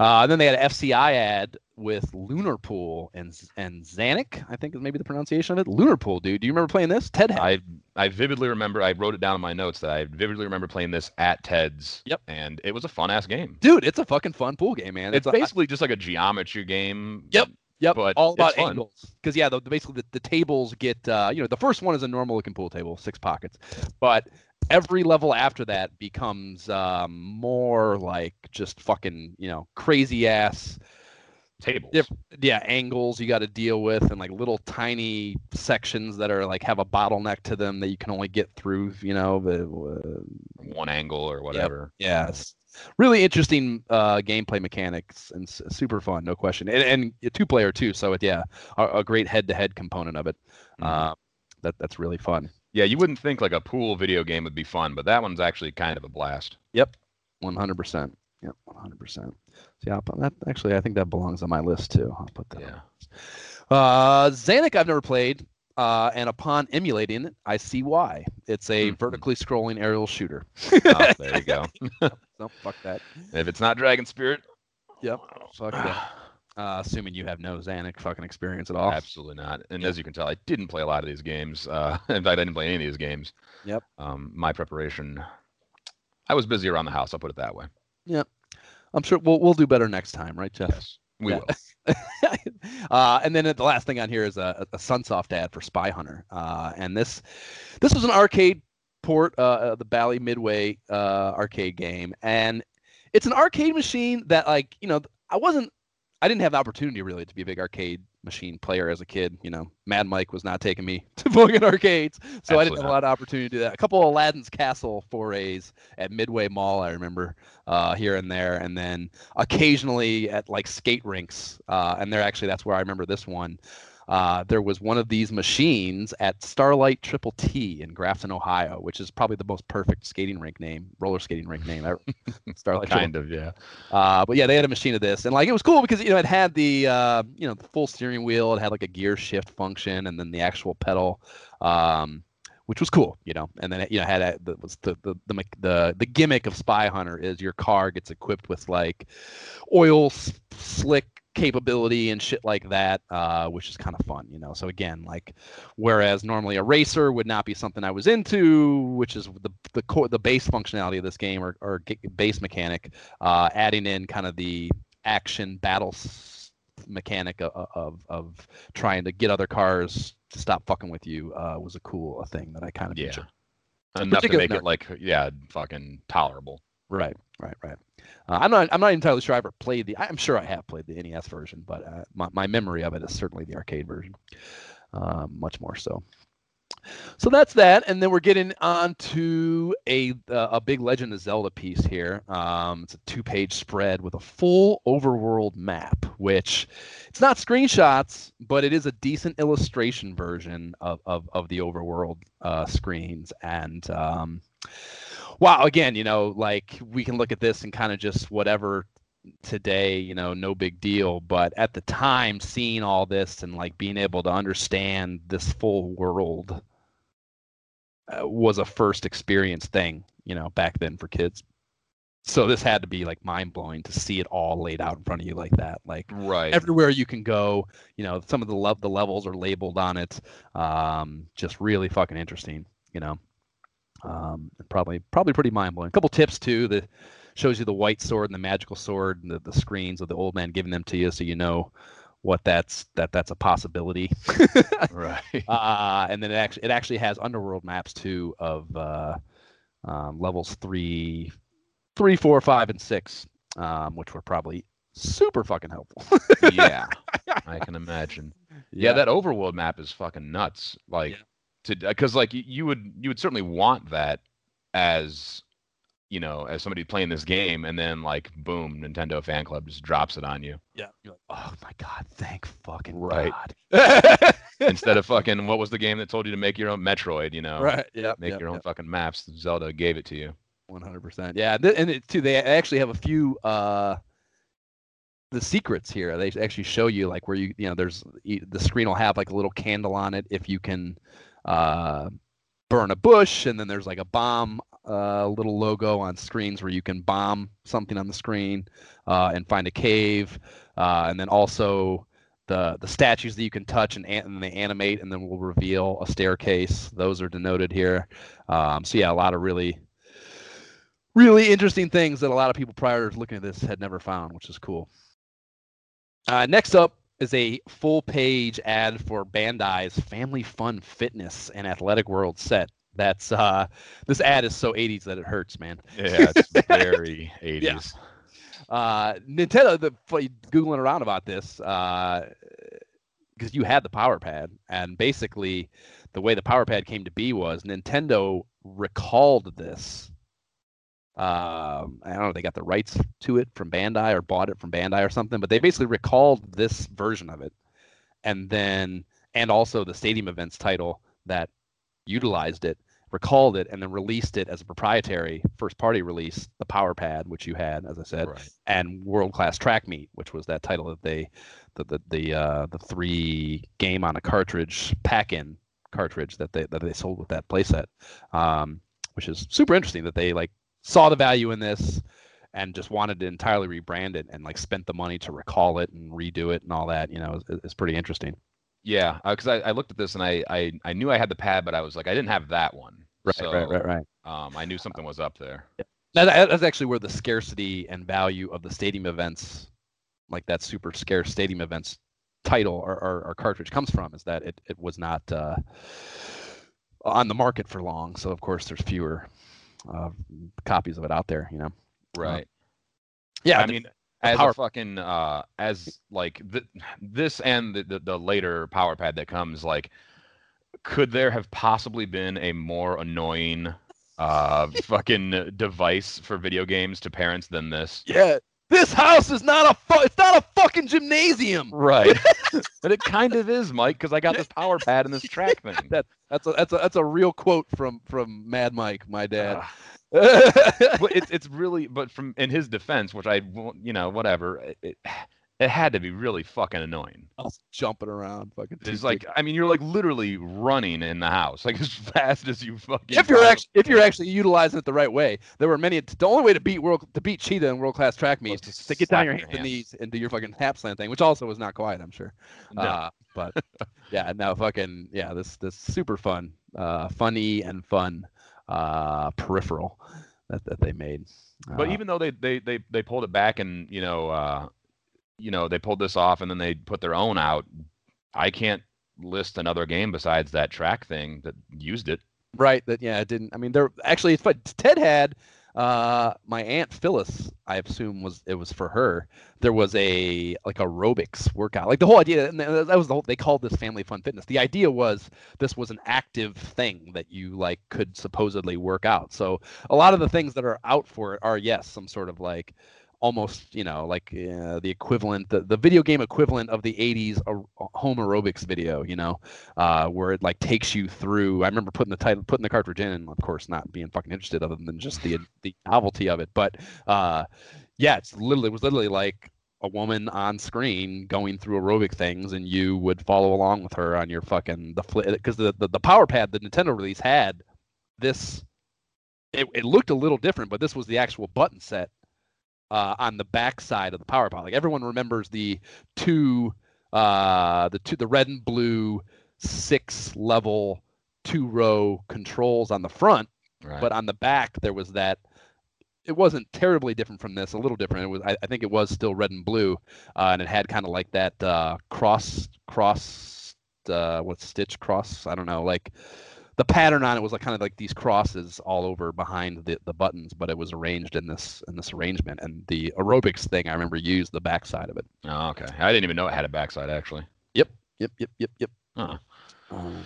Uh, and then they had an FCI ad with Lunar Pool and and Zanac, I think is maybe the pronunciation of it. Lunar Pool, dude. Do you remember playing this? Ted had. I I vividly remember. I wrote it down in my notes that I vividly remember playing this at Ted's. Yep. And it was a fun ass game. Dude, it's a fucking fun pool game, man. It's a- basically just like a geometry game. Yep. Yep, but all it's about angles. Because yeah, the, the- basically the, the tables get uh, you know the first one is a normal looking pool table, six pockets, but every level after that becomes um, more like just fucking you know crazy ass Tables. Diff- yeah angles you got to deal with and like little tiny sections that are like have a bottleneck to them that you can only get through you know the, uh, One angle or whatever. yeah, it's really interesting uh, gameplay mechanics and s- super fun, no question. And, and a two player too, so it, yeah, a, a great head to head component of it. Mhm. Uh, that that's really fun. Yeah, you wouldn't think like a pool video game would be fun, but that one's actually kind of a blast. Yep, One hundred percent. Yep, one hundred percent. Yeah, I'll put that actually, I think that belongs on my list too. I'll put that. Yeah. Uh, Zanac, I've never played, uh, and upon emulating it, I see why. It's a Mhm. vertically scrolling aerial shooter. Oh, there you go. So fuck that. if it's not Dragon Spirit, Yep. Fuck that. Uh, assuming you have no Zanac fucking experience at all. absolutely not. And as you can tell, I didn't play a lot of these games. Uh, in fact, I didn't play any of these games. Yep. Um, my preparation, I was busy around the house. I'll put it that way. Yep. I'm sure we'll we'll do better next time, right, Jeff? Yes, we Yeah. will. uh, and then the last thing on here is a, a Sunsoft ad for Spy Hunter, uh, and this this was an arcade port, uh, uh, the Bally Midway uh, arcade game, and it's an arcade machine that like you know I wasn't I didn't have the opportunity really to be a big arcade machine player as a kid. You know, Mad Mike was not taking me to fucking arcades, so I didn't Absolutely have a lot of opportunity to do that. A couple of Aladdin's Castle forays at Midway Mall, I remember uh, here and there, and then occasionally at like skate rinks. Uh, and there actually, that's where I remember this one. Uh, there was one of these machines at Starlight Triple T in Grafton, Ohio, which is probably the most perfect skating rink name, roller skating rink name ever. Starlight Triple Kind of, yeah. uh, but yeah, they had a machine of this, and like it was cool because you know it had the uh, you know the full steering wheel, it had like a gear shift function, and then the actual pedal, um, which was cool, you know. And then it, you know had a, the was the, the the the the gimmick of Spy Hunter is your car gets equipped with like oil slick capability and shit like that, uh, which is kind of fun, you know. So again, like whereas normally a racer would not be something I was into, which is the the core the base functionality of this game or or base mechanic uh, adding in kind of the action battle mechanic of, of of trying to get other cars to stop fucking with you uh, was a cool thing that I kind of Yeah. enjoyed. Enough to make it like, yeah, fucking tolerable. Right, right, right. Uh, I'm not. I'm not entirely sure I ever played the. I'm sure I have played the NES version, but uh, my my memory of it is certainly the arcade version, uh, much more so. So that's that, and then we're getting on to a uh, a big Legend of Zelda piece here. Um, it's a two page spread with a full overworld map, which it's not screenshots, but it is a decent illustration version of of, of the overworld uh, screens and. Um, wow again you know like we can look at this and kind of just whatever today you know no big deal but at the time seeing all this and like being able to understand this full world uh, was a first experience thing you know back then for kids so this had to be like mind blowing to see it all laid out in front of you like that. Like Right. everywhere you can go, you know, some of the love the levels are labeled on it. Um, just really fucking interesting, you know. Um, and probably probably pretty mind blowing. A couple tips too that shows you the white sword and the magical sword and the, the screens of the old man giving them to you so you know what that's that that's a possibility. right. uh, and then it actually it actually has underworld maps too of uh, um, levels three, three, four, five, and six, um, which were probably super fucking helpful. yeah. I can imagine. Yeah, that overworld map is fucking nuts. Like to because like you would you would certainly want that as you know as somebody playing this game and then like boom Nintendo fan club just drops it on you yeah. You're like, oh my god, thank fucking Right. god. instead of fucking what was the game that told you to make your own Metroid you know right. Yeah. make your own fucking maps Zelda gave it to you One hundred percent. Yeah, th- and it, too, they actually have a few uh, the secrets here. They actually show you like where you you know there's the screen will have like a little candle on it if you can uh, burn a bush, and then there's like a bomb uh, little logo on screens where you can bomb something on the screen uh, and find a cave, uh, and then also. The, the statues that you can touch and, and they animate and then will reveal a staircase. Those are denoted here. Um, so yeah, a lot of really really interesting things that a lot of people prior to looking at this had never found, which is cool. Uh, next up is a full page ad for Bandai's Family Fun Fitness and Athletic World set. That's uh, this ad is so 80s that it hurts, man. yeah it's very 80s Yeah. Uh, Nintendo, the googling around about this, uh, because you had the Power Pad, and basically the way the Power Pad came to be was Nintendo recalled this. Um, I don't know, if they got the rights to it from Bandai or bought it from Bandai or something, but they basically recalled this version of it, and then and also the Stadium Events title that utilized it recalled it and then released it as a proprietary first party release the power pad which you had as i said right. and world class track meet which was that title that they the the the, uh, the three game on a cartridge pack in cartridge that they that they sold with that playset um, which is super interesting that they like saw the value in this and just wanted to entirely rebrand it and like spent the money to recall it and redo it and all that you know is, is pretty interesting yeah because I, I looked at this and I, I I knew I had the pad but I was like I didn't have that one. Right so, right right. right um I knew something was up there. Now, that- that's actually where the scarcity and value of the stadium events, like that super scarce stadium events title or, or, or cartridge comes from, is that it, it was not uh, on the market for long. So, of course, there's fewer uh, copies of it out there, you know? right. Yeah, I mean, as power- a fucking uh, as like th- this and the, the the later power pad that comes, like, could there have possibly been a more annoying uh fucking device for video games to parents than this? yeah. This house is not a fu- it's not a fucking gymnasium. Right. but it kind of is, Mike, because I got this power pad and this track thing. That that's a that's a that's a real quote from from Mad Mike, my dad. But it's it's really but from in his defense, which I won't- you know whatever, it, it had to be really fucking annoying. I was jumping around, fucking. It's like I mean, you're like literally running in the house, like as fast as you fucking. if you're actually if you're actually utilizing it the right way. There were many. The only way to beat world to beat cheetah in world class track Was meets is to get down your your hands and knees and do your fucking tap slam thing, which also was not quiet, I'm sure. No. Uh, but yeah, no fucking yeah, this this super fun, uh, funny and fun uh, peripheral that, that they made. but Uh, even though they, they they they pulled it back and you know uh you know they pulled this off and then they put their own out, I can't list another game besides that track thing that used it. Right. That yeah, it didn't. I mean, there actually, it's fun. Ted had uh, my aunt Phyllis. I assume was it was for her. There was a like aerobics workout. Like the whole idea, and that was the whole. They called this family fun fitness. The idea was this was an active thing that you like could supposedly work out. So a lot of the things that are out for it are yes, some sort of like almost you know like uh, the equivalent the, the video game equivalent of the 80s a- home aerobics video you know uh, where it like takes you through. I remember putting the title, putting the cartridge in, and of course not being fucking interested other than just the the novelty of it. But uh, yeah, it's literally it was literally like a woman on screen going through aerobic things, and you would follow along with her on your fucking the flip because the, the the power pad the Nintendo release had this. It, it looked a little different, but this was the actual button set uh, on the back side of the power pad. Like everyone remembers the two, uh, the two, the red and blue six level two row controls on the front, Right. but on the back there was that. It wasn't terribly different from this. A little different. It was. I, I think it was still red and blue, uh, and it had kind of like that uh, cross cross. Uh, what stitch cross? I don't know. Like the pattern on it was like kind of like these crosses all over behind the, the buttons, but it was arranged in this in this arrangement. And the aerobics thing I remember used the backside of it. oh, okay. I didn't even know it had a backside actually. Yep, yep, yep, yep. Huh. Um,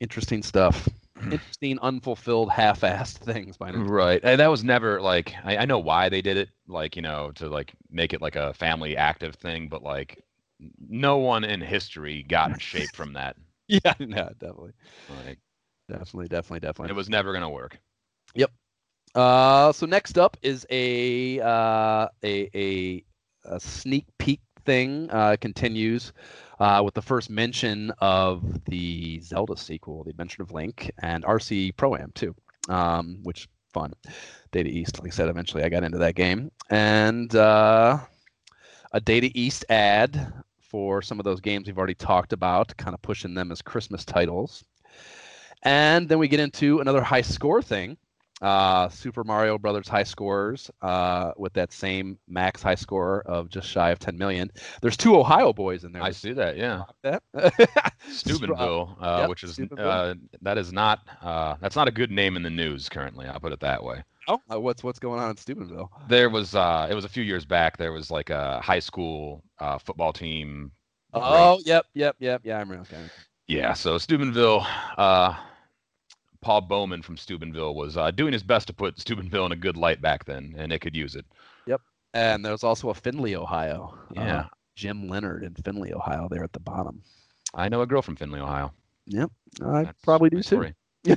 interesting stuff. interesting, unfulfilled, half-assed things by Nintendo. Right. And that was never like I, I know why they did it, like, you know, to like make it like a family active thing, but like no one in history got shape from that. Yeah, no, definitely, Like definitely, definitely, definitely. it was never gonna work. Yep. Uh, so next up is a uh, a, a a sneak peek thing. Uh, continues uh, with the first mention of the Zelda sequel, The Adventure of Link, and RC Pro Am too, um, which fun. Data East, like I said, eventually I got into that game, and uh, a Data East ad for some of those games we've already talked about, kind of pushing them as Christmas titles. And then we get into another high score thing uh, Super Mario Brothers high scores uh, with that same max high score of just shy of 10 million. There's two Ohio boys in there. I see that, yeah. that. Steubenville, uh, Yep, which is uh, that is not uh, that's not a good name in the news currently. I'll put it that way. oh, uh, what's what's going on in Steubenville? There was uh, it was a few years back. There was like a high school uh, football team. Oh, yep, yep, yep. Yeah, I'm real. okay. Yeah, so Steubenville, uh, Paul Bowman from Steubenville was uh, doing his best to put Steubenville in a good light back then, and it could use it. Yep. And there's also a Findlay, Ohio. Uh, Yeah, Jim Leonard in Findlay, Ohio, there at the bottom. I know a girl from Findlay, Ohio. Yep, I That's probably do too. story.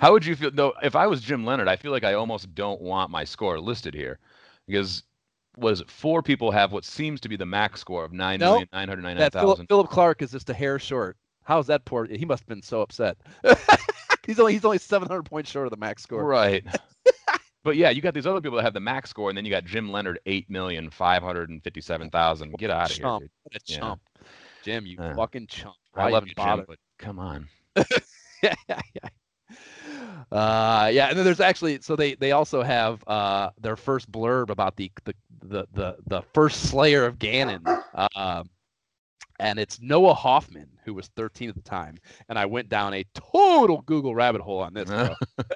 How would you feel? No, if I was Jim Leonard, I feel like I almost don't want my score listed here because was four people have what seems to be the max score of nine No, million nine hundred ninety nine Philip. Philip Clark is just a hair short. How's that poor? He must have been so upset. he's only he's only 700 points short of the max score. Right. but yeah, you got these other people that have the max score, and then you got Jim Leonard eight million five hundred and fifty seven thousand. Get out of here. Chump. dude. What a Yeah. chump. Jim, you Uh, fucking chump. I love even you, Jim, but come on. yeah, yeah, yeah. Uh, yeah, and then there's actually so they they also have uh their first blurb about the the the the, the first Slayer of Ganon. Uh, and it's Noah Hoffman, who was 13 at the time, and I went down a total Google rabbit hole on this.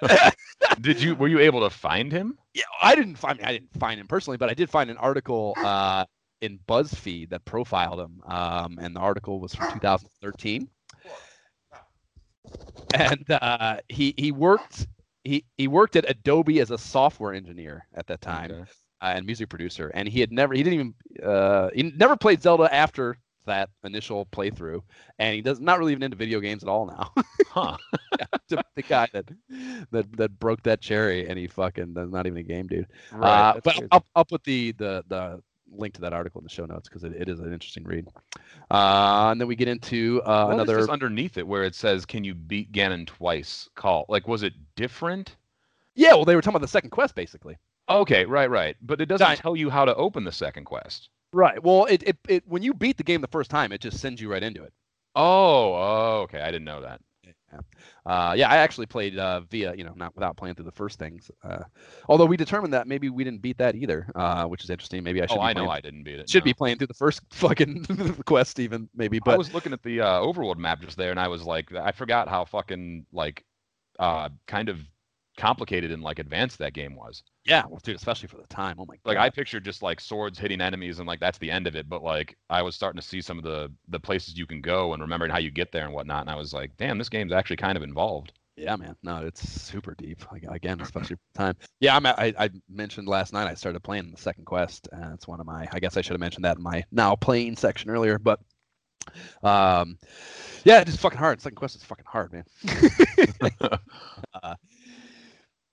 Did you were you able to find him? yeah, I didn't find I didn't find him personally, but I did find an article uh, in BuzzFeed that profiled him, um, and the article was from 2013. And uh, he he worked he he worked at Adobe as a software engineer at that time Okay. uh, and music producer, and he had never he didn't even uh, he never played Zelda after that initial playthrough, and he does not really even into video games at all now. Huh. the, the guy that that that broke that cherry, and he fucking that's not even a game dude. Right. Uh, but crazy. I'll, I'll put the, the the link to that article in the show notes because it, it is an interesting read. Uh, and then we get into uh, What another. underneath it where it says, "Can you beat Ganon twice?" Call like was it different? Yeah, well, they were talking about the second quest basically. Okay, right, right. But it doesn't tell you how to open the second quest. Right. Well, it, it it when you beat the game the first time, it just sends you right into it. Oh, oh, okay. I didn't know that. Yeah. Uh, yeah, I actually played uh, via, you know, not without playing through the first things. Uh, although we determined that maybe we didn't beat that either, uh, which is interesting. Maybe I should. Oh, be I know I didn't beat it. Should no. be playing through the first fucking quest even maybe, But I was looking at the uh, overworld map just there, and I was like, I forgot how fucking like, uh, kind of complicated and like advanced that game was. yeah, well, dude, especially for the time. Oh my god. Like I pictured just like swords hitting enemies, and like that's the end of it. But like I was starting to see some of the the places you can go and remembering how you get there and whatnot, and I was like, damn, this game's actually kind of involved. Yeah, man. No, it's super deep. Like, again, especially for the time. Yeah, I'm. I, I mentioned last night I started playing the second quest, and it's one of my. I guess I should have mentioned that in my now playing section earlier, but um, yeah, it's just fucking hard. Second quest is fucking hard, man. uh,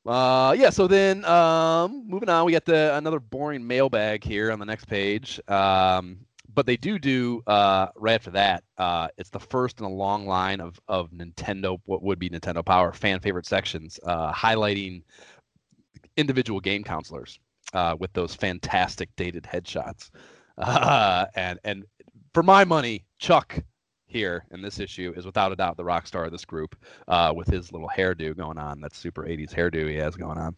uh, yeah. So then, um, moving on, we got the another boring mailbag here on the next page. Um, but they do do uh, right after that. Uh, it's the first in a long line of of Nintendo, what would be Nintendo Power fan favorite sections, uh, highlighting individual game counselors. uh, with those fantastic dated headshots. Uh, and and for my money, Chuck here in this issue is without a doubt the rock star of this group uh, with his little hairdo going on. That super 80s hairdo he has going on.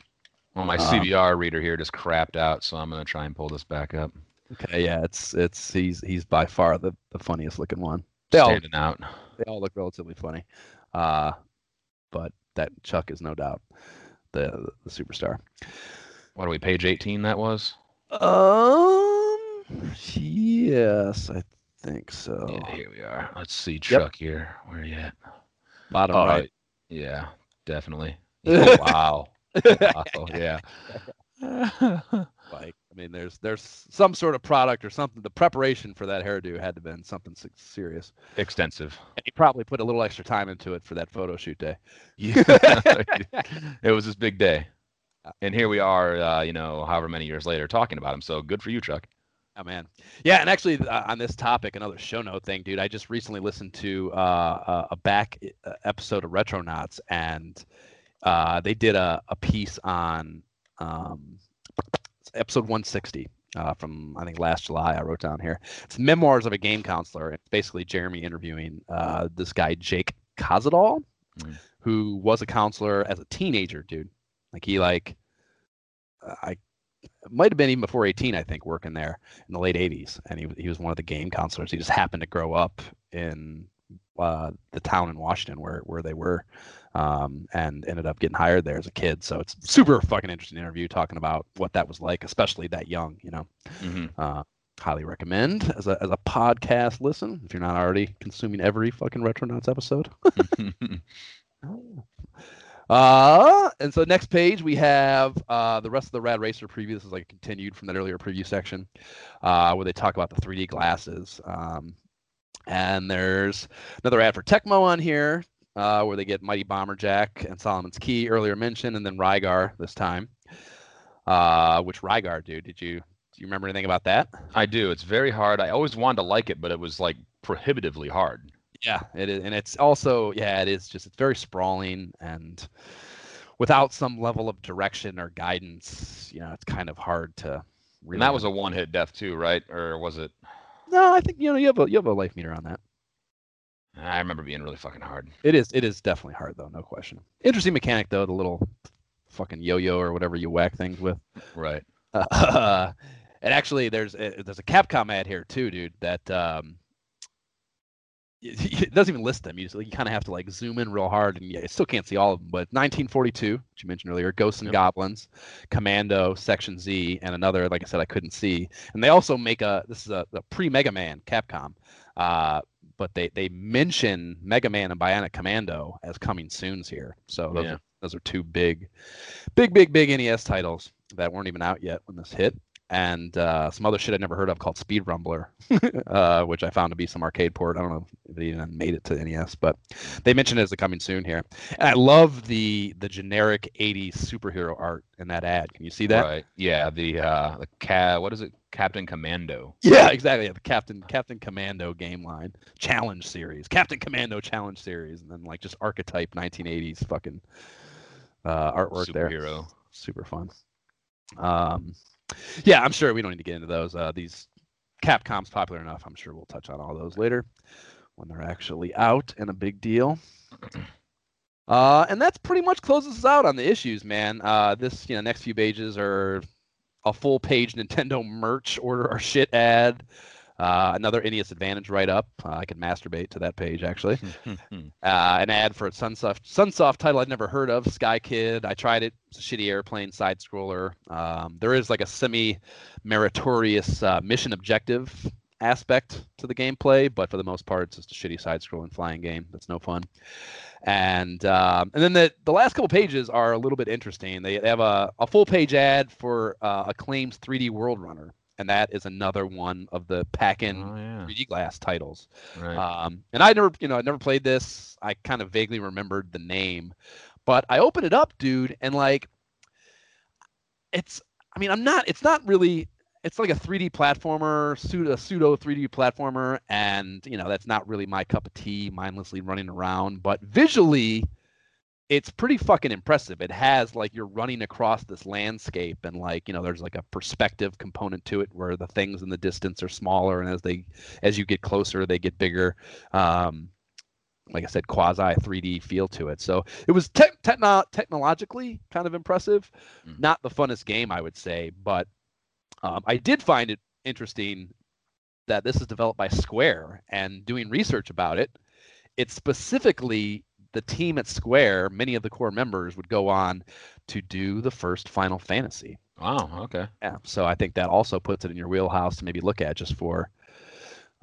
Well, my Um, CBR reader here just crapped out, so I'm gonna try and pull this back up. Okay, yeah, it's it's he's he's by far the, the funniest looking one. They all Standing out. they all look relatively funny, uh, but that Chuck is no doubt the the superstar. What are we? Page 18. That was. Um, yes, I think so. Yeah, here we are. Let's see Yep. Chuck here. Where are you at? Bottom Oh, right. Yeah, definitely. Oh, wow. wow. Yeah. Like, I mean, there's there's some sort of product or something. The preparation for that hairdo had to have been something serious. Extensive. And he probably put a little extra time into it for that photo shoot day. Yeah. it was his big day. And here we are, uh, you know, however many years later, talking about him. So good for you, Chuck. Oh man, yeah, and actually uh, on this topic, another show note thing, dude. I just recently listened to uh, a- back uh, episode of Retronauts, and uh, they did a, a piece on um, episode 160 uh, from I think last July. I wrote down here. It's memoirs of a game counselor. It's basically Jeremy interviewing uh, this guy Jake Kozadal, Mm. who was a counselor as a teenager, dude. Like he like I might have been even before 18, I think, working there in the late 80s, and he he was one of the game counselors. He just happened to grow up in uh, the town in Washington where where they were, um, and ended up getting hired there as a kid. So it's super fucking interesting interview talking about what that was like, especially that young. You know, hmm uh, highly recommend as a as a podcast listen if you're not already consuming every fucking Retronauts episode. Uh, and so next page we have uh, the rest of the Rad Racer preview. This is like continued from that earlier preview section, uh, where they talk about the 3D glasses. Um, and there's another ad for Tecmo on here, uh, where they get Mighty Bomber Jack and Solomon's Key earlier mentioned, and then Rygar this time. Uh, which Rygar, dude? Did you do you remember anything about that? I do. It's very hard. I always wanted to like it, but it was like prohibitively hard. Yeah, it is, and it's also yeah, it is just it's very sprawling and without some level of direction or guidance, you know, it's kind of hard to. Really And that was a one-hit death too, right? Or was it? no. I think you know you have a you have a life meter on that. I remember being really fucking hard. It is it is definitely hard though, no question. Interesting mechanic though, the little fucking yo-yo or whatever you whack things with. Right. Uh, and actually, there's a, there's a Capcom ad here too, dude. That um, it doesn't even list them. You, just, you kind of have to like zoom in real hard, and yeah, you still can't see all of them. But 1942, which you mentioned earlier, Ghosts and Yep. Goblins, Commando, Section Z, and another. Like I said, I couldn't see. And they also make a this is a, a pre Mega Man Capcom. Uh, but they, they mention Mega Man and Bionic Commando as coming soons here. So those, Yeah. are, those are two big, big, big, big NES titles that weren't even out yet when this hit. And uh, some other shit I'd never heard of called Speed Rumbler, uh, which I found to be some arcade port. I don't know if it even made it to NES, but they mentioned it as a coming soon here. And I love the the generic 80s superhero art in that ad. Can you see that? Right. Yeah. The uh, the ca- What is it? Captain Commando. Yeah, exactly. Yeah, the Captain Captain Commando game line challenge series, Captain Commando challenge series, and then like just archetype 1980s fucking uh, artwork there. Superhero. Super fun. Um, yeah, I'm sure we don't need to get into those. Uh, these Capcom's popular enough. I'm sure we'll touch on all those later when they're actually out and a big deal. Uh, and that's pretty much closes us out on the issues, man. Uh, this, you know, next few pages are a full page Nintendo merch order our shit ad. Uh, another NES Advantage write up. Uh, I could masturbate to that page actually. Uh, an ad for a Sunsoft Sunsoft title I'd never heard of, Sky Kid. I tried it. It's a shitty airplane side scroller. Um, there is like a semi meritorious uh, mission objective aspect to the gameplay, but for the most part, it's just a shitty side scrolling flying game that's no fun. And um, and then the the last couple pages are a little bit interesting. They, they have a, a full page ad for uh, Acclaim's 3D World Runner, and that is another one of the pack-in Oh yeah. 3D glass titles. Right. Um, and I never, you know, I never played this. I kind of vaguely remembered the name, but I opened it up, dude, and like, it's. I mean, I'm not. It's not really. It's like a 3D platformer, pseudo pseudo 3D platformer, and you know that's not really my cup of tea. Mindlessly running around, but visually, it's pretty fucking impressive. It has like you're running across this landscape and like, you know, there's like a perspective component to it where the things in the distance are smaller and as they as you get closer they get bigger. Um like I said, quasi 3D feel to it. So it was te- techno- technologically kind of impressive. Mm. Not the funnest game, I would say, but um, I did find it interesting that this is developed by Square and doing research about it. It specifically the team at Square, many of the core members would go on to do the first Final Fantasy. Wow. Okay. Yeah, so I think that also puts it in your wheelhouse to maybe look at just for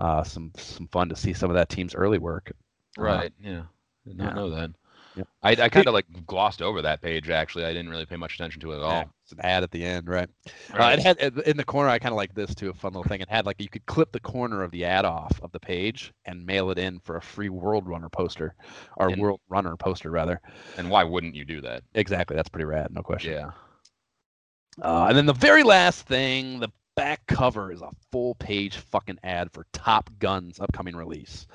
uh, some some fun to see some of that team's early work. Uh, Right. yeah. Did not yeah. know that. Yep. I, I kind of like glossed over that page actually. I didn't really pay much attention to it at yeah, all. it's an ad at the end, right? Uh, it had in the corner. I kind of like this too. A fun little thing. It had like you could clip the corner of the ad off of the page and mail it in for a free World Runner poster, or And- World Runner poster rather. and why wouldn't you do that? Exactly. That's pretty rad. No question. Yeah. Uh, and then the very last thing, the back cover is a full page fucking ad for Top Gun's upcoming release.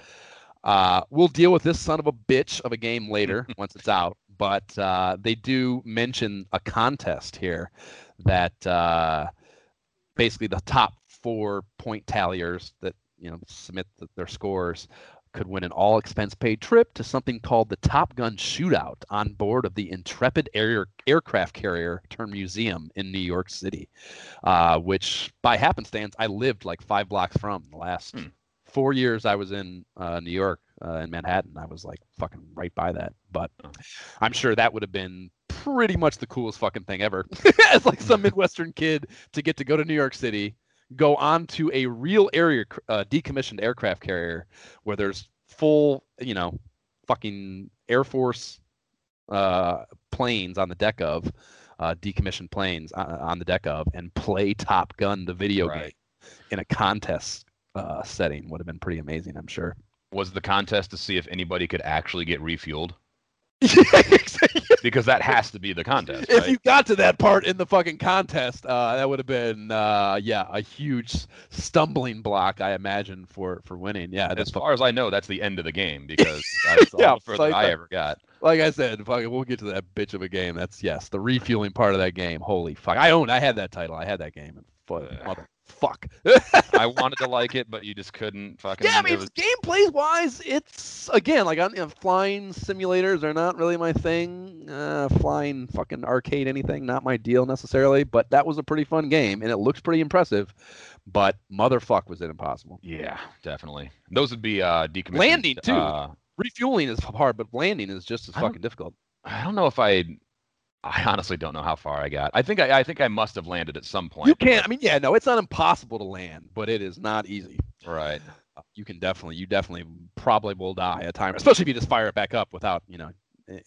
Uh, we'll deal with this son of a bitch of a game later once it's out, but uh, they do mention a contest here that uh, basically the top four point talliers that you know submit th- their scores could win an all expense paid trip to something called the Top Gun Shootout on board of the Intrepid Air- aircraft carrier turned museum in New York City, uh, which by happenstance I lived like five blocks from. The last Hmm. Four years I was in uh, New York, uh, in Manhattan, I was like fucking right by that. But Oh. I'm sure that would have been pretty much the coolest fucking thing ever. As like some Midwestern kid to get to go to New York City, go on to a real area uh, decommissioned aircraft carrier where there's full, you know, fucking Air Force uh, planes on the deck of, uh, decommissioned planes on, on the deck of, and play Top Gun, the video Right. game, in a contest uh, setting would have been pretty amazing, I'm sure. Was the contest to see if anybody could actually get refueled? Because that has to be the contest, if right? you got to that part in the fucking contest, uh, that would have been uh, yeah a huge stumbling block, I imagine, for for winning. Yeah, As far as I know, that's the end of the game because that's all Yeah, the further like I that. ever got. like I said. Fucking, we'll get to that bitch of a game. That's yes, the refueling part of that game. Holy fuck! I owned. I had that title. I had that game. And fu- Ugh. mother fuck. I wanted to like it, but you just couldn't fucking. Yeah, I mean, was- gameplay wise, it's again like on you know, flying simulators are not really my thing. Uh, flying fucking arcade anything, not my deal necessarily. But that was a pretty fun game, and it looks pretty impressive. But motherfuck, was it impossible? yeah, definitely. Those would be uh decommissioned. Landing, too. Uh, Refueling is hard, but landing is just as fucking difficult. I don't know if I. I honestly don't know how far I got. I think I, I think I must have landed at some point. You can't. I mean, yeah, no, it's not impossible to land, but it is not easy. Right. Uh, You can definitely, you definitely probably will die at time, especially if you just fire it back up without, you know,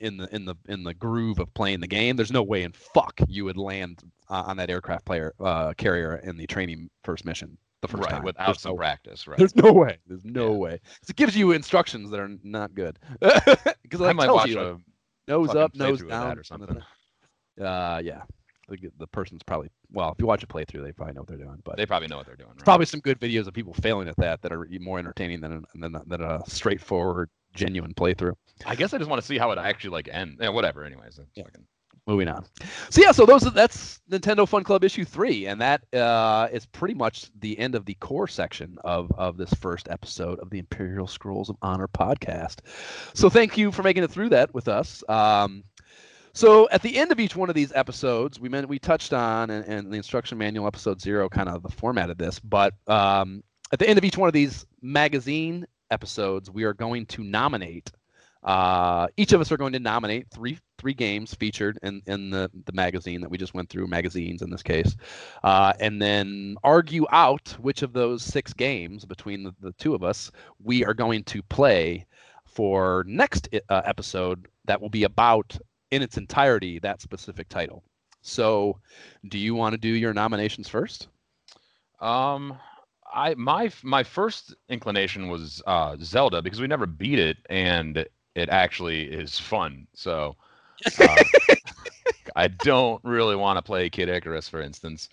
in the in the in the groove of playing the game. There's no way in fuck you would land uh, on that aircraft player uh, carrier in the training first mission the first Right. time. Without There's some no, practice. Right. There's no way. There's no Yeah. way. It gives you instructions that are not good. Because I might watch you, a nose up, nose down, or something. Uh, yeah. The, the person's probably well. If you watch a playthrough, they probably know what they're doing. But They probably know what they're doing. Right? probably some good videos of people failing at that that are more entertaining than a, than, than a straightforward, genuine playthrough. I guess I just want to see how it actually like ends. Yeah, whatever. Anyways. Yeah. fucking- Moving on. So yeah, so those are, that's Nintendo Fun Club issue three, and that uh, is pretty much the end of the core section of of this first episode of the Imperial Scrolls of Honor podcast. So thank you for making it through that with us. Um, so at the end of each one of these episodes, we meant we touched on and, and the instruction manual episode zero, kind of the format of this, but um, at the end of each one of these magazine episodes, we are going to nominate. Uh, each of us are going to nominate three three games featured in, in the, the magazine that we just went through, magazines in this case, uh, and then argue out which of those six games between the, the two of us we are going to play for next uh, episode that will be about in its entirety that specific title. So, do you want to do your nominations first? Um, I my my first inclination was uh Zelda because we never beat it and it actually is fun. So uh, I don't really want to play Kid Icarus, for instance.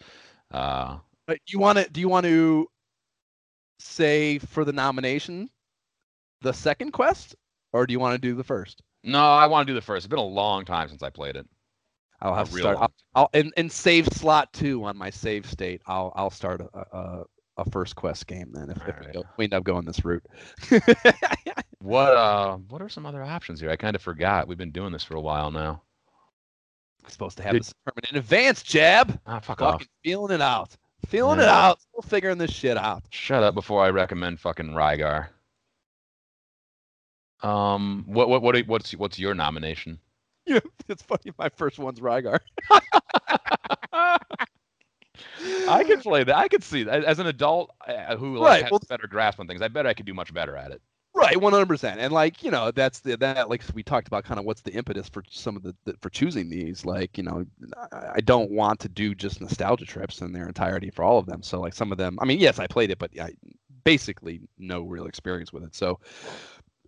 Uh, Uh, You want to? Do you want to say for the nomination the second quest, or do you want to do the first? No, I want to do the first. It's been a long time since I played it. I'll have A to real start. I'll, I'll in, in save slot two on my save state. I'll I'll start a a, a first quest game then if, if we, go, we end up going this route. What uh what are some other options here? I kind of forgot. We've been doing this for a while now. supposed to have Did- this determined in advance, Jab. Ah, fuck off. Feeling it out. Feeling it out. Still figuring this shit out. Shut up before I recommend fucking Rygar. Um what what what what's what's your nomination? Yeah, it's funny. My first one's Rygar. I could play that. I could see that as an adult who like, Right, has well- better grasp on things. I bet I could do much better at it. Right, one hundred percent, and like you know, that's the that like we talked about, kind of what's the impetus for some of the, the for choosing these. Like you know, I, I don't want to do just nostalgia trips in their entirety for all of them. So like some of them, I mean, yes, I played it, but I basically no real experience with it. So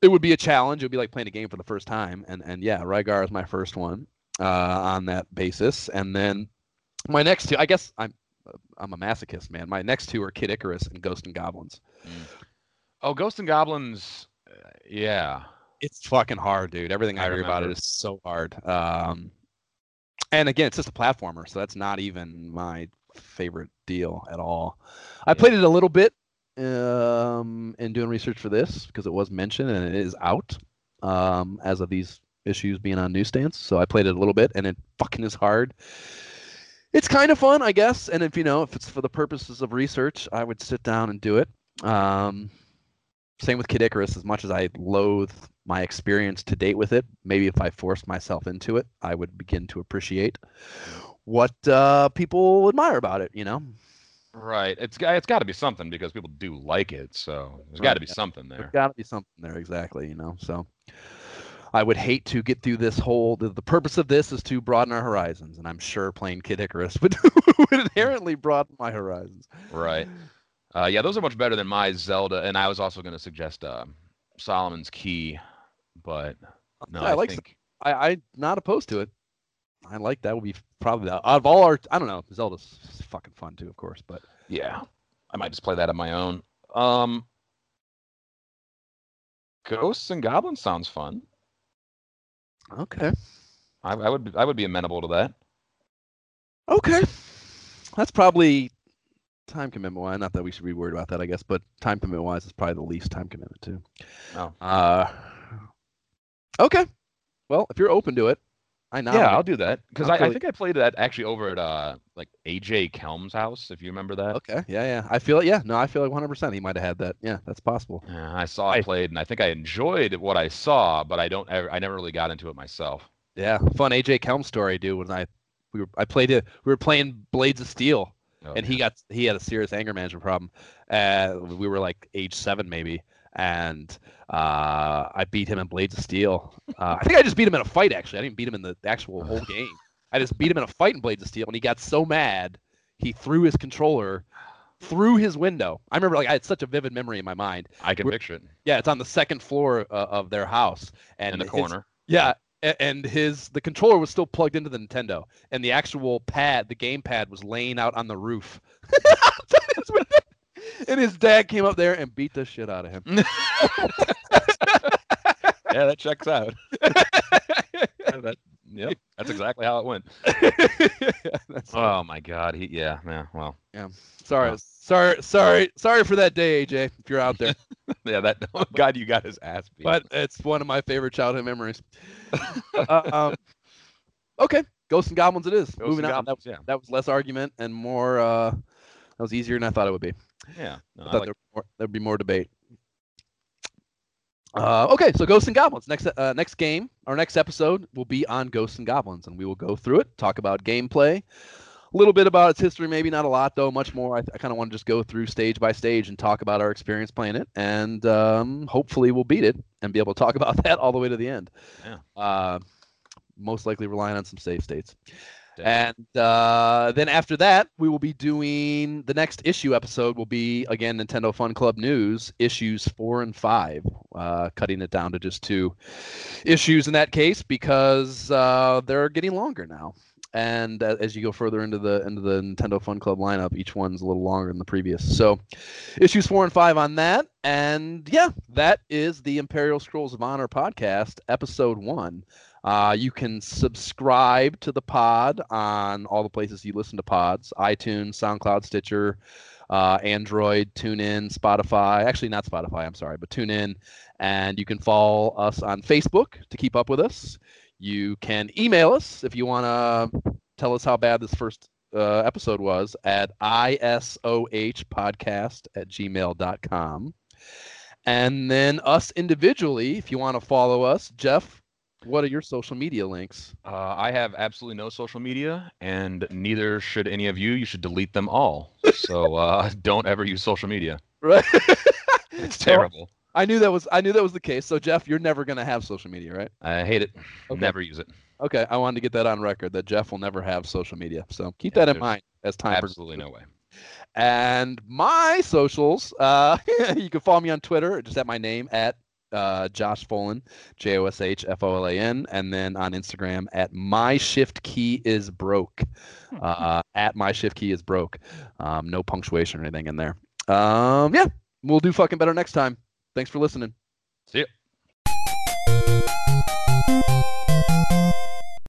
it would be a challenge. It would be like playing a game for the first time, and and yeah, Rygar is my first one uh, on that basis, and then my next two, I guess I'm I'm a masochist, man. My next two are Kid Icarus and Ghost and Goblins. Oh, Ghost and Goblins. Uh, yeah. it's fucking hard, dude. Everything I, I hear about it is so hard. Um, and again, it's just a platformer, so that's not even my favorite deal at all. I Yeah. played it a little bit um, in doing research for this because it was mentioned and it is out um, as of these issues being on newsstands. So I played it a little bit, and it fucking is hard. It's kind of fun, I guess. And if you know, if it's for the purposes of research, I would sit down and do it. Um, same with Kid Icarus. As much as I loathe my experience to date with it, maybe if I forced myself into it, I would begin to appreciate what uh, people admire about it. You know, Right. It's got it's got to be something because people do like it. So there's got to be something there's There's got to be something there, exactly. You know, so I would hate to get through this whole. The, the purpose of this is to broaden our horizons, and I'm sure playing Kid Icarus would, would inherently broaden my horizons. Right. Uh, yeah, those are much better than my Zelda. And I was also going to suggest uh, Solomon's Key, but no, Yeah, I I, like think I, I'm not opposed to it. I like that would be probably the, out of all our. I don't know. Zelda's fucking fun too, of course, but yeah, I might just play that on my own. Um, Ghosts and Goblins sounds fun. okay, I, I would I would be amenable to that. okay. That's probably time commitment wise. Not that we should be worried about that, I guess, but time commitment wise is probably the least time commitment too. Oh. Uh. Okay. Well, if you're open to it, I know. yeah, I'll do that because I, I think I played that actually over at uh like AJ Kelm's house, if you remember that. Okay. Yeah, yeah. I feel it. Yeah. No, I feel like 100. percent He might have had that. Yeah, that's possible. Yeah, I saw I- it played, and I think I enjoyed what I saw, but I don't I never really got into it myself. Yeah, fun AJ Kelm story, dude. When I we were I played it. We were playing Blades of Steel. Oh, and he got he had a serious anger management problem. Uh, we were like age seven maybe, and uh, I beat him in Blades of Steel. Uh, I think I just beat him in a fight. Actually, I didn't beat him in the actual whole game. I just beat him in a fight in Blades of Steel, and he got so mad he threw his controller through his window. I remember like I had such a vivid memory in my mind. I can we're- picture it Yeah, it's on the second floor uh, of their house, and in the his- corner. yeah, and his the controller was still plugged into the Nintendo, and the actual pad, the game pad, was laying out on the roof. and his dad came up there and beat the shit out of him. yeah, that checks out. Yeah, that, yep, that's exactly how it went. Oh my God, he, yeah, yeah, well, Yeah. sorry, wow. sorry, sorry, sorry for that day, AJ. If you're out there, yeah, that. Oh God, you got his ass beat. but it's one of my favorite childhood memories. uh, um, okay, Ghosts and Goblins, it is. Ghosts Moving on. That, Goblins, yeah, that was less argument and more. Uh, that was easier than I thought it would be. Yeah. No, I thought like- there'd, be more, there'd be more debate. Uh, okay, so Ghosts and Goblins. Next, uh, next game, our next episode will be on Ghosts and Goblins, and we will go through it, talk about gameplay, a little bit about its history, maybe not a lot though, much more. I, I kind of want to just go through stage by stage and talk about our experience playing it, and um, hopefully we'll beat it and be able to talk about that all the way to the end. Yeah. Uh, most likely relying on some save states. And uh, then after that, we will be doing the next issue episode. Will be again Nintendo Fun Club news issues four and five, uh, cutting it down to just two issues in that case because uh, they're getting longer now. and uh, as you go further into the into the Nintendo Fun Club lineup, each one's a little longer than the previous. So, issues four and five on that, and yeah, that is the Imperial Scrolls of Honor podcast, episode one. Uh, you can subscribe to the pod on all the places you listen to pods: iTunes, SoundCloud, Stitcher, uh, Android, TuneIn, Spotify. Actually, not Spotify. I'm sorry, but TuneIn, and you can follow us on Facebook to keep up with us. You can email us if you want to tell us how bad this first uh, episode was at isohpodcast at gmail.com. And then us individually, if you want to follow us, Jeff, what are your social media links? Uh, I have absolutely no social media, and neither should any of you. You should delete them all. so uh, don't ever use social media. Right. It's terrible. I knew that was I knew that was the case. So Jeff, you're never gonna have social media, right? I hate it. Okay. Never use it. Okay, I wanted to get that on record that Jeff will never have social media. So keep Yeah, that in mind as time. Absolutely no way. And my socials, uh, you can follow me on Twitter, just at my name at uh, Josh Folan, J O S H F O L A N, and then on Instagram at my shift key is broke, uh, at my shift key is broke. Um, no punctuation or anything in there. Um, yeah, we'll do fucking better next time. Thanks for listening. See ya.